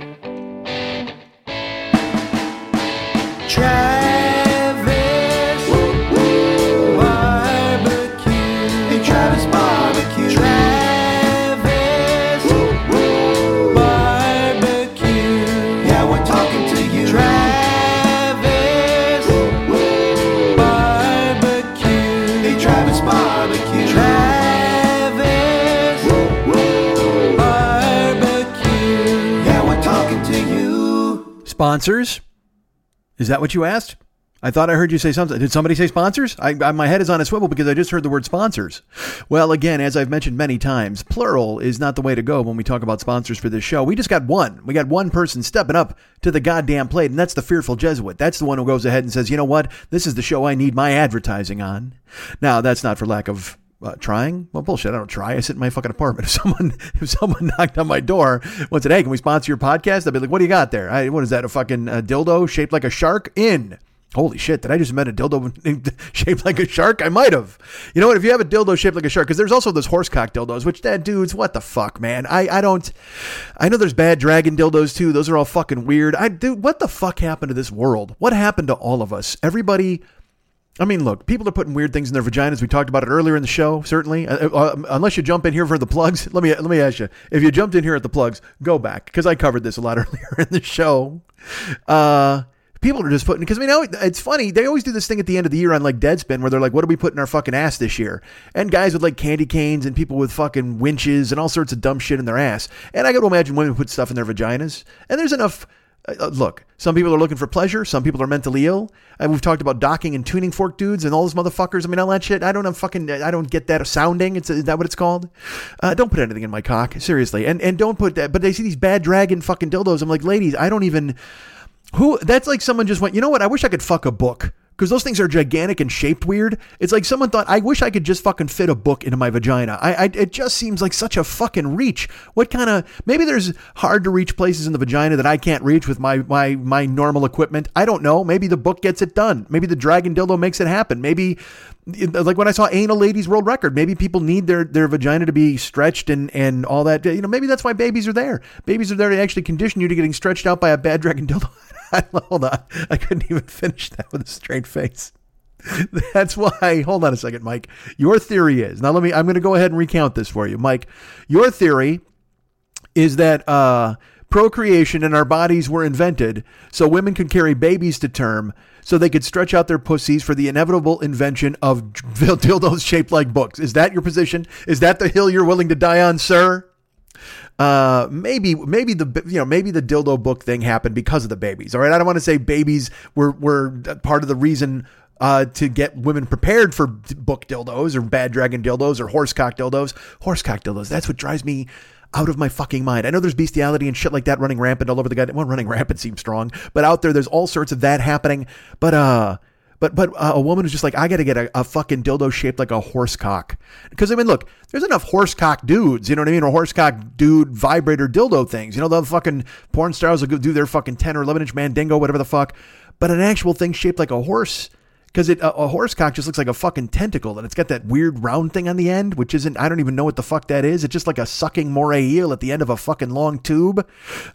Sponsors? Is that what you asked? I thought I heard you say something. Did somebody say sponsors? I, I, my head is on a swivel because I just heard the word sponsors. Well, again, as I've mentioned many times, plural is not the way to go when we talk about sponsors for this show. We just got one. We got one person stepping up to the goddamn plate, and that's the fearful Jesuit. That's the one who goes ahead and says, you know what? This is the show I need my advertising on. Now, that's not for lack of uh, trying? Well, bullshit. I don't try. I sit in my fucking apartment. <laughs> If someone if someone <laughs> knocked on my door and said, "Hey, can we sponsor your podcast?" I'd be like, "What do you got there? I, what is that? A fucking uh, dildo shaped like a shark?" In. Holy shit! Did I just invent a dildo <laughs> shaped like a shark? I might have. You know what? If you have a dildo shaped like a shark, because there's also those horse horsecock dildos, which that dudes, what the fuck, man? I I don't. I know there's bad dragon dildos too. Those are all fucking weird. I dude, what the fuck happened to this world? What happened to all of us? Everybody I mean, look, people are putting weird things in their vaginas. We talked about it earlier in the show. Certainly, uh, uh, unless you jump in here for the plugs, <laughs> let me let me ask you: if you jumped in here at the plugs, go back because I covered this a lot <laughs> earlier in the show. Uh, people are just putting because I mean, it's funny. They always do this thing at the end of the year on like Deadspin where they're like, "What are we putting in our fucking ass this year?" And guys with like candy canes and people with fucking winches and all sorts of dumb shit in their ass. And I got to imagine women put stuff in their vaginas. And there's enough Uh, look, some people are looking for pleasure. Some people are mentally ill. And we've talked about docking and tuning fork dudes and all those motherfuckers. I mean, all that shit. I don't know fucking. I don't get that sounding. It's is that what it's called? Uh, don't put anything in my cock, seriously. And and don't put that. But they see these bad dragon fucking dildos. I'm like, ladies, I don't even. Who? That's like someone just went. You know what? I wish I could fuck a book because those things are gigantic and shaped weird. It's like someone thought, I wish I could just fucking fit a book into my vagina. I, I it just seems like such a fucking reach. What kind of maybe there's hard to reach places in the vagina that I can't reach with my my my normal equipment. I don't know. Maybe the book gets it done. Maybe the dragon dildo makes it happen. Maybe like when I saw anal ladies world record, maybe people need their their vagina to be stretched and and all that. You know, maybe that's why babies are there. Babies are there to actually condition you to getting stretched out by a bad dragon dildo. <laughs> hold on. I couldn't even finish that with a straight face. <laughs> That's why. Hold on a second, Mike. Your theory is now. Let me. I'm going to go ahead and recount this for you, Mike. Your theory is that uh, procreation and our bodies were invented so women could carry babies to term, so they could stretch out their pussies for the inevitable invention of <laughs> dildos shaped like books. Is that your position? Is that the hill you're willing to die on, sir? Uh, maybe maybe the you know maybe the dildo book thing happened because of the babies. All right, I don't want to say babies were were part of the reason uh, to get women prepared for book dildos or bad dragon dildos or horsecock dildos. Horsecock dildos. That's what drives me out of my fucking mind. I know there's bestiality and shit like that running rampant all over the goddamn. Well, running rampant seems strong, but out there, there's all sorts of that happening. But uh, but but uh, a woman who's just like, I got to get a, a, fucking dildo shaped like a horse cock. Because I mean, look, there's enough horse cock dudes, you know what I mean, or horse cock dude vibrator dildo things. You know, the fucking porn stars will do their fucking 10 or 11 inch mandingo, whatever the fuck. But an actual thing shaped like a horse because it a, a, horse cock just looks like a fucking tentacle and it's got that weird round thing on the end which isn't i don't even know what the fuck that is. It's just like a sucking moray eel at the end of a fucking long tube.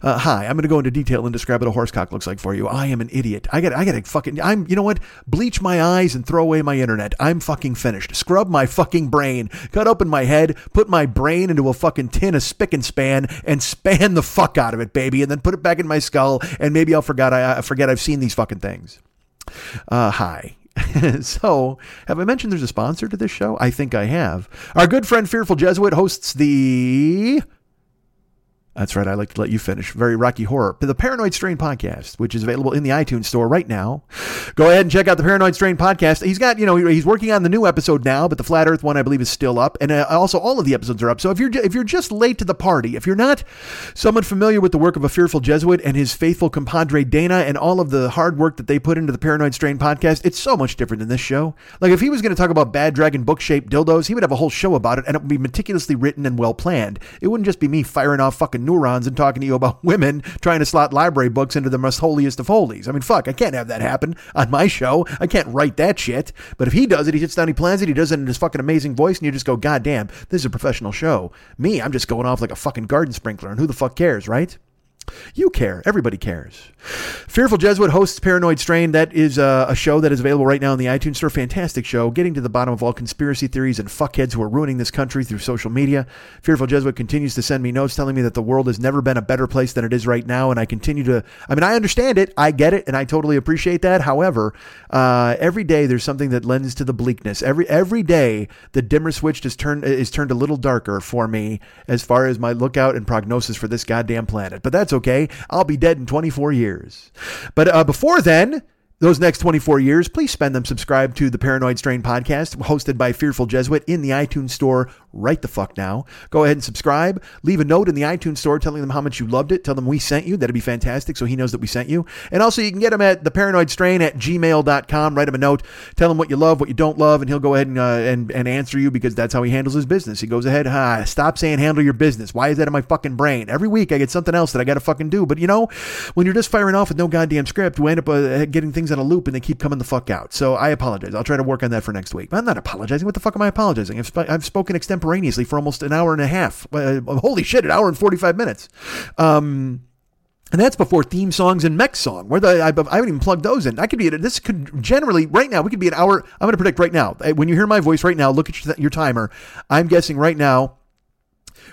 Uh, hi i'm going to go into detail and describe what a horse cock looks like for you. I am an idiot. I got i got to fucking i'm you know what? Bleach my eyes and throw away my internet. I'm fucking finished. Scrub my fucking brain. Cut open my head put my brain into a fucking tin of spic and span and span the fuck out of it baby and then put it back in my skull and maybe i'll forget i, I forget i've seen these fucking things. Uh, hi. <laughs> so, have I mentioned there's a sponsor to this show? I think I have. Our good friend Fearful Jesuit hosts the that's right. I like to let you finish. Very Rocky Horror. The Paranoid Strain podcast, which is available in the iTunes store right now. Go ahead and check out the Paranoid Strain podcast. He's got, you know, he's working on the new episode now, but the Flat Earth one, I believe, is still up. And uh, also, all of the episodes are up. So if you're if you're just late to the party, if you're not someone familiar with the work of a fearful Jesuit and his faithful compadre Dana and all of the hard work that they put into the Paranoid Strain podcast, it's so much different than this show. Like if he was going to talk about bad dragon book shaped dildos, he would have a whole show about it, and it would be meticulously written and well planned. It wouldn't just be me firing off fucking neurons and talking to you about women trying to slot library books into the most holiest of holies. I mean, fuck, I can't have that happen on my show. I can't write that shit. But if he does it, he sits down, he plans it, he does it in his fucking amazing voice, and you just go, God damn, this is a professional show. Me, I'm just going off like a fucking garden sprinkler, and who the fuck cares, right? You care. Everybody cares. Fearful Jesuit hosts Paranoid Strain. That is uh, a show that is available right now in the iTunes Store. Fantastic show, getting to the bottom of all conspiracy theories and fuckheads who are ruining this country through social media. Fearful Jesuit continues to send me notes telling me that the world has never been a better place than it is right now, and I continue to. I mean, I understand it, I get it, and I totally appreciate that. However, uh, every day there's something that lends to the bleakness. Every every day the dimmer switch is turned is turned a little darker for me as far as my lookout and prognosis for this goddamn planet. But that's okay. I'll be dead in 24 years. But uh, before then, those next 24 years, please spend them subscribed to the Paranoid Strain podcast hosted by Fearful Jesuit in the iTunes store right the fuck now. Go ahead and subscribe. Leave a note in the iTunes store telling them how much you loved it. Tell them we sent you. That'd be fantastic so he knows that we sent you. And also, you can get him at the paranoid strain at gmail.com. Write him a note. Tell him what you love, what you don't love, and he'll go ahead and, uh, and, and answer you because that's how he handles his business. He goes ahead, ah, stop saying handle your business. Why is that in my fucking brain? Every week I get something else that I got to fucking do. But you know, when you're just firing off with no goddamn script, we end up uh, getting things on a loop and they keep coming the fuck out. So I apologize. I'll try to work on that for next week. I'm not apologizing. What the fuck am I apologizing? I've, sp- I've spoken extemporaneously for almost an hour and a half. Uh, holy shit, an hour and 45 minutes. Um, and that's before theme songs and mech song. Where the I, I, haven't even plugged those in. I could be at this could generally right now. We could be an hour. I'm going to predict right now. Uh, when you hear my voice right now, look at your, your timer. I'm guessing right now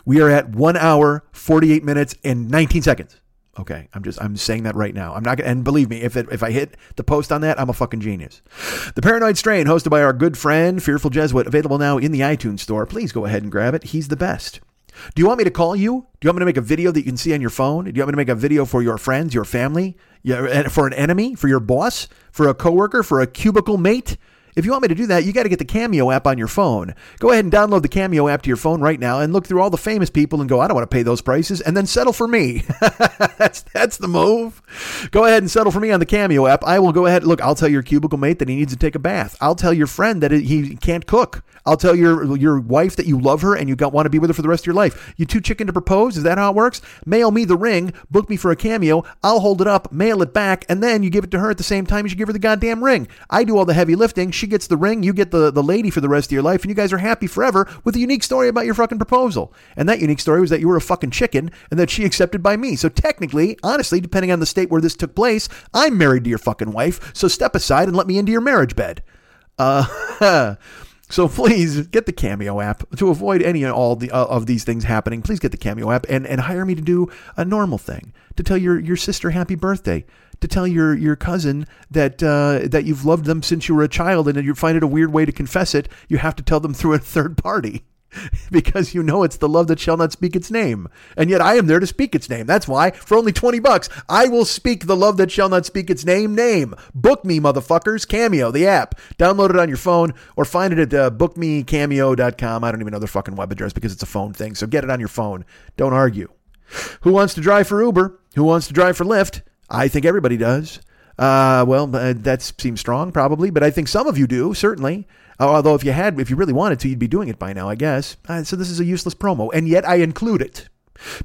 we are at one hour, 48 minutes, and 19 seconds. Okay, I'm just I'm saying that right now. I'm not gonna, and believe me, if it, if I hit the post on that, I'm a fucking genius. The Paranoid Strain, hosted by our good friend Fearful Jesuit, available now in the iTunes store. Please go ahead and grab it. He's the best. Do you want me to call you? Do you want me to make a video that you can see on your phone? Do you want me to make a video for your friends, your family, yeah, for an enemy, for your boss, for a coworker, for a cubicle mate? If you want me to do that, you got to get the Cameo app on your phone. Go ahead and download the Cameo app to your phone right now and look through all the famous people and go, I don't want to pay those prices, and then settle for me. <laughs> that's that's the move. Go ahead and settle for me on the Cameo app. I will go ahead. Look, I'll tell your cubicle mate that he needs to take a bath. I'll tell your friend that he can't cook. I'll tell your your wife that you love her and you want to be with her for the rest of your life. You too chicken to propose? Is that how it works? Mail me the ring, book me for a cameo. I'll hold it up, mail it back, and then you give it to her at the same time as you give her the goddamn ring. I do all the heavy lifting. She gets the ring. You get the the lady for the rest of your life, and you guys are happy forever with a unique story about your fucking proposal. And that unique story was that you were a fucking chicken and that she accepted by me. So technically, honestly, depending on the state where this took place, I'm married to your fucking wife. So step aside and let me into your marriage bed. Uh, <laughs> So <laughs> please get the Cameo app to avoid any and all the, uh, of these things happening. Please get the Cameo app and, and hire me to do a normal thing to tell your, your sister happy birthday, to tell your, your cousin that uh, that you've loved them since you were a child and you find it a weird way to confess it. You have to tell them through a third party. <laughs> because you know it's the love that shall not speak its name. And yet I am there to speak its name. That's why, for only 20 bucks, I will speak the love that shall not speak its name name. Book me, motherfuckers. Cameo, the app. Download it on your phone or find it at uh, bookmecameo.com. I don't even know their fucking web address because it's a phone thing. So get it on your phone. Don't argue. Who wants to drive for Uber? Who wants to drive for Lyft? I think everybody does. Uh, well, uh, that seems strong, probably, but I think some of you do, certainly. Although if you had, if you really wanted to, you'd be doing it by now, I guess. Uh, so this is a useless promo, and yet I include it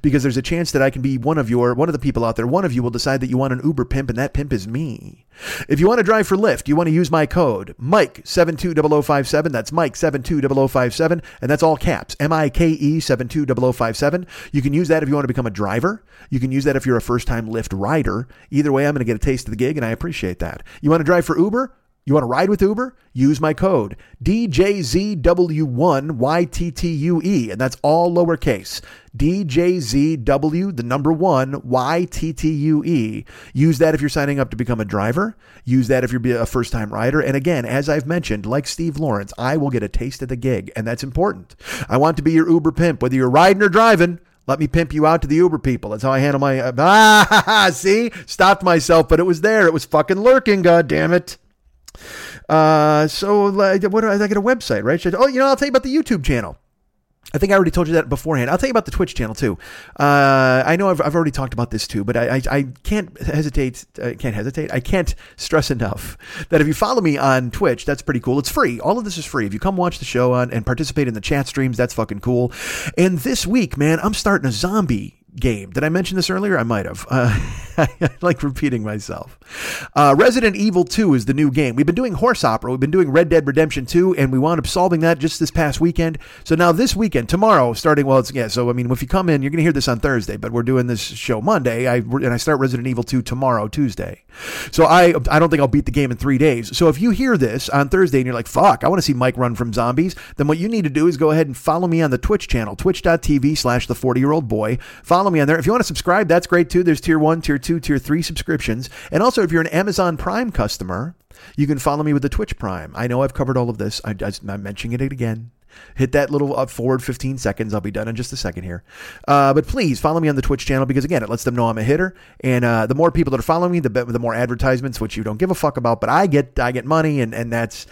because there's a chance that I can be one of your one of the people out there. One of you will decide that you want an Uber pimp, and that pimp is me. If you want to drive for Lyft, you want to use my code Mike seven two double o five seven. That's Mike seven two double o five seven, and that's all caps M I K E seven two double o five seven. You can use that if you want to become a driver. You can use that if you're a first time Lyft rider. Either way, I'm going to get a taste of the gig, and I appreciate that. You want to drive for Uber? You want to ride with Uber? Use my code DJZW1YTTUE, and that's all lowercase. DJZW, the number one, YTTUE. Use that if you're signing up to become a driver. Use that if you're a first time rider. And again, as I've mentioned, like Steve Lawrence, I will get a taste of the gig, and that's important. I want to be your Uber pimp, whether you're riding or driving. Let me pimp you out to the Uber people. That's how I handle my. <laughs> Ah, <laughs> see? Stopped myself, but it was there. It was fucking lurking, God damn it. Uh, so like, what? I get a website, right? oh, you know, I'll tell you about the YouTube channel. I think I already told you that beforehand. I'll tell you about the Twitch channel too. Uh, I know I've, I've already talked about this too, but I, I, I can't hesitate. I can't hesitate. I can't stress enough that if you follow me on Twitch, that's pretty cool. It's free. All of this is free. If you come watch the show on and participate in the chat streams, that's fucking cool. And this week, man, I'm starting a zombie game. Did I mention this earlier? I might have. Uh, <laughs> I like repeating myself. Uh, Resident Evil 2 is the new game. We've been doing Horse Opera. We've been doing Red Dead Redemption 2, and we wound up solving that just this past weekend. So now this weekend, tomorrow, starting, well, it's, yeah, so I mean, if you come in, you're going to hear this on Thursday, but we're doing this show Monday, I, and I start Resident Evil 2 tomorrow, Tuesday. So I, I don't think I'll beat the game in three days. So if you hear this on Thursday and you're like, fuck, I want to see Mike run from zombies, then what you need to do is go ahead and follow me on the Twitch channel, twitch.tv slash the 40 year old boy. Follow me on there. If you want to subscribe, that's great too. There's tier one, tier two, tier three subscriptions. And also, if you're an Amazon Prime customer, you can follow me with the Twitch Prime. I know I've covered all of this. I, am mentioning it again. Hit that little up forward 15 seconds. I'll be done in just a second here. Uh, but please follow me on the Twitch channel because again, it lets them know I'm a hitter. And uh, the more people that are following me, the the more advertisements, which you don't give a fuck about. But I get I get money, and and that's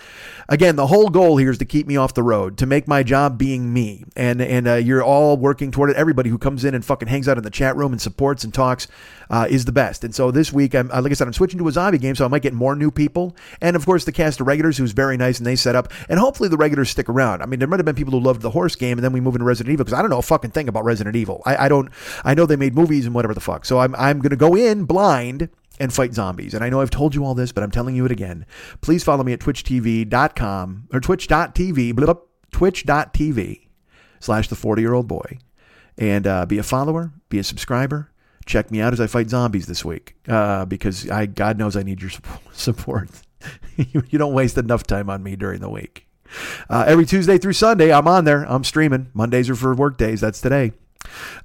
again the whole goal here is to keep me off the road, to make my job being me. And and uh, you're all working toward it. Everybody who comes in and fucking hangs out in the chat room and supports and talks uh, is the best. And so this week, I'm, uh, like I said, I'm switching to a zombie game, so I might get more new people. And of course, the cast of regulars, who's very nice, and they set up. And hopefully, the regulars stick around. I mean, there might have been people who loved the horse game, and then we move into Resident Evil because I don't know a fucking thing about Resident Evil. I, I don't. I know they made movies and whatever the fuck. So I'm I'm gonna go in blind and fight zombies. And I know I've told you all this, but I'm telling you it again. Please follow me at twitchtv.com or twitch.tv, twitch.tv slash the 40 year old boy. And uh, be a follower, be a subscriber, check me out as I fight zombies this week uh, because I God knows I need your <laughs> support. you don't waste enough time on me during the week. Uh, every Tuesday through Sunday, I'm on there. I'm streaming. Mondays are for work days. That's today.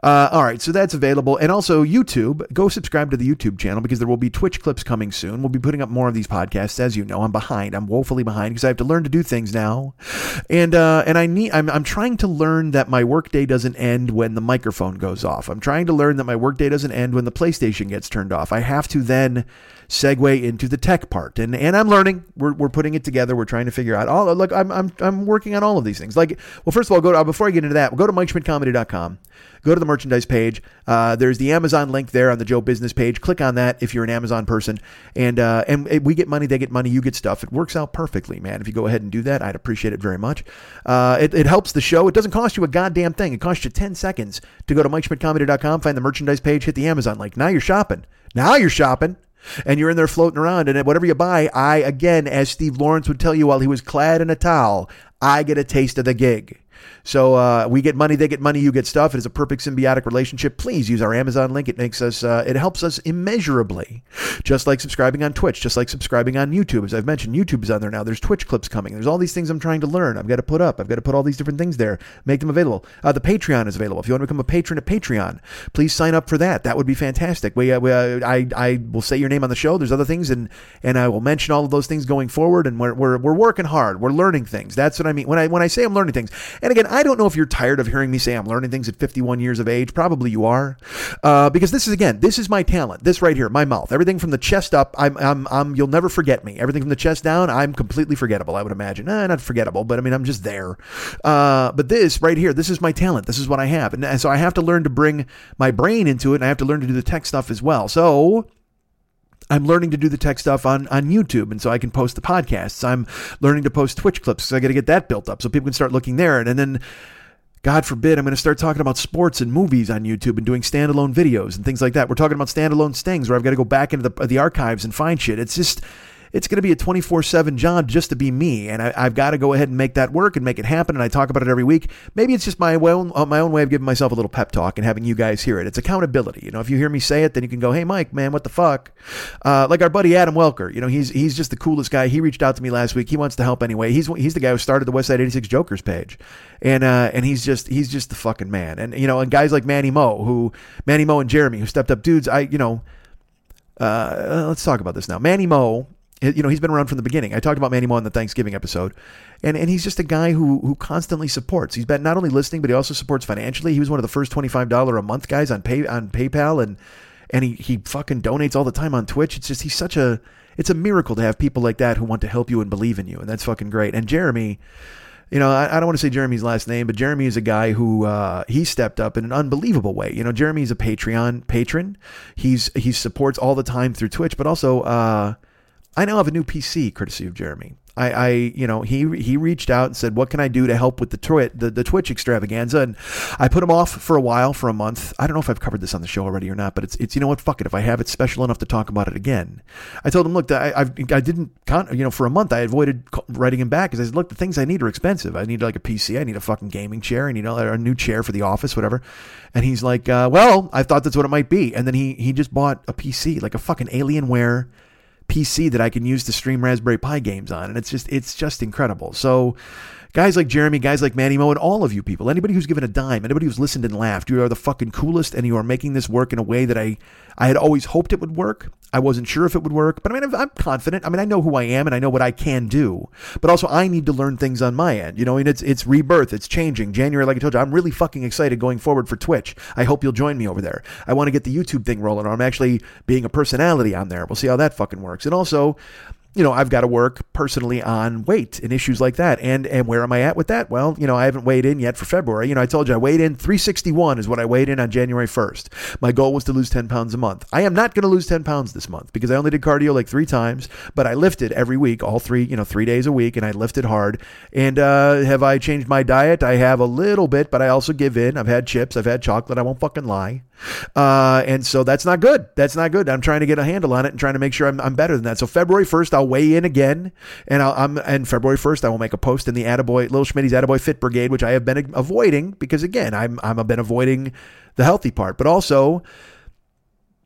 Uh, all right, so that's available. And also YouTube, go subscribe to the YouTube channel because there will be Twitch clips coming soon. We'll be putting up more of these podcasts. As you know, I'm behind. I'm woefully behind because I have to learn to do things now. And uh, and I need I'm, I'm trying to learn that my workday doesn't end when the microphone goes off. I'm trying to learn that my workday doesn't end when the PlayStation gets turned off. I have to then segue into the tech part. And and I'm learning. We're, we're putting it together. We're trying to figure out all look, I'm I'm I'm working on all of these things. Like well, first of all, go to, before I get into that, go to MikeSchmidtComedy.com. Go to the merchandise page. Uh, there's the Amazon link there on the Joe Business page. Click on that if you're an Amazon person, and uh, and we get money, they get money, you get stuff. It works out perfectly, man. If you go ahead and do that, I'd appreciate it very much. Uh, it, it helps the show. It doesn't cost you a goddamn thing. It costs you 10 seconds to go to MikeSchmidtComedy.com, find the merchandise page, hit the Amazon link. Now you're shopping. Now you're shopping and you're in there floating around, and whatever you buy, I, again, as Steve Lawrence would tell you while he was clad in a towel, I get a taste of the gig. So uh, we get money, they get money, you get stuff. It is a perfect symbiotic relationship. Please use our Amazon link. It makes us, uh, it helps us immeasurably. Just like subscribing on Twitch, just like subscribing on YouTube. As I've mentioned, YouTube is on there now. There's Twitch clips coming. There's all these things I'm trying to learn. I've got to put up. I've got to put all these different things there, make them available. Uh, the Patreon is available. If you want to become a patron at Patreon, please sign up for that. That would be fantastic. We, uh, we uh, I, I will say your name on the show. There's other things, and and I will mention all of those things going forward. And we're, we're, we're working hard. We're learning things. That's what I mean when I when I say I'm learning things. And again, I don't know if you're tired of hearing me say I'm learning things at 51 years of age. Probably you are, uh, because this is again, this is my talent. This right here, my mouth, everything from the chest up. I'm, I'm, I'm. You'll never forget me. Everything from the chest down, I'm completely forgettable. I would imagine. Eh, not forgettable, but I mean, I'm just there. Uh, but this right here, this is my talent. This is what I have, and, and so I have to learn to bring my brain into it, and I have to learn to do the tech stuff as well. So I'm learning to do the tech stuff on, on YouTube, and so I can post the podcasts. I'm learning to post Twitch clips, so I got to get that built up so people can start looking there. And, and then God forbid, I'm going to start talking about sports and movies on YouTube and doing standalone videos and things like that. We're talking about standalone stings where I've got to go back into the, the archives and find shit. It's just, it's going to be a 24 7 job just to be me. And I, have got to go ahead and make that work and make it happen. And I talk about it every week. Maybe it's just my own, uh, my own way of giving myself a little pep talk and having you guys hear it. It's accountability. You know, if you hear me say it, then you can go, hey, Mike, man, what the fuck? Uh, like our buddy Adam Welker. You know, he's he's just the coolest guy. He reached out to me last week. He wants to help anyway. He's he's the guy who started the Westside 86 Jokers page. And uh, and he's just he's just the fucking man. And you know, and guys like Manny Mo, who Manny Mo and Jeremy, who stepped up, dudes. I you know, uh, let's talk about this now. Manny Mo you know, he's been around from the beginning. I talked about Manny Mo in the Thanksgiving episode, and and he's just a guy who who constantly supports. He's been not only listening, but he also supports financially. He was one of the first twenty five dollar a month guys on pay on PayPal, and and he he fucking donates all the time on Twitch. It's just he's such a it's a miracle to have people like that who want to help you and believe in you, and that's fucking great. And Jeremy. You know, I, I don't want to say Jeremy's last name, but Jeremy is a guy who uh, he stepped up in an unbelievable way. You know, Jeremy's a Patreon patron. He's he supports all the time through Twitch, but also uh, I now have a new PC courtesy of Jeremy. I, I, you know, he he reached out and said, "What can I do to help with the Twitch, the, the Twitch extravaganza?" And I put him off for a while, for a month. I don't know if I've covered this on the show already or not, but it's it's you know what, fuck it. If I have it special enough to talk about it again, I told him, look, I I've, I didn't, you know, for a month I avoided writing him back because I said, look, the things I need are expensive. I need like a PC, I need a fucking gaming chair, I need a, a new chair for the office, whatever. And he's like, uh, well, I thought that's what it might be, and then he he just bought a PC, like a fucking Alienware PC that I can use to stream Raspberry Pi games on. And it's just, it's just incredible. So guys like Jeremy, guys like Manny Mo, and all of you people, anybody who's given a dime, anybody who's listened and laughed, you are the fucking coolest, and you are making this work in a way that I, I had always hoped it would work. I wasn't sure if it would work, but I mean, I'm confident. I mean, I know who I am and I know what I can do, but also I need to learn things on my end. You know, and it's it's rebirth, it's changing. January, like I told you, I'm really fucking excited going forward for Twitch. I hope you'll join me over there. I want to get the YouTube thing rolling, I'm actually being a personality on there. We'll see how that fucking works. And also, you know, I've got to work personally on weight and issues like that. And and where am I at with that? Well, you know, I haven't weighed in yet for February. You know, I told you I weighed in 361 is what I weighed in on January 1st. My goal was to lose 10 pounds a month. I am not going to lose 10 pounds this month because I only did cardio like three times, but I lifted every week, all three, you know, three days a week, and I lifted hard. And uh, have I changed my diet? I have a little bit, but I also give in. I've had chips, I've had chocolate. I won't fucking lie. Uh, and so that's not good. That's not good. I'm trying to get a handle on it and trying to make sure I'm, I'm better than that. So February 1st, I'll weigh in again. And I'll, I'm, and February 1st, I will make a post in the Attaboy, Little Schmitty's Attaboy Fit Brigade, which I have been avoiding because again, I'm, I'm, I've been avoiding the healthy part, but also,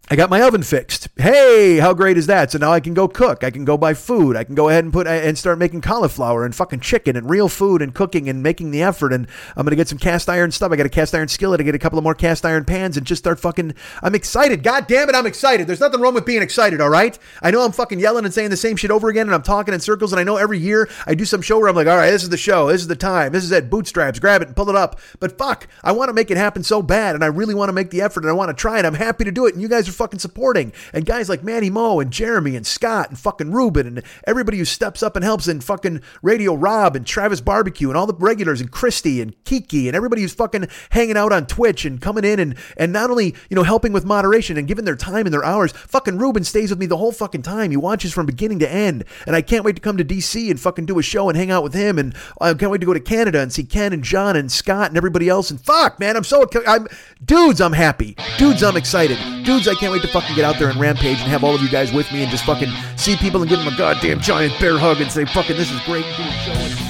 I got my oven fixed. Hey, how great is that? So now I can go cook. I can go buy food. I can go ahead and put and start making cauliflower and fucking chicken and real food and cooking and making the effort. And I'm gonna get some cast iron stuff. I got a cast iron skillet. I get a couple of more cast iron pans and just start fucking. I'm excited. God damn it, I'm excited. There's nothing wrong with being excited. All right. I know I'm fucking yelling and saying the same shit over again, and I'm talking in circles. And I know every year I do some show where I'm like, all right, this is the show. This is the time. This is it. Bootstraps. Grab it and pull it up. But fuck, I want to make it happen so bad, and I really want to make the effort, and I want to try, and I'm happy to do it. And you guys are fucking supporting and guys like Manny Moe and Jeremy and Scott and fucking Ruben and everybody who steps up and helps and fucking Radio Rob and Travis Barbecue and all the regulars and Christy and Kiki and everybody who's fucking hanging out on Twitch and coming in and and not only you know helping with moderation and giving their time and their hours. Fucking Ruben stays with me the whole fucking time. He watches from beginning to end, and I can't wait to come to DC and fucking do a show and hang out with him. And I can't wait to go to Canada and see Ken and John and Scott and everybody else. And fuck, man, I'm so I'm dudes. I'm happy. Dudes, I'm excited. Dudes, I can't wait to fucking get out there and rampage and have all of you guys with me and just fucking see people and give them a goddamn giant bear hug and say, fucking, this is great.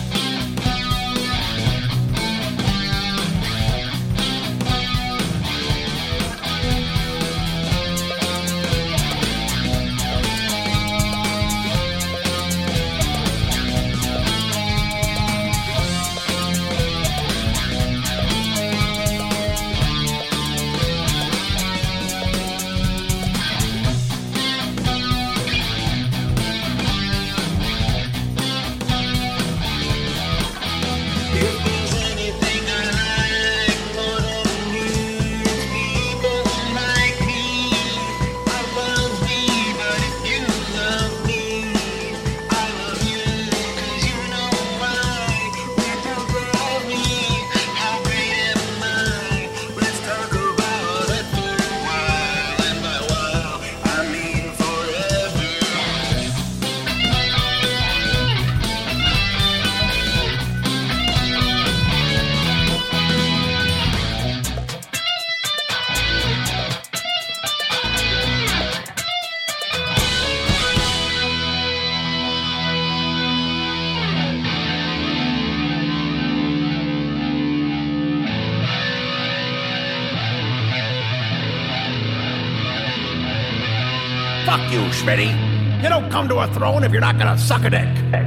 Come to a throne if you're not gonna suck a dick.